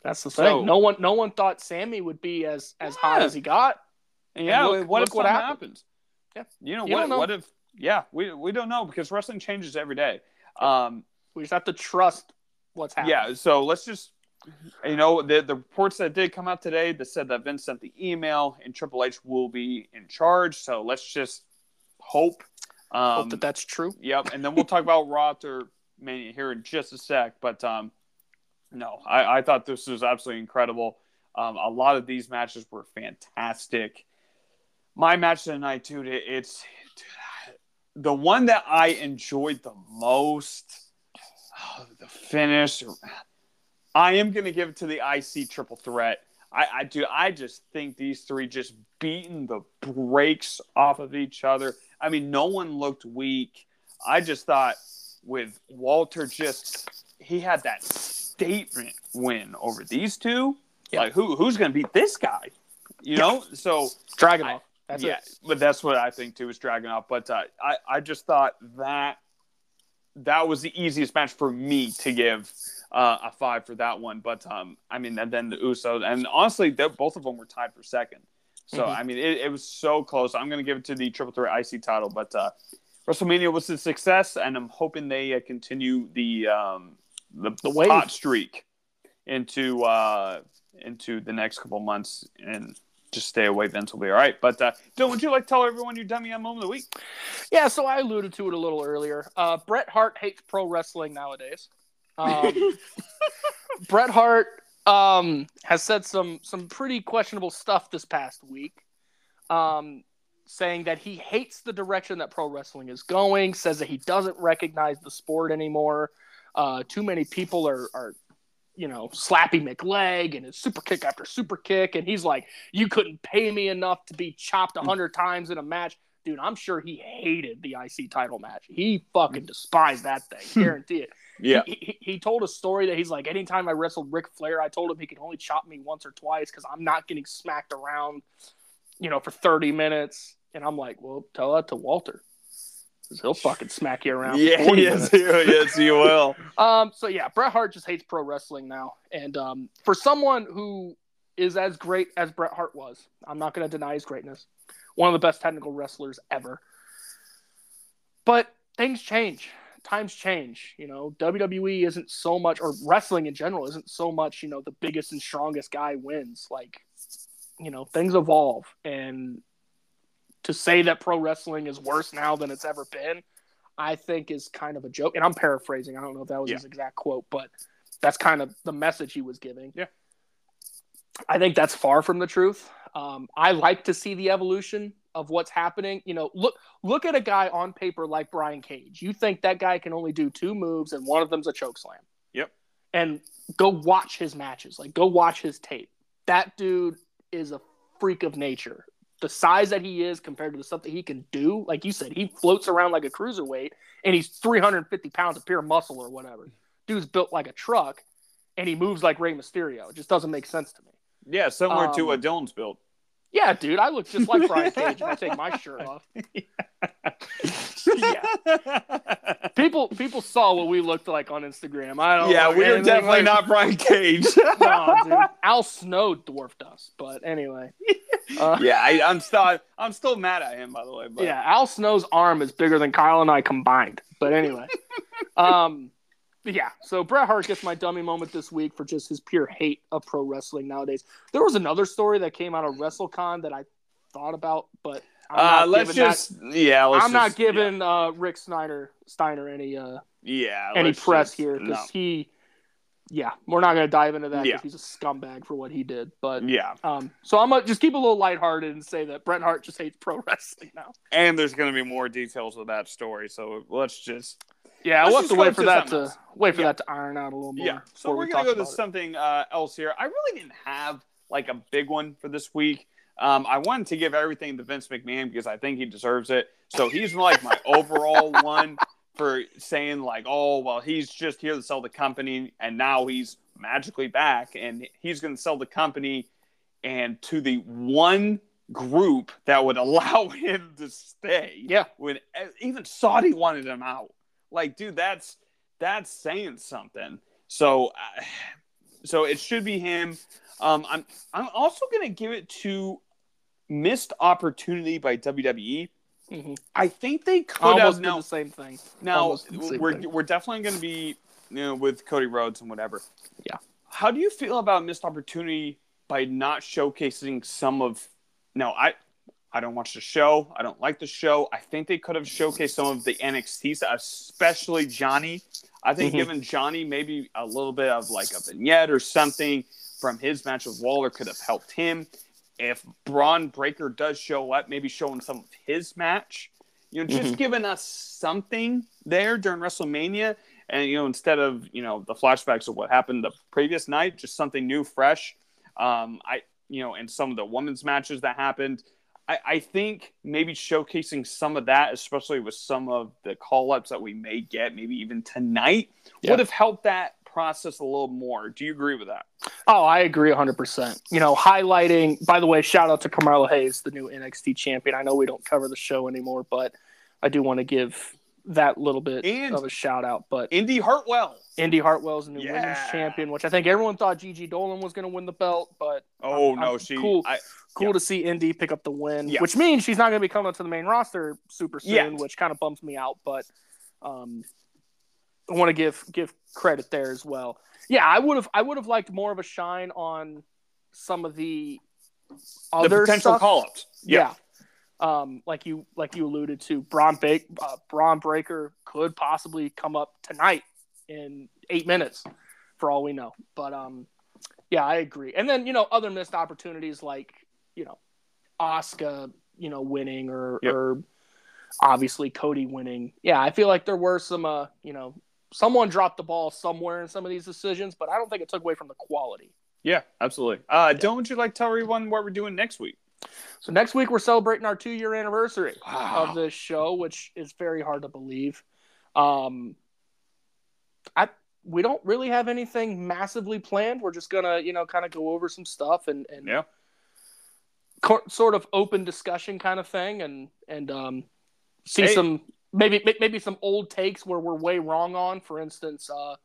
That's the So- thing. no one, no one thought Sami would be as as hot as he got. And yeah, look- what look if what happens? Yeah. You know You what? know. What if? Yeah, we we don't know because wrestling changes every day. Um, We just have to trust what's happening. yeah, so let's just you know the the reports that did come out today that said that Vince sent the email and Triple H will be in charge. So let's just hope. Um, Hope that that's true. Yep, and then we'll talk about Raw after Mania here in just a sec. But um, no, I, I thought this was absolutely incredible. Um, a lot of these matches were fantastic. My match tonight, dude, it, it's the one that I enjoyed the most. oh, the finish. I am going to give it to the IC triple threat. I, I do. I just think these three just beating the brakes off of each other. I mean, no one looked weak. I just thought with Walter, just he had that statement win over these two. Yeah. Like who who's going to beat this guy? You know, so Dragunov. That's yeah, it. but that's what I think too is Dragunov. But uh, I I just thought that that was the easiest match for me to give uh, a five for that one. But um, I mean, and then the Usos, and honestly, both of them were tied for second. So Mhm. I mean, it, it was so close. I'm going to give it to the Triple Threat IC title, but uh, WrestleMania was a success, and I'm hoping they uh, continue the um, the, The wave. hot streak into uh, into the next couple months and. Just stay away, Vince will be all right. But uh, Dylan, would you like to tell everyone your dummy on moment of the week? Yeah, so I alluded to it a little earlier. Uh, Bret Hart hates pro wrestling nowadays. Um, Bret Hart um, has said some some pretty questionable stuff this past week, um, saying that he hates the direction that pro wrestling is going. Says that he doesn't recognize the sport anymore. Uh, too many people are are you know, slappy McLeg and his super kick after super kick. And he's like, you couldn't pay me enough to be chopped a mm. hundred times in a match. Dude, I'm sure he hated the IC title match. He fucking mm. despised that thing. Guarantee it. Yeah. He, he, he told a story that he's like, anytime I wrestled Ric Flair, I told him he could only chop me once or twice because I'm not getting smacked around, you know, for 30 minutes. And I'm like, well, tell that to Walter. He'll fucking smack you around. Yeah, 40 yes, you, yes, you will. Um, so yeah, Bret Hart just hates pro wrestling now, and um, for someone who is as great as Bret Hart was, I'm not going to deny his greatness. One of the best technical wrestlers ever. But things change. Times change. You know, WWE isn't so much, or wrestling in general isn't so much. You know, the biggest and strongest guy wins. Like, you know, things evolve, and to say that pro wrestling is worse now than it's ever been, I think is kind of a joke. And I'm paraphrasing. I don't know if that was Yeah. his exact quote, but that's kind of the message he was giving. Yeah. I think that's far from the truth. Um, I like to see the evolution of what's happening. You know, look look at a guy on paper like Brian Cage. You think that guy can only do two moves and one of them's a choke slam. Yep. And go watch his matches. Like go watch his tape. That dude is a freak of nature. The size that he is compared to the stuff that he can do, like you said, he floats around like a cruiserweight and he's 350 pounds of pure muscle or whatever. Dude's built like a truck and he moves like Rey Mysterio. It just doesn't make sense to me. Yeah, similar to Um, what Dylan's built. Yeah, dude, I look just like Brian Cage if I take my shirt off. yeah, People people saw what we looked like on Instagram. I don't yeah, we are definitely like- not Brian Cage. No, dude. Al Snow dwarfed us, but anyway. Uh, yeah, I, I'm still I'm still mad at him by the way. But yeah, Al Snow's arm is bigger than Kyle and I combined. But anyway. um yeah, so Bret Hart gets my dummy moment this week for just his pure hate of pro wrestling nowadays. There was another story that came out of WrestleCon that I thought about, but I'm uh, not let's giving that- just yeah. Let's I'm not just- giving uh, Rick Snyder Steiner any uh, yeah, any press just- here because no. he, yeah, we're not going to dive into that because Yeah. he's a scumbag for what he did. But Yeah, um, so I'm gonna just keep a little lighthearted and say that Bret Hart just hates pro wrestling now. and there's going to be more details of that story. So let's just Yeah, Let's we'll have to wait for that to else. wait for Yeah. that to iron out a little more. Yeah. So we're we gonna go to something uh, else here. I really didn't have like a big one for this week. Um, I wanted to give everything to Vince McMahon because I think he deserves it. So he's like my overall one for saying like, oh well, he's just here to sell the company, and now he's magically back, and he's going to sell the company, and to the one group that would allow him to stay. Yeah. When e, even Saudi wanted him out. Like, dude, that's that's saying something. So, uh, so it should be him. Um, I'm I'm also gonna give it to missed opportunity by WWE. Mhm. I think they could Almost have now. the same thing. Now almost did the same we're thing. we're definitely going to be you know with Cody Rhodes and whatever. Yeah. How do you feel about missed opportunity by not showcasing some of? No, I I don't watch the show. I don't like the show. I think they could have showcased some of the NXT, stuff, especially Johnny. I think Mhm. giving Johnny maybe a little bit of like a vignette or something from his match with Waller could have helped him. If Bron Breakker does show up, maybe showing some of his match. You know, just giving us something there during WrestleMania, and you know, instead of you know the flashbacks of what happened the previous night, just something new, fresh. Um, I you know, and some of the women's matches that happened. I, I think maybe showcasing some of that, especially with some of the call ups that we may get, maybe even tonight, Yeah. would have helped that process a little more. Do you agree with that? Oh, I agree 100%. You know, highlighting, by the way, shout out to Carmelo Hayes, the new NXT champion. I know we don't cover the show anymore, but I do want to give that little bit And- of a shout out. But Indy Hartwell. Indy Hartwell's the new Yeah. women's champion, which I think everyone thought Gigi Dolan was going to win the belt, but Oh I'm- no, I'm she. cool. I, cool Yeah. to see Indy pick up the win, Yeah. which means she's not going to be coming to the main roster super soon, Yet. which kind of bumps me out. But um, I want to give give credit there as well. Yeah, I would have I would have liked more of a shine on some of the the other potential call-ups. Yeah. Um, like you like you alluded to, Bron, ba- uh, Bron Breakker could possibly come up tonight in eight minutes, for all we know. But um, yeah, I agree. And then you know other missed opportunities like you know Asuka, you know winning or Yep. or obviously Cody winning. Yeah, I feel like there were some uh you know someone dropped the ball somewhere in some of these decisions, but I don't think it took away from the quality. Yeah, absolutely. Uh, Don't you like tell everyone what we're doing next week? So next week we're celebrating our two year anniversary Wow. of this show, which is very hard to believe. Um, I we don't really have anything massively planned. We're just gonna you know kind of go over some stuff and and Yeah. Co- sort of open discussion kind of thing and and um, see Hey. some maybe maybe some old takes where we're way wrong on. For instance, uh,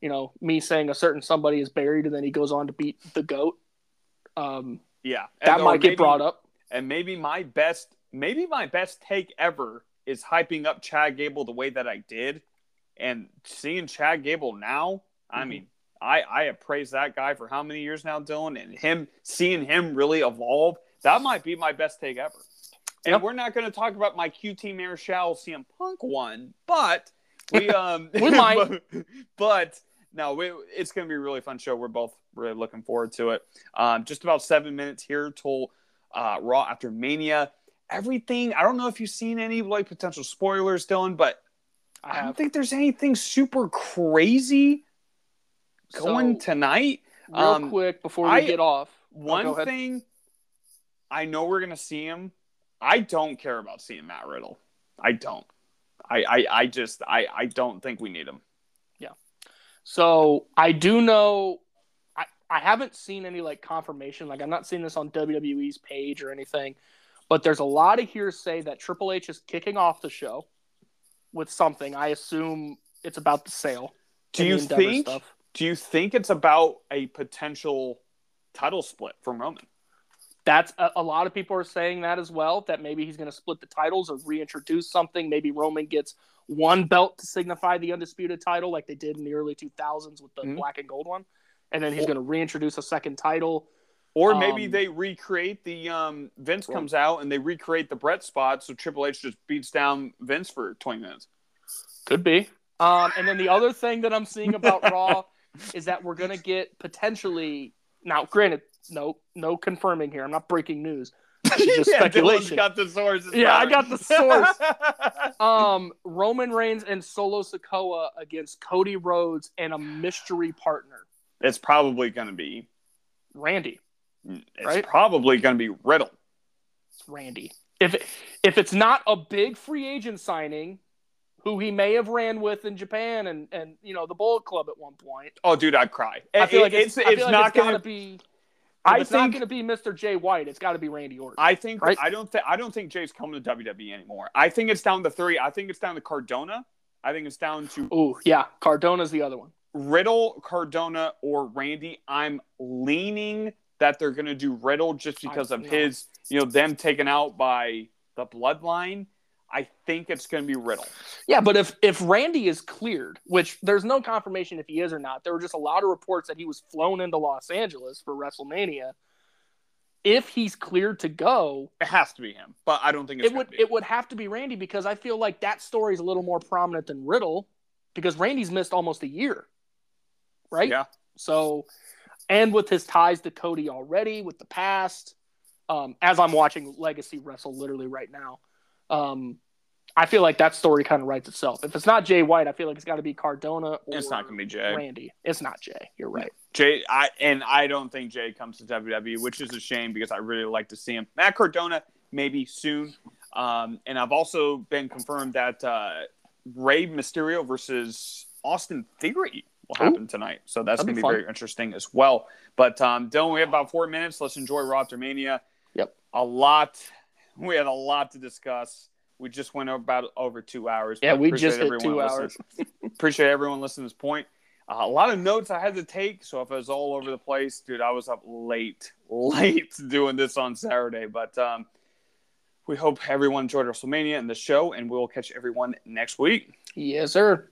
you know me saying a certain somebody is buried and then he goes on to beat the goat. Um, Yeah, that And- might get maybe- brought up. And maybe my best, maybe my best take ever is hyping up Chad Gable the way that I did, and seeing Chad Gable now. I Mhm. mean, I I have praised that guy for how many years now, Dylan, and him seeing him really evolve. That might be my best take ever. And Yep. we're not going to talk about my QT Marshall CM Punk one, but we um We might. but no, we, it's going to be a really fun show. We're both really looking forward to it. Um, just about seven minutes here till uh, Raw after Mania. Everything. I don't know if you've seen any like potential spoilers, Dylan, but I I don't think there's anything super crazy going So- tonight. real um, quick before we I- get off. Oh, One ahead. thing I know we're gonna see him. I don't care about seeing Matt Riddle. I don't. I I, I just I, I don't think we need him. Yeah. So I do know I, I haven't seen any like confirmation. Like I'm not seeing this on WWE's page or anything, but there's a lot of hearsay that Triple H is kicking off the show with something. I assume it's about the sale. Do you think do you think it's about a potential title split from Roman? That's a, a lot of people are saying that as well. That maybe he's going to split the titles or reintroduce something. Maybe Roman gets one belt to signify the undisputed title, like they did in the early 2000s with the Mhm. black and gold one, and then he's going to reintroduce a second title. Or maybe Um, they recreate the um, Vince comes out and they recreate the Bret spot, so Triple H just beats down Vince for twenty minutes. Could be. Um, and then the other thing that I'm seeing about Raw is that we're gonna get potentially now. Granted, no, no confirming here. I'm not breaking news. Just Yeah, Dylan's speculation. got the sources. Yeah, I got the source. Um, Roman Reigns and Solo Sikoa against Cody Rhodes and a mystery partner, it's probably going to be. Randy. It's Right? probably going to be Riddle. It's Randy. If it, if it's not a big free agent signing, who he may have ran with in Japan and and you know the Bullet Club at one point. Oh, dude, I'd cry. I feel like It- it's, I feel like not it's gonna. be. If I it's not think- going to be Mr. Jay White. It's got to be Randy Orton. I think Right? I don't think I don't think Jay's coming to WWE anymore. I think it's down to three. I think it's down to Cardona. I think it's down to Oh yeah, Cardona's the other one. Riddle, Cardona, or Randy. I'm leaning that they're going to do Riddle just because I of know. his, you know, them taken out by the bloodline. I think it's going to be Riddle. Yeah, but if if Randy is cleared, which there's no confirmation if he is or not, there were just a lot of reports that he was flown into Los Angeles for WrestleMania. If he's cleared to go, It has to be him, but I don't think it's it would be. it would have to be Randy because I feel like that story is a little more prominent than Riddle because Randy's missed almost a year, right? Yeah. So, and with his ties to Cody already, with the past, um, as I'm watching Legacy wrestle literally right now, um, I feel like that story kind of writes itself. If it's not Jay White, I feel like it's got to be Cardona or It's not to be Jay. Randy. It's not Jay. You're right. Jay, I and I don't think Jay comes to WWE, which is a shame because I really like to see him. Matt Cardona maybe soon, um, and I've also been confirmed that uh, Rey Mysterio versus Austin Theory will happen Ooh, tonight. So that's going to be, be very interesting as well. But um, Dylan, we have about four minutes. Let's enjoy Mania. Yep. A lot. We had a lot to discuss. We just went about over two hours. Yeah, we just hit two hours. appreciate everyone listening to this point. Uh, a lot of notes I had to take, so if it was all over the place, dude, I was up late, late doing this on Saturday. But um, we hope everyone enjoyed WrestleMania and the show, and we'll catch everyone next week. Yes, sir.